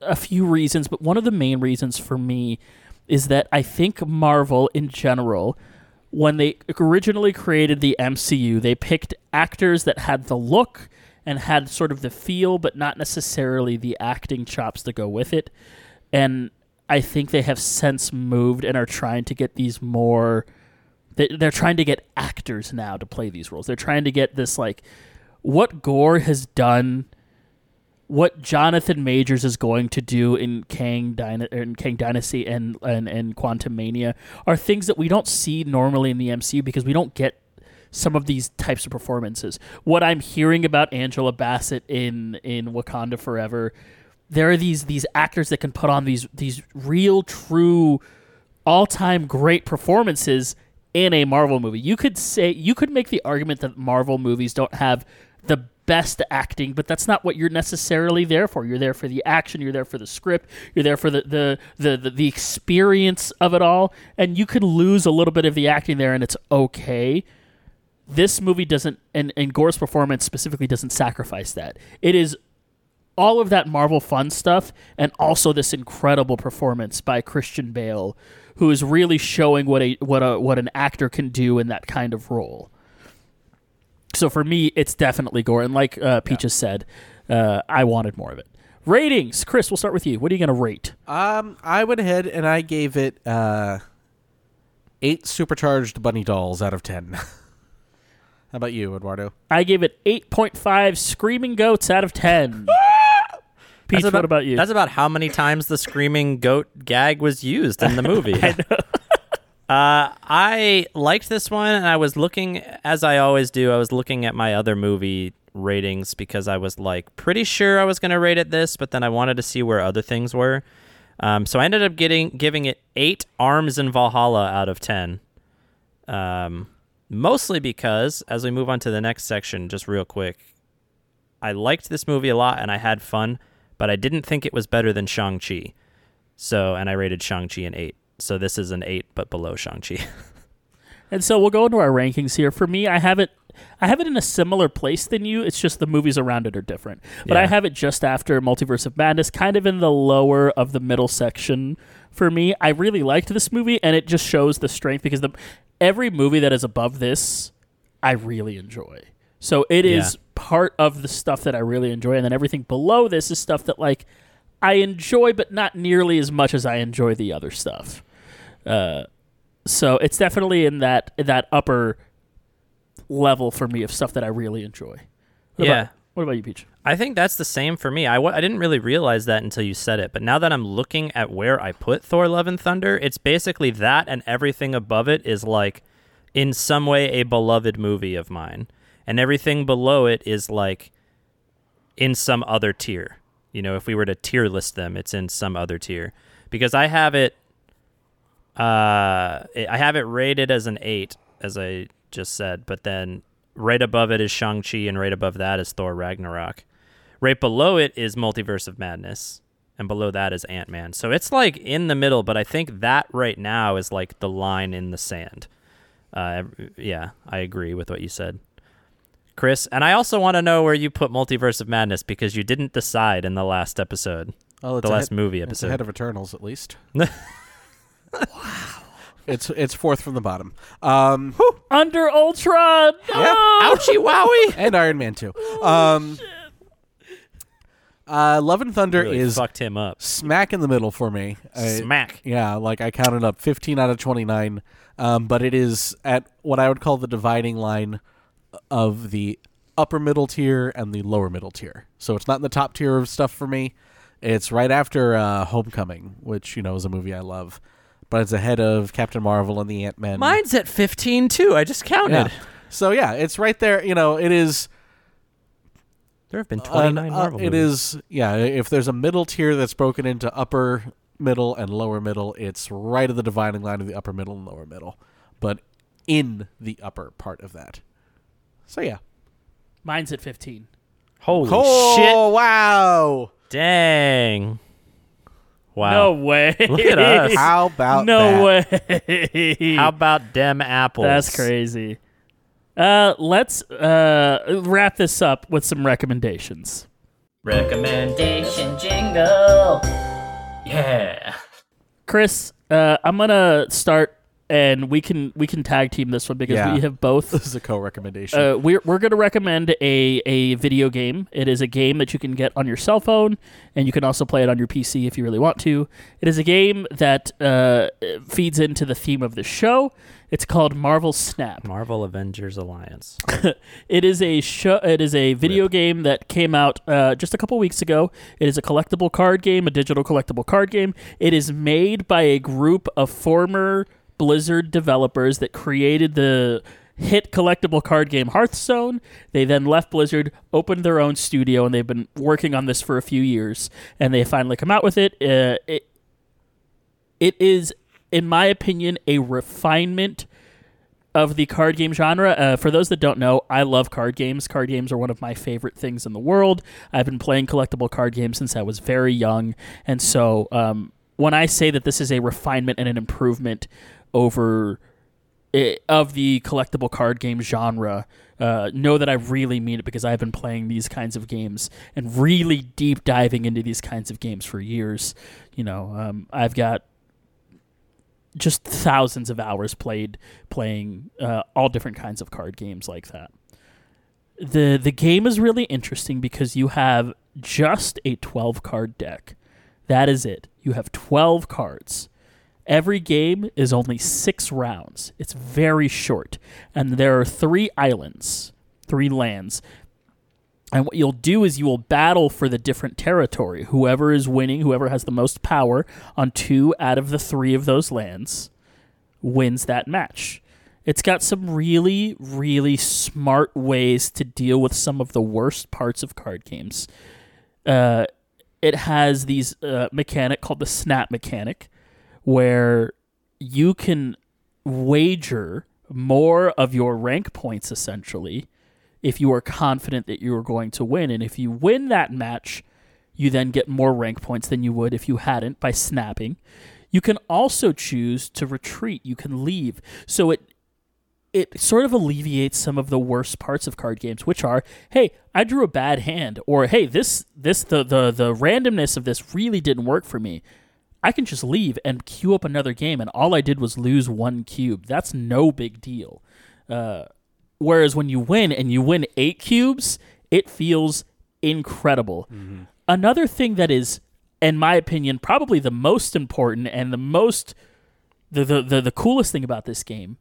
a few reasons but one of the main reasons for me is that I think Marvel in general when they originally created the MCU, they picked actors that had the look and had sort of the feel, but not necessarily the acting chops to go with it. And I think they have since moved and are trying to get these more. They're trying to get actors now to play these roles. They're trying to get this like what Gorr has done what Jonathan Majors is going to do in Kang, Dyna- in Kang Dynasty and, and and Quantumania are things that we don't see normally in the MCU because we don't get some of these types of performances. What I'm hearing about Angela Bassett in in Wakanda Forever, there are these these actors that can put on these these real true all-time great performances in a Marvel movie. You could say you could make the argument that Marvel movies don't have the best acting, but that's not what you're necessarily there for. You're there for the action, you're there for the script, you're there for the the the, the, the experience of it all, and you could lose a little bit of the acting there and it's okay. This movie doesn't and, and Gorr's performance specifically doesn't sacrifice that. It is all of that Marvel fun stuff and also this incredible performance by Christian Bale, who is really showing what a what a what an actor can do in that kind of role. So for me, it's definitely Gorr, and like uh, Peaches said, uh, I wanted more of it. Ratings, Chris. We'll start with you. What are you going to rate? Um, I went ahead and I gave it uh, eight supercharged bunny dolls out of ten. How about you, Eduardo? I gave it eight point five screaming goats out of ten. Peach, That's what about you? That's about how many times the screaming goat gag was used in the movie. I Uh, I liked this one, and I was looking, as I always do, I was looking at my other movie ratings because I was like pretty sure I was going to rate it this, but then I wanted to see where other things were. Um, so I ended up getting giving it eight arms in Valhalla out of ten. Um, mostly because as we move on to the next section, just real quick, I liked this movie a lot and I had fun, but I didn't think it was better than Shang Chi. So, and I rated Shang Chi an eight. So this is an eight, but below Shang Chi. And so we'll go into our rankings here. For me, I have it I have it in a similar place than you. It's just the movies around it are different. But I have it just after Multiverse of Madness, kind of in the lower of the middle section for me. I really liked this movie and it just shows the strength because the every movie that is above this I really enjoy. So it is Yeah. part of the stuff that I really enjoy and then everything below this is stuff that like I enjoy but not nearly as much as I enjoy the other stuff. Uh so it's definitely in that that upper level for me of stuff that I really enjoy. What Yeah. About, what about you, Peach? I think that's the same for me. I w- I didn't really realize that until you said it, but now that I'm looking at where I put Thor Love and Thunder, it's basically that and everything above it is like in some way a beloved movie of mine. And everything below it is like in some other tier. You know, if we were to tier list them, it's in some other tier. Because I have it uh I have it rated as an 8 as I just said, but then right above it is Shang-Chi and right above that is Thor Ragnarok. Right below it is Multiverse of Madness and below that is Ant-Man. So it's like in the middle, but I think that right now is like the line in the sand. Uh yeah, I agree with what you said. Chris. And I also want to know where you put Multiverse of Madness because you didn't decide in the last episode. Oh, the last ahead, movie It's episode. ahead of Eternals, at least. wow. It's it's fourth from the bottom. Um, Under Ultron. Yeah. Ouchie wowie! and Iron Man two. Um, uh, Love and Thunder Really is fucked him up. smack in the middle for me. I- Smack. Yeah, like I counted up 15 out of 29, um, but it is at what I would call the dividing line of the upper middle tier and the lower middle tier. So it's not in the top tier of stuff for me. It's right after uh, Homecoming, which you know is a movie I love, but it's ahead of Captain Marvel and the Ant Man. Mine's at 15 too. I just counted. yeah. So yeah, it's right there. You know, it is. There have been an- 29 uh, Marvel It movies. is. Yeah, if there's a middle tier that's broken into upper middle and lower middle, it's right at the dividing line of the upper middle and lower middle, but in the upper part of that. So yeah. Mine's at 15. Holy Oh shit. wow! Dang. Wow. No way. Look at us. How about no that? way. How about dem apples? That's crazy. Uh, let's uh, wrap this up with some recommendations. Recommendation jingle. Yeah. Chris, uh, I'm gonna start, and we can we can tag team this one because Yeah. we have both. This is a co-recommendation. Uh, we're we're gonna recommend a a video game. It is a game that you can get on your cell phone, and you can also play it on your PC if you really want to. It is a game that uh, feeds into the theme of the show. It's called Marvel Snap. Marvel Avengers Alliance. It is a show. It is a video game that came out uh, just a couple weeks ago. It is a collectible card game, a digital collectible card game. It is made by a group of former Blizzard developers that created the hit collectible card game Hearthstone. They then left Blizzard, opened their own studio, and they've been working on this for a few years. And they finally come out with it. Uh, it it is, in my opinion, a refinement of the card game genre. Uh, for those that don't know, I love card games. Card games are one of my favorite things in the world. I've been playing collectible card games since I was very young, and so um, when I say that this is a refinement and an improvement over i of the collectible card game genre, uh, know that I really mean it because I've been playing these kinds of games and really deep diving into these kinds of games for years. You know, um, I've got just thousands of hours played playing uh, all different kinds of card games like that. the The game is really interesting because you have just a twelve card deck. That is it. You have twelve cards. Every game is only six rounds. It's very short, and there are three islands, three lands. And what you'll do is you will battle for the different territory. Whoever is winning, whoever has the most power on two out of the three of those lands, wins that match. It's got some really, really smart ways to deal with some of the worst parts of card games. Uh, it has these uh, mechanic called the snap mechanic, where you can wager more of your rank points essentially if you are confident that you are going to win. And if you win that match, you then get more rank points than you would if you hadn't by snapping. You can also choose to retreat. You can leave. So it it sort of alleviates some of the worst parts of card games, which are, hey, I drew a bad hand, or hey, this this the the the randomness of this really didn't work for me. I can just leave and queue up another game, and all I did was lose one cube. That's no big deal. Uh, whereas when you win and you win eight cubes, it feels incredible. Another thing that is, in my opinion, probably the most important and the most the, the the the coolest thing about this game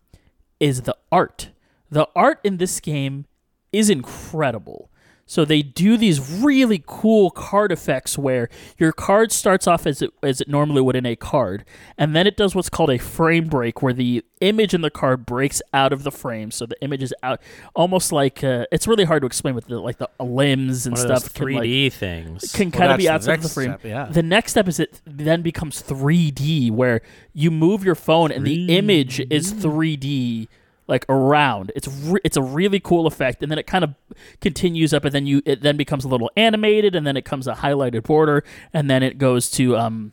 is the art. The art in this game is incredible. So they do these really cool card effects where your card starts off as it as it normally would in a card, and then it does what's called a frame break, where the image in the card breaks out of the frame, so the image is out, almost like uh, it's really hard to explain with the like the limbs and One stuff. can, 3D things. can Well, kind of be outside of the frame. step, yeah. The next step is it then becomes 3D, where you move your phone and the image is 3D, like around. It's re- it's a really cool effect, and then it kind of continues up, and then you it then becomes a little animated, and then it comes a highlighted border, and then it goes to um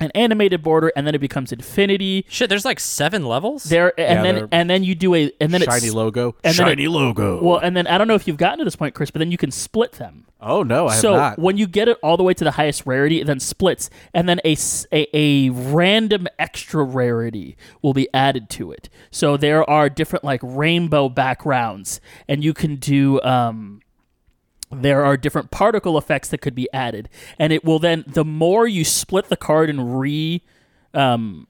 an animated border, and then it becomes infinity. Shit, there's like seven levels. There and Yeah, then and then you do a and then it's Shiny it's logo. and then it- Shiny logo. well, and then I don't know if you've gotten to this point, Chris, but then you can split them. Oh no, I have so not. when you get it all the way to the highest rarity, it then splits, and then a a random extra rarity will be added to it. So there are different like rainbow backgrounds, and you can do. Um, there are different particle effects that could be added, and it will then the more you split the card and re. Um,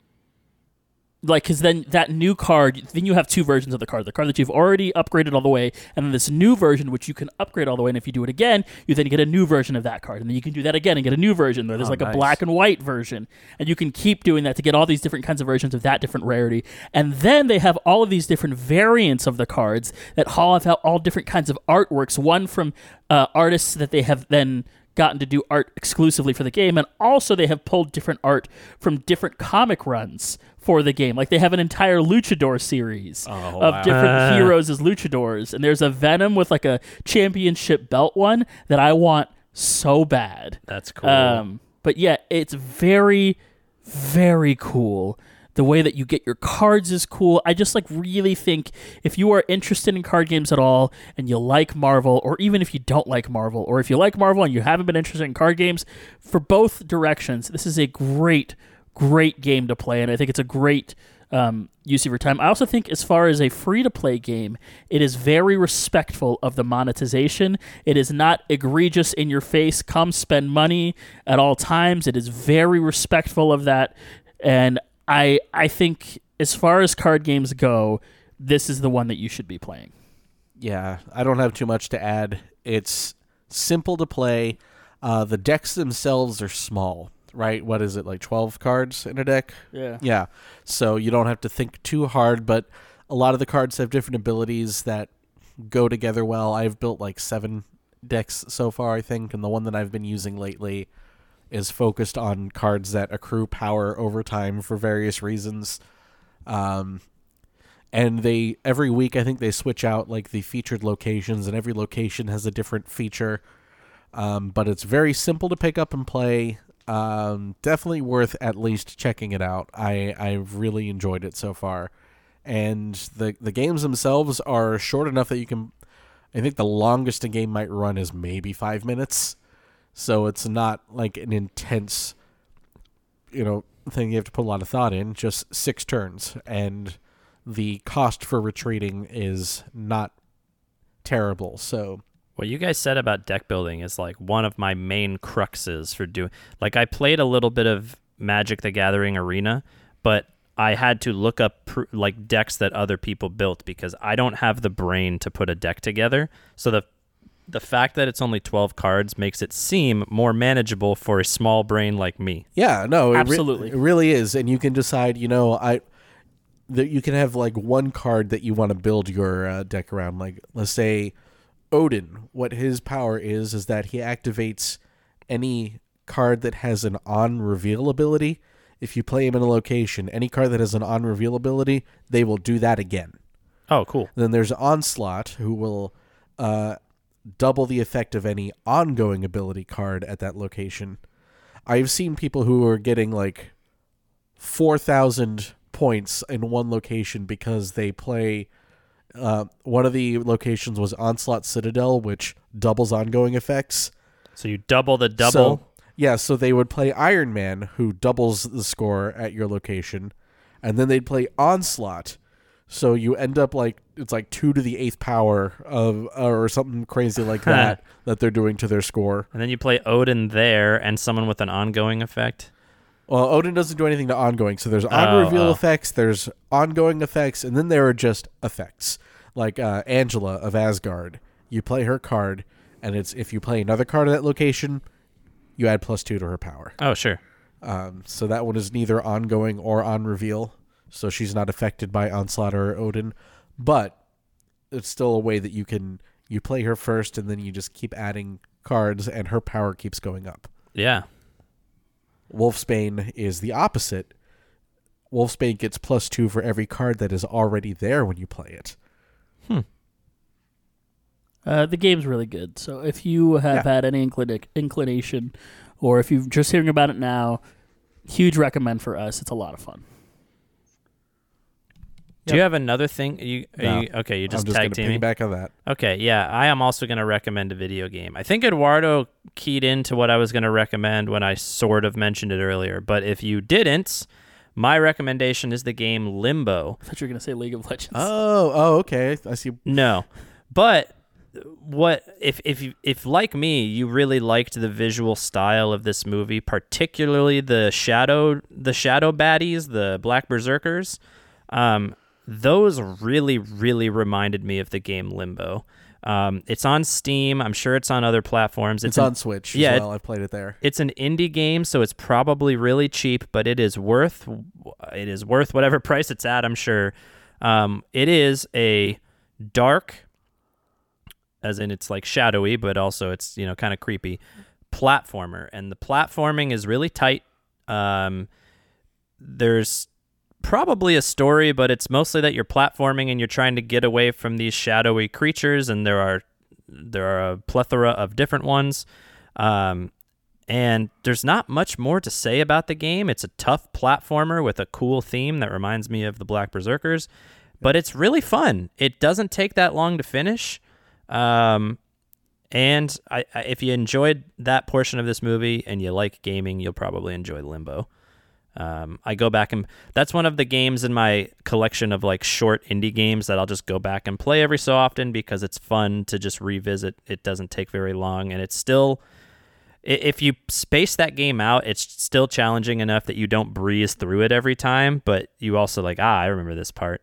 like because then that new card then you have two versions of the card. The card that you've already upgraded all the way and then this new version which you can upgrade all the way and if you do it again you then get a new version of that card. And then you can do that again and get a new version. There's Oh, like nice. a black and white version. And you can keep doing that to get all these different kinds of versions of that different rarity. And then they have all of these different variants of the cards that all have all different kinds of artworks. One from uh, artists that they have then gotten to do art exclusively for the game and also they have pulled different art from different comic runs for the game like they have an entire luchador series of different heroes as luchadors and there's a venom with like a championship belt one that i want so bad That's cool. um, but yeah, it's very, very cool. The way that you get your cards is cool. I just like really think if you are interested in card games at all and you like Marvel, or even if you don't like Marvel, or if you like Marvel and you haven't been interested in card games, for both directions, this is a great, great game to play, and I think it's a great um, use of your time. I also think, as far as a free to play game, it is very respectful of the monetization. It is not egregious in your face, come spend money at all times. It is very respectful of that. And I, I think, as far as card games go, this is the one that you should be playing. Yeah, I don't have too much to add. It's simple to play. Uh, the decks themselves are small, right? What is it, like 12 cards in a deck? Yeah. Yeah. So you don't have to think too hard, but a lot of the cards have different abilities that go together well. I've built like seven decks so far, I think, and the one that I've been using lately is focused on cards that accrue power over time for various reasons. Um, and they every week I think they switch out like the featured locations, and every location has a different feature. Um, but it's very simple to pick up and play. Um, definitely worth at least checking it out. I I've really enjoyed it so far, and the the games themselves are short enough that you can. I think the longest a game might run is maybe five minutes, so it's not like an intense, you know, thing you have to put a lot of thought in. Just six turns, and the cost for retreating is not terrible. So What you guys said about deck building is like one of my main cruxes for doing. Like I played a little bit of Magic: The Gathering Arena, but I had to look up pr- like decks that other people built because I don't have the brain to put a deck together. So the the fact that it's only 12 cards makes it seem more manageable for a small brain like me. Yeah, no, it re- Absolutely. it really is, and you can decide. You know, I that you can have like one card that you want to build your uh, deck around. Like, let's say Odin. What his power is is that he activates any card that has an on reveal ability. If you play him in a location, any card that has an on reveal ability, they will do that again. Oh, cool. Then there's Onslaught, who will uh, double the effect of any ongoing ability card at that location. I've seen people who are getting like 4,000 points in one location because they play. Uh, one of the locations was Onslaught Citadel, which doubles ongoing effects. So you double the double. So, yeah, so they would play Iron Man, who doubles the score at your location, and then they'd play Onslaught. So you end up like it's like two to the eighth power of or something crazy like that that they're doing to their score. and then you play Odin there and someone with an ongoing effect. Well, Odin doesn't do anything to ongoing. So there's on reveal oh. effects, there's ongoing effects, and then there are just effects. Like uh, Angela of Asgard. You play her card, and it's if you play another card at that location, you add plus two to her power. Oh, sure. Um, so that one is neither ongoing or on reveal. So she's not affected by Onslaught or Odin. But it's still a way that you can you play her first and then you just keep adding cards and her power keeps going up. Yeah. Wolfsbane is the opposite. Wolfsbane gets plus two for every card that is already there when you play it. Uh, the game's really good. So if you have Yeah. had any inclina- inclination, or if you're just hearing about it now, Huge recommend for us. It's a lot of fun. Do you have another thing? You, are No. you okay? You just I'm just tag teaming. piggyback on that. Okay, yeah, I am also going to recommend a video game. I think Eduardo keyed into what I was going to recommend when I sort of mentioned it earlier. But if you didn't, my recommendation is the game Limbo. I thought you were gonna say League of Legends. Oh, oh, okay. I see. No, but what if if you if like me, you really liked the visual style of this movie, particularly the shadow the shadow baddies, the Black Berserkers. Um, those really really reminded me of the game Limbo. Um, it's on Steam. I'm sure it's on other platforms. It's, an- on Switch yeah, as well. I've played it there. it's an indie game, so it's probably really cheap, but it is worth it is worth whatever price it's at. I'm sure. Um, it is a dark, as in it's like shadowy, but also it's you know kind of creepy platformer, and the platforming is really tight. Um, there's probably a story, but it's mostly that you're platforming and you're trying to get away from these shadowy creatures, and there are there are a plethora of different ones. Um, and there's not much more to say about the game. It's a tough platformer with a cool theme that reminds me of the Black Berserkers, but it's really fun. It doesn't take that long to finish. Um, and I, I, if you enjoyed that portion of this movie and you like gaming, you'll probably enjoy Limbo. Um, I go back and that's one of the games in my collection of like short indie games that I'll just go back and play every so often because it's fun to just revisit. It doesn't take very long and it's still if you space that game out, it's still challenging enough that you don't breeze through it every time, but you also like, ah, I remember this part.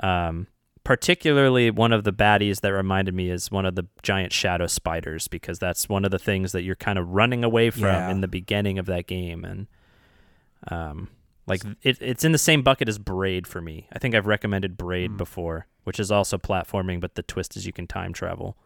Um, particularly one of the baddies that reminded me is one of the giant shadow spiders because that's one of the things that you're kind of running away from Yeah. in the beginning of that game and um like it, it's in the same bucket as braid for me i think i've recommended braid before which is also platforming but the twist is you can time travel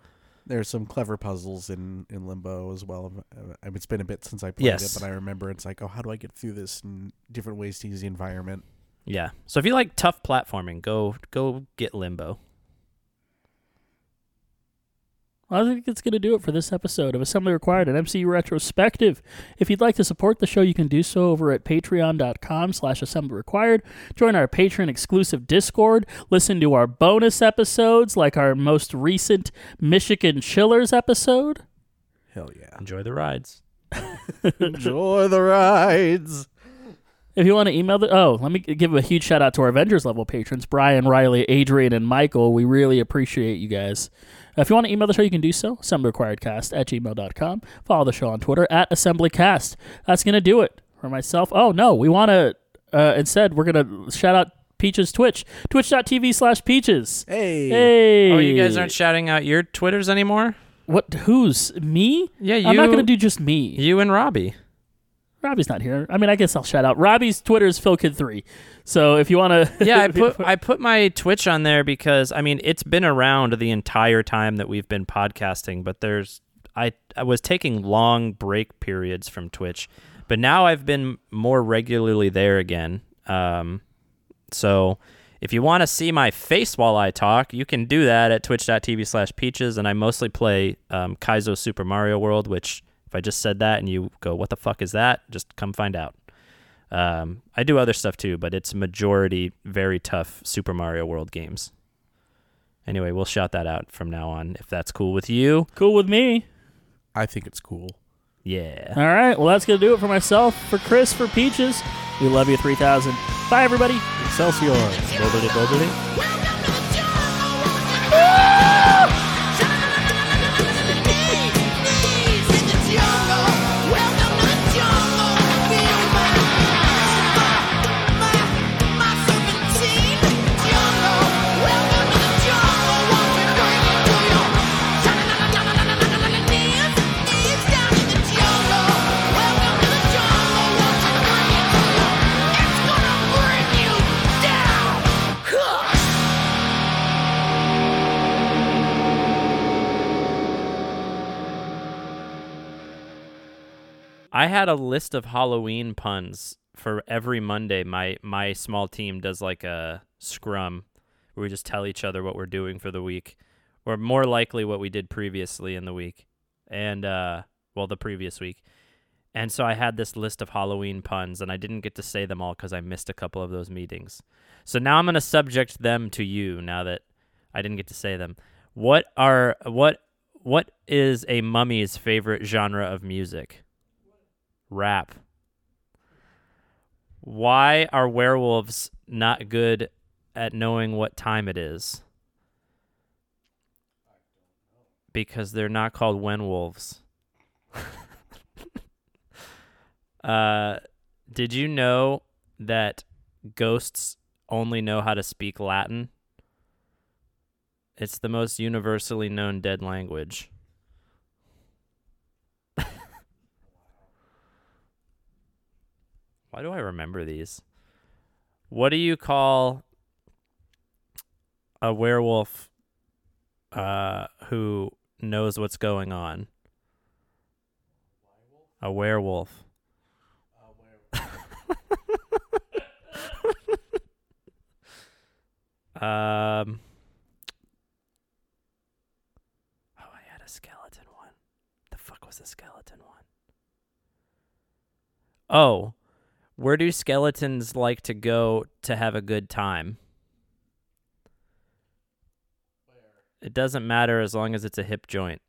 There's some clever puzzles in, in Limbo as well. Uh, I mean, it's been a bit since I played Yes. it, but I remember it's like, oh, how do I get through this? And different ways to use the environment. yeah so if you like tough platforming go go get limbo I think it's going to do it for this episode of Assembly Required, an MCU retrospective. If you'd like to support the show, you can do so over at patreon.com slash assembly required. Join our patron exclusive Discord. Listen to our bonus episodes, like our most recent Michigan Chillers episode. Hell yeah. enjoy the rides Enjoy the rides. If you want to email the oh, let me give a huge shout out to our Avengers level patrons, Brian, Riley, Adrian, and Michael. We really appreciate you guys. If you want to email the show, you can do so. AssemblyRequiredCast at gmail.com. Follow the show on Twitter at AssemblyCast. That's gonna do it for myself. Oh no, we want to uh, instead we're gonna shout out Peaches Twitch, twitch.tv slash Peaches. Hey. Hey, oh you guys aren't shouting out your twitters anymore what? Who's me? yeah you I'm not gonna do just me. you and robbie Robbie's not here. I mean, I guess I'll shout out. Robbie's Twitter is PhilKid3. So if you want to, yeah, I put I put my Twitch on there because I mean it's been around the entire time that we've been podcasting, but there's I I was taking long break periods from Twitch, but now I've been more regularly there again. Um, so if you want to see my face while I talk, you can do that at twitch.tv slash peaches, and I mostly play um, Kaizo Super Mario World, which if I just said that and you go, what the fuck is that? Just come find out. Um, I do other stuff too, but it's majority very tough Super Mario World games. Anyway, we'll shout that out from now on if that's cool with you. cool with me. I think it's cool. Yeah. All right. Well, that's going to do it for myself, for Chris, for Peaches. We love you 3000. Bye, everybody. Excelsior. Bubbly, bubbly. I had a list of Halloween puns for every Monday. My my small team does like a scrum where we just tell each other what we're doing for the week, or more likely what we did previously in the week, and uh, well, the previous week. And so I had this list of Halloween puns, and I didn't get to say them all because I missed a couple of those meetings. So now I'm going to subject them to you. Now that I didn't get to say them, what are what what is a mummy's favorite genre of music? Rap. Why are werewolves not good at knowing what time it is? Because they're not called wenwolves. uh, did you know that ghosts only know how to speak Latin? It's the most universally known dead language. Why do I remember these? What do you call a werewolf uh, who knows what's going on? A werewolf. um. Oh, I had a skeleton one. The fuck was the skeleton one? Oh, where do skeletons like to go to have a good time? It doesn't matter as long as it's a hip joint.